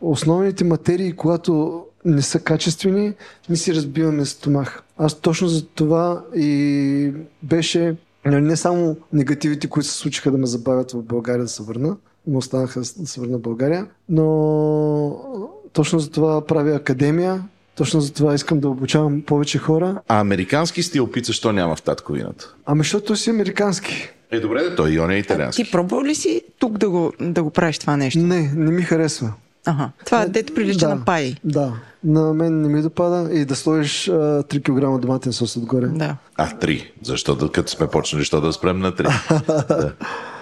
Основните материи, когато не са качествени, ми си разбиваме стомах. Аз точно за това и беше нали, не само негативите, които се случиха да ме забавят в България да се върна, но останаха да се върна в България, но точно за това правя академия, точно за това искам да обучавам повече хора. А американски стил пица, що няма в татковината? Ами защото той си американски. Е, добре, да, той и он е италиански. Ти пробвал ли си тук да го, да го правиш това нещо? Не, не ми харесва. Ага. Това дето прилича да, на пай. Да. На мен не ми допада и да сложиш а, 3 кг доматен сос отгоре. Да. А, три. Защото като сме почнали, що да спрем на три.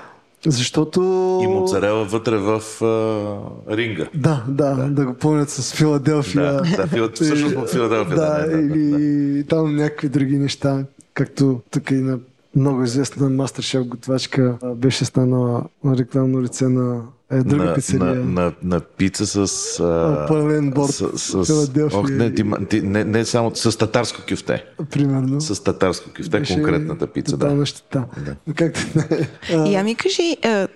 Защото... И моцарела вътре в а, ринга. Да, да, да, да го пълнят с Филаделфия. Да, да, Фил- всъщност в Филаделфия, да, Да, да, да, или там някакви други неща, както тук и на много известна мастершеф готвачка беше станала на рекламно лице на е, друга на, пицария. на, на, на пица с... А, пълен борд. С, с, ох, не, ти, ти, не, не само с татарско кюфте. Примерно. С татарско кюфте, Беше конкретната пица. Да. Щета. Да. Както не. А, И ами кажи, а,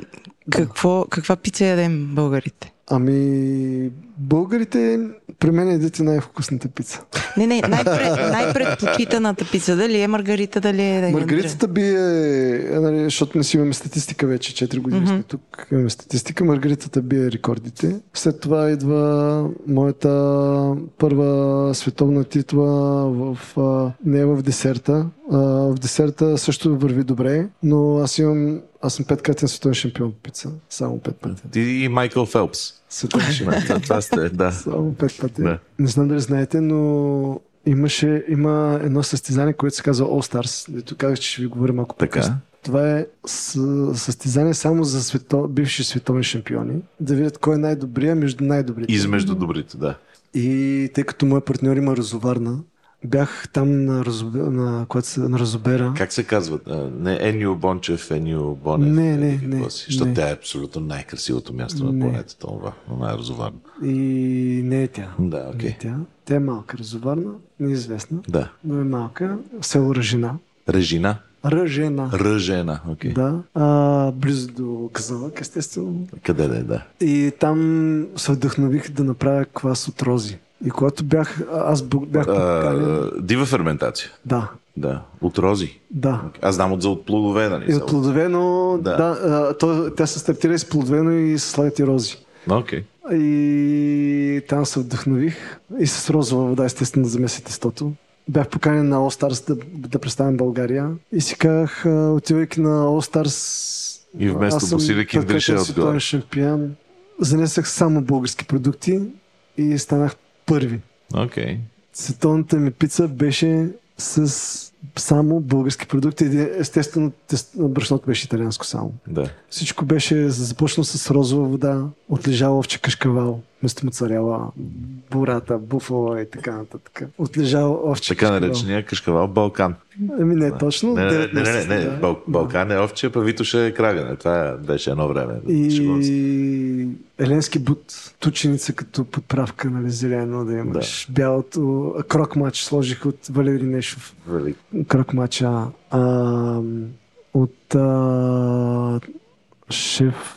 какво, каква пица ядем българите? Ами, Българите, при мен едете най-вкусната пица. Не, не, най-пред, най-предпочитаната пица, дали е маргарита, дали е... Маргаритата би е, е, нали, защото не си имаме статистика вече, 4 години mm-hmm. сме тук, имаме статистика, маргаритата бие рекордите. След това идва моята първа световна титла в, а, не в десерта. А, в десерта също върви добре, но аз имам аз съм петкратен световен шампион по пица. Само пет пъти. Ти и Майкъл Фелпс. Шампион. Това сте, да. Само пет пъти. Да. Не знам дали знаете, но имаше, има едно състезание, което се казва All Stars, дето казах, че ще ви говоря малко Така. по-късно. Това е състезание само за свето, бивши световни шампиони, да видят кой е най-добрия между най-добрите. Измежду добрите, да. И тъй като моят партньор има разоварна, бях там на, разобе, на, се, на разобера. Как се казват? А, Не Енио Бончев, Енио Бонев. Не, не, не, си? Защото не. тя е абсолютно най-красивото място на Не. планетата. Това, но най-разоварно. И не е тя. Да, Не окей. е тя. Тя е малка, разоварна, неизвестна, Да. но е малка. Село Ръжина. Режина. Ръжена. Ръжена, окей. Да, а, близо до Казанлък, естествено. Къде да е, да. И там се вдъхнових да направя квас от рози. И когато бях, аз бях поканен... Дива ферментация. Да, Да. От рози. да. Аз знам от за от плодове, нали? И от плодове, но Да. да. то, тя се стартира и с плодове, но и с слагат и рози. Окей. И там се вдъхнових и с розова вода, естествено, да замеси тестото. Бях поканен на All Stars да, да представям България и си казах, отивайки на All Stars И вместо Босилия Киндриш е петкратен отгоре. шампион. Занесах само български продукти и станах първи. Окей. Световната ми пица беше с само български продукти. Естествено, тест- брашното беше италианско само. Да. Всичко беше започнало с розова вода, отлежала овче кашкавал, вместо моцарела, бурата, буфала и така нататък. Отлежал овче Така наречения кашкавал Балкан. Ами не точно. Не, не, не, не, не, да. Бал, Балкан е овче, па Витоша е крагане. Това беше едно време. И еленски бут, тученица като подправка, нали, зелено да имаш. Бялото, крок мач сложих от Валери Нешов. Велик. Крок мача. А, от а, шеф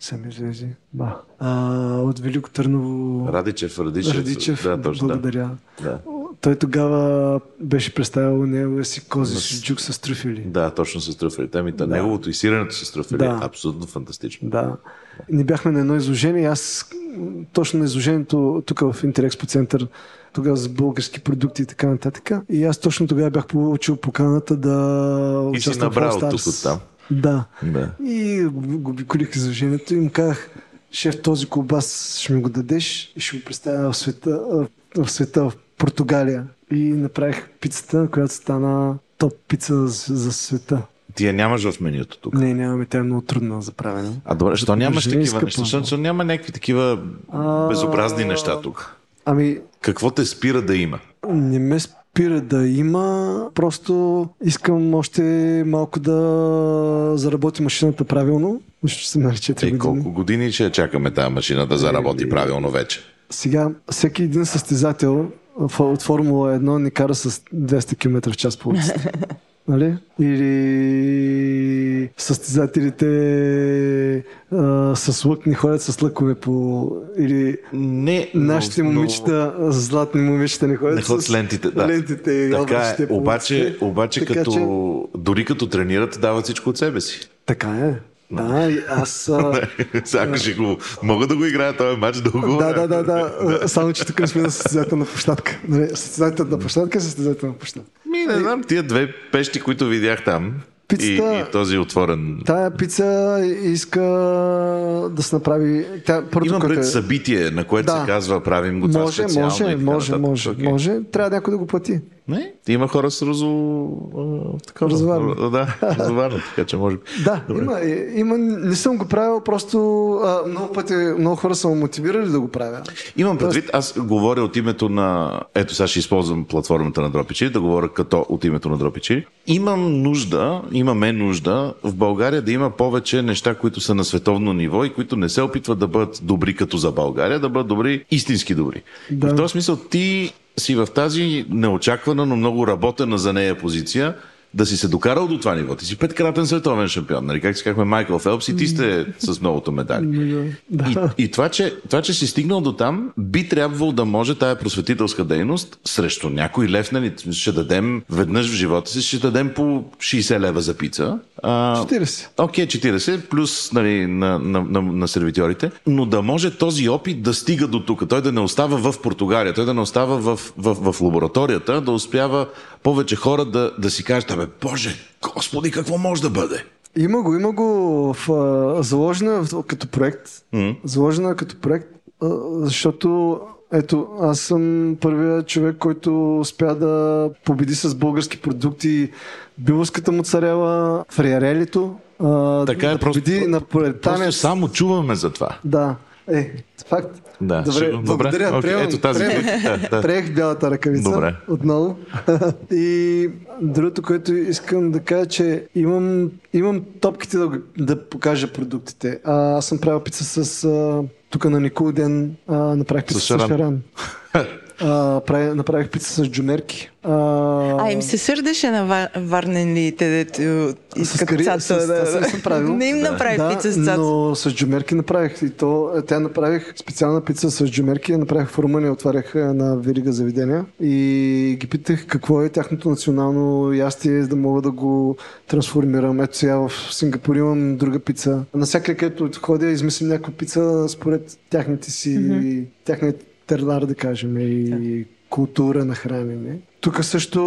се ми излезе. Ба. А, от Велико Търново Радичев, Радичев. Радичев. Да, точно. Да. благодаря. Да. Той тогава беше представил неговия си кози с джук с трюфели. да, точно с трюфелите. Ами, да. Да. неговото и сиренето с трюфели Да. е абсолютно фантастично. Да. Не бяхме на едно изложение. и Аз точно на изложението тук в Интерекспо център, тогава за български продукти и така нататък. И аз точно тогава бях получил поканата да И участвам в All Stars. тук оттам. Да. Да. И го обиколих изложението и им казах, шеф, този колбас ще ми го дадеш и ще го представя в света, в света в Португалия. И направих пицата, която стана топ пица за, за света. Ти я нямаш в менюто тук. Не, нямаме, тя е много трудно за правене. А добре, що нямаш такива неща? Защото няма някакви такива безобразни неща тук. Ами, Какво те спира да има? не ме спира да има, просто искам още малко да заработи машината правилно, защото съм на 4 Е, години. колко години ще чакаме тази машина да заработи правилно вече? Сега, всеки един състезател от Формула 1 ни кара с 200 км в час по улицата. Нали? Или състезателите а, с лък ни ходят с лъкове по... Или Не, нашите но- но- момичета, златни момичета не ходят, Не ходят с лентите, да. лентите и Така е. по Обаче, обаче Така като, че- дори като тренират, дават всичко от себе си. Така е. Да, и аз... А, Сега, ще го... Мога да го играя този матч дълго. да, да, да, да. Само, че тук сме на състезателна площадка. Нали, Състезателна площадка е състезателна площадка. Ми, не знам, тия две пещи, които видях там Пицата- и, и този отворен... Тая пица иска да се направи... Тя, първото, което пред е- събитие, на което Да. се казва правим го това Може, специално може, и така може, може, Окей. може. Трябва някой да го плати. Не, има хора с розо... Такова, Розоварно. Да, розоварно, така че може би. Да, Добре. има, е, има, не съм го правил, просто а, много пъти, много хора са мотивирали да го правя. Имам предвид, аз говоря от името на... Ето сега ще използвам платформата на Дропичи, да говоря като от името на Дропичи. Имам нужда, имаме нужда в България да има повече неща, които са на световно ниво и които не се опитват да бъдат добри като за България, да бъдат добри, истински добри. Да. И в този смисъл ти си в тази неочаквана, но много работена за нея позиция да си се докарал до това ниво. Ти си петкратен световен шампион, нали? Как си казахме Майкъл Фелпс и ти сте с многото медали. Да. И, и това, че, това, че си стигнал до там, би трябвало да може тая просветителска дейност срещу някой лев, нали, ще дадем веднъж в живота си, ще дадем по 60 лева за пица. А, 40. Окей, 40, плюс нали, на, на, на, на сервитьорите, но да може този опит да стига до тук. Той да не остава в Португалия, той да не остава в, в, в лабораторията, да успява повече хора да, да си кажат, абе, Боже, Господи, какво може да бъде? Има го, има го в, а, заложено в- като проект. Заложено е като проект, а, защото ето, аз съм първият човек, който успя да победи с български продукти биловската моцарела, фриарелито. Така е, да просто- победи Просто наполетанец. само чуваме за това. Да, е, факт. Да, Добре, ще- благодаря. Окей, приемам, ето тази. приемам. Да, да. Приех бялата ръкавица Добре. отново. и другото, което искам да кажа, че имам, имам топките да, да покажа продуктите. А, аз съм правил пица с... А, тук на Никол ден а, направих пица С с, шаран. шаран. А, прави, направих пица с джумерки. А, А им се сърдеше на ва- варненлите, дето искат кари- цаца. с да, да. съм правил. Не им направи да, пица с цаца. но с джумерки направих. И то, е, тя направих специална пица с джумерки. Направих в Румъния, отварях е, на верига заведения. И ги питах какво е тяхното национално ястие, за да мога да го трансформирам. Ето сега в Сингапур имам друга пица. Навсякъде, където ходя, измислям някаква пица според тяхните си, тяхният терлар, да кажем, и култура на хранене. Тук също,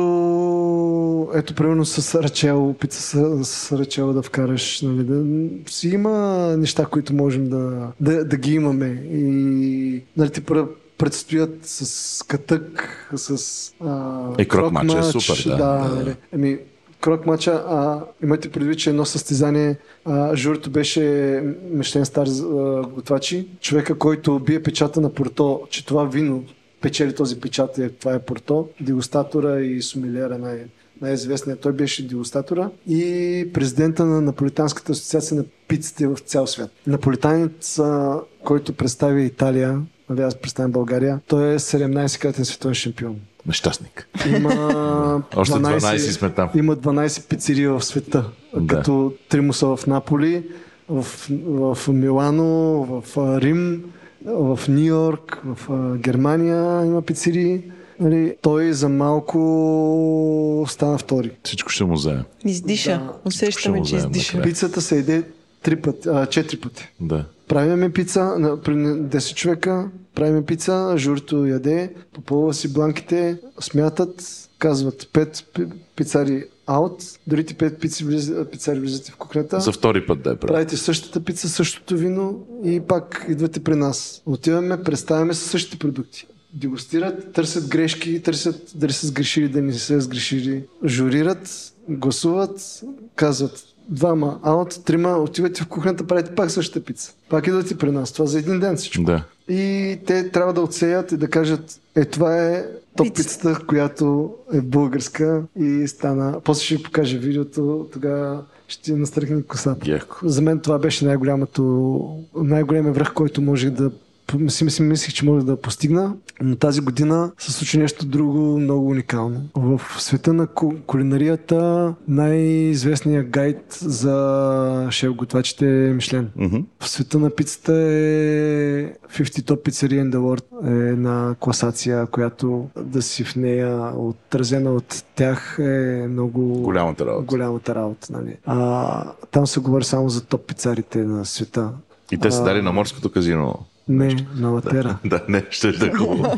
ето, примерно с рачел, пица с, с рачел да вкараш, нали, да, си има неща, които можем да, да, да ги имаме. И, нали, ти пр- предстоят с катък, с а, И крок матча е супер, да. да, Да, да. нали. Еми, крок матча, а, имайте предвид, че едно състезание, а, журито беше Мишлен Стар а, готвачи. Човека, който бие печата на Порто, че това вино печели този печат, е, това е Порто. Дегустатора и сумилера най- най-известният. Той беше дегустатора и президента на Наполитанската асоциация на пиците в цял свят. Наполитанец, който представи Италия, нали, аз представям България, той е 17-кратен световен шампион. Нещастник. Има Още 12 сме там. Има 12 пицерии в света, Да. като Тримо са в Наполи, в, в Милано, в Рим, в Нью Йорк, в Германия има пицерии. Нали, той за малко стана втори. Всичко ще му вземе. Издиша. Да. Усещаме, че издиша. накрая. Пицата се еде три пъти, а, четири пъти. Да. Правиме пица, на, при 10 човека, правиме пица, журито яде, попълва си бланките, смятат, казват 5 пи- пицари аут, другите 5 пици влизат, пицари влизате в кухнята. За втори път да е прави. Правите същата пица, същото вино и пак идвате при нас. Отиваме, представяме с същите продукти. Дегустират, търсят грешки, търсят дали са сгрешили, да не са сгрешили. Журират, гласуват, казват двама аут, трима, отивате в кухнята, правите пак същата пица. Пак идвате при нас. Това за един ден всичко. Да. И те трябва да отсеят и да кажат, е това е топ Пицата. пицата, която е българска и стана. После ще ви покажа видеото, тогава ще настръхне косата. Яко. За мен това беше най-голямото, най-големия връх, който можех да си мислих, мислих, че може да постигна, но тази година се случи нещо друго много уникално. В света на ку- кулинарията най-известният гайд за шеф-готвачите е Мишлен. Мгм. В света на пицата е 50 Top Pizzeria in the World е една класация, която да си в нея отразена от тях е много Голямата работа. голямата работа. Нали. А, там се говори само за топ пицарите на света. И те са дали на морското казино. Не, на Латера. Да, не, ще да е хубаво.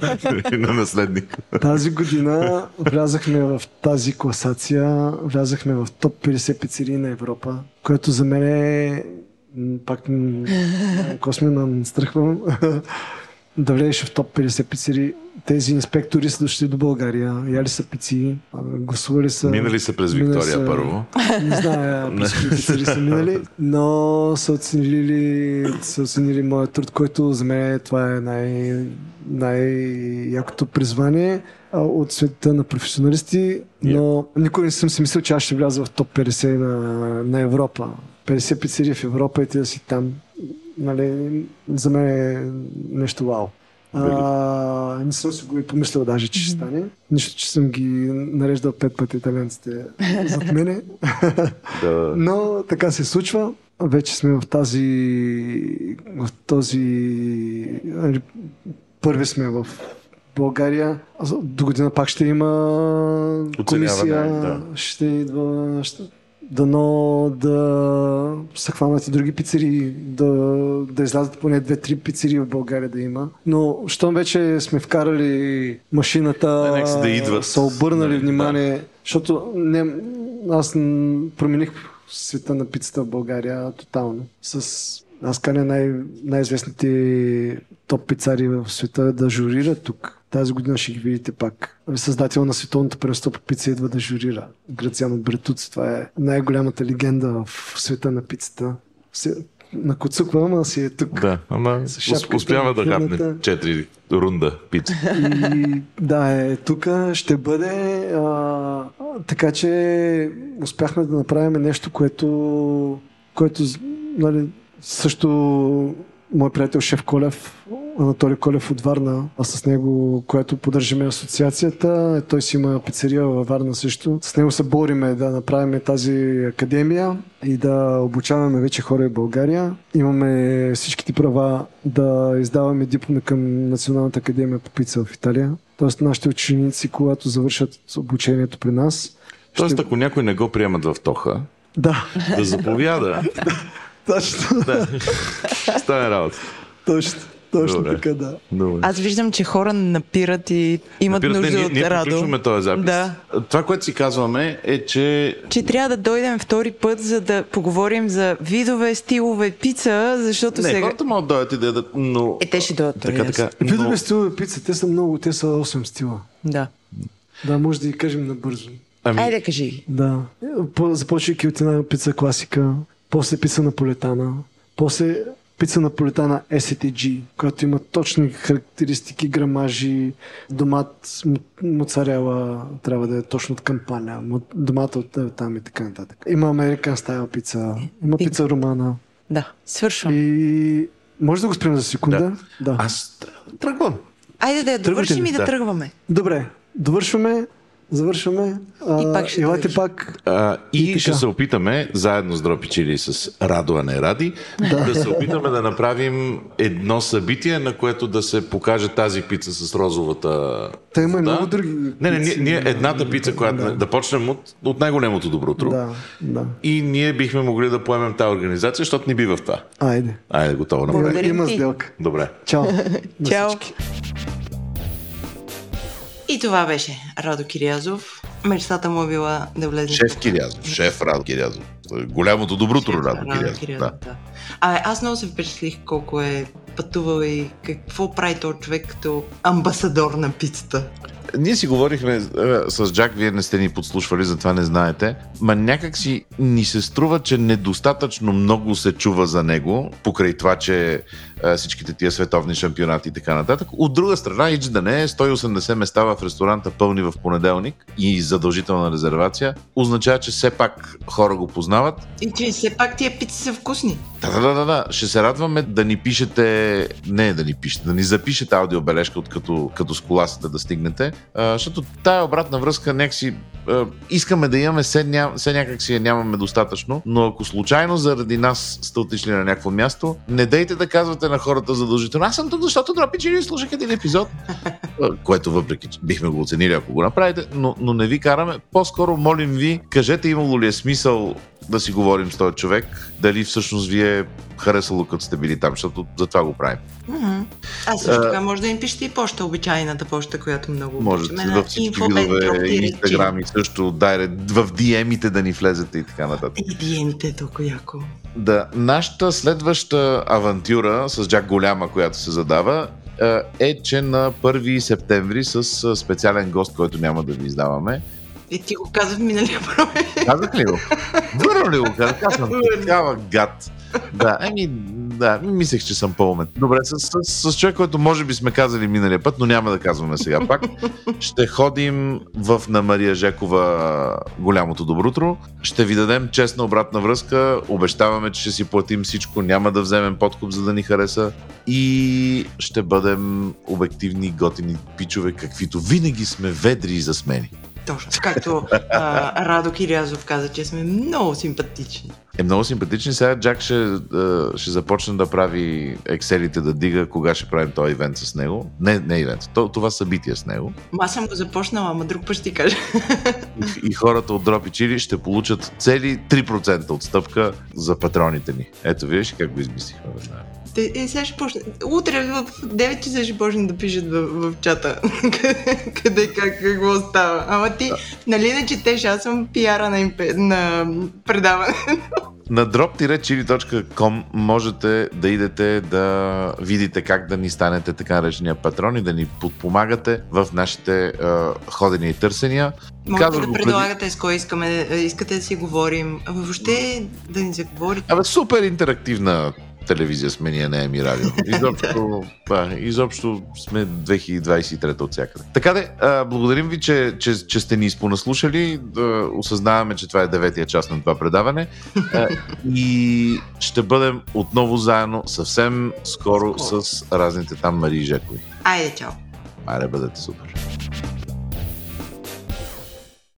на наследник. Тази година влязахме в тази класация, влязахме в топ 50 пицерии на Европа, което за мен е пак м, космина настръхвам да влезеш в топ 50 пицери. Тези инспектори са дошли до България, яли са пици, гласували са... Минали са през Виктория са- първо. Не зная пицери са минали, но са оценили, са оценили моят труд, който за мен това е най, най-якото призвание от света на професионалисти, но никога не съм си мислил, че аз ще вляза в топ 50 на, на Европа. 50 пицерии в Европа и ти да си там. Нали, за мен е нещо вау. А, не съм си го и помислил даже, че ще стане. Нищо, че съм ги нареждал пет пъти италианците зад мене. Да. Но така се случва. Вече сме в тази... В този... нали, Първи сме в България. До година пак ще има комисия. да. Ще идва... Ще... Дано да се хванат и други пицери, да, да излязат поне две-три пицери в България да има. Но, щом вече сме вкарали машината, Да, да идват. са обърнали Нали, внимание, защото не, аз промених света на пицата в България тотално. С аз каня най- най-известните топ пицари в света да журират тук. Тази година ще ги видите пак. Създател на световното първенство по пица идва да журира. Грациано Бретуци. Това е най-голямата легенда в света на пицата. Се- Накоцуква, ама си е тук. Да, ама шапката успява да на хапне. 4 рунда пица. И да, е, тук ще бъде. А, така че успяхме да направим нещо, което, което нали, също мой приятел Шеф Колев, Анатолий Колев от Варна, а с него, което поддържаме асоциацията, той си има пицерия във Варна също. С него се бориме да направим тази академия и да обучаваме вече хора в България. Имаме всичките права да издаваме дипломи към Националната академия по пица в Италия. Тоест нашите ученици, когато завършат обучението при нас, Тоест, ще... ако някой не го приемат в Тоха, Да, да заповяда, точно, да, стане работа. точно, точно Добре. така, да. Добре. Аз виждам, че хора напират и имат Напират, нужда не, от ние, ние радо. приключваме този запис. Да. Това, което си казваме е, че Че трябва да дойдем втори път, за да поговорим за видове, стилове пица, защото не, сега... хората могат да дойдат и да ядат, но... Е, те ще дойдат. Така, нали, така. ясно. Видове Но, стилове пица, те са много, те са 8 стила. Да. Да, може да ги кажем набързо. ами, Айде, кажи. Да. По- Започвайки от една пица класика, после пица наполетана, после пица наполетана STG, която има точни характеристики, грамажи, домат, м- моцарела, трябва да е точно от кампания, домата от е, там и така нататък. Има американ стайл пица, има И- пица романа Да, свършвам. и може да го спрем за секунда? Да. аз тръгвам. Айде да я довършим и да, Да. тръгваме. Добре, довършваме, завършваме. А, И пак ще дойдеш. пак. А, и, И ще така. се опитаме, заедно с Дропичили и с Радо, а не Ради, да. се опитаме да направим едно събитие, на което да се покаже тази пица с розовата Та има и вода. много други Не, не, ние, ние едната пица, която да, да почнем от, от най-големото добротро. Да, да. И ние бихме могли да поемем тази организация, защото ни бива в това. Айде. Айде, готово на Има, сделка. Добре. Чао. Чао. И това беше Радо Кириязов. Мечтата му е била да влезе Шеф. Кирязов. Шеф Радо Кирязов. Голямото доброто Радо Радо Кирязов. Кириязов, Да. да. Абе, аз много се впечатлих колко е пътувал и какво прави този човек като амбасадор на пицата. Ние си говорихме е, с Джак, вие не сте ни подслушвали, затова не знаете. Ма някак си ни се струва, че недостатъчно много се чува за него, покрай това, че е, всичките тия световни шампионати и така нататък. От друга страна, ич да не е 180 места в ресторанта пълни в понеделник и задължителна резервация, означава, че все пак хора го познават И че все пак тия пици са вкусни. да, да, да, да, да. Ще се радваме да ни пишете, не да ни пишете, да ни запишете аудиобележка, от като, като с коласата да стигнете, а, защото тая обратна връзка някакси а, искаме да имаме, все, ня, все някак си я нямаме достатъчно, но ако случайно заради нас сте отишли на някакво място, не дейте да казвате на хората задължително. Аз съм тук, защото дропи, че ви слушах един епизод, което въпреки, че бихме го оценили, ако го направите, но, но не ви караме. По-скоро молим ви, кажете имало ли е смисъл да си говорим с този човек, дали всъщност ви е харесало като сте били там, защото за това го правим. Мгм. А също така може да им пишете и почта, обичайната почта, която много Можете във всички видове, инстаграми също, дайре, в DM-ите да ни влезете и така нататък. И диемите е толкова яко. Да, нашата следваща авантюра с Джак Голяма, която се задава, е, е, че на 1 септември с специален гост, който няма да ви издаваме. И ти го казах миналия път. Казах ли го? Върна ли го казах? Аз съм такава гад. Да, еми, Да, мислех, че съм по-умен. Добре, с, с, с човек, който може би сме казали миналия път, но няма да казваме сега пак. Ще ходим в на Мария Жекова голямото добрутро. Ще ви дадем честна обратна връзка. Обещаваме, че ще си платим всичко. Няма да вземем подкуп, за да ни хареса. И ще бъдем обективни, готини пичове, каквито винаги сме ведри и засмени. Точно. Както а, Радо Кирязов каза, че сме много симпатични. Е много симпатични. Сега Джак ще, а, ще започне да прави екселите да дига кога ще правим този ивент с него. Не, не ивент, то, това събитие с него. Ма аз съм го започнала, ама друг път ще ти кажа. И, и хората от Дропи Чили ще получат цели 3% отстъпка за патроните ни. Ето виж как го измислихме веднага. Те, е, сега ще почне. Утре в 9 часа ще почне да пишат в, в чата. Къде, как, какво става. Ама ти, да. нали не четеш, аз съм пиара на, импе, на предаване. На drop-chili.com можете да идете да видите как да ни станете така наречения патрон и да ни подпомагате в нашите е, ходения и търсения. Може Казвам да предлагате преди... с кой искаме, искате да си говорим. Въобще да ни заговорите. Абе, супер интерактивна телевизия сме ние, не е ми радио. Изобщо, да, изобщо сме 2023 от всякъде. Така де, а, благодарим ви, че, че, че сте ни изпонаслушали. Да, осъзнаваме, че това е деветия част на това предаване. А, и ще бъдем отново заедно съвсем скоро с разните там Марии Жекови. Айде, чао! Айде, бъдете супер!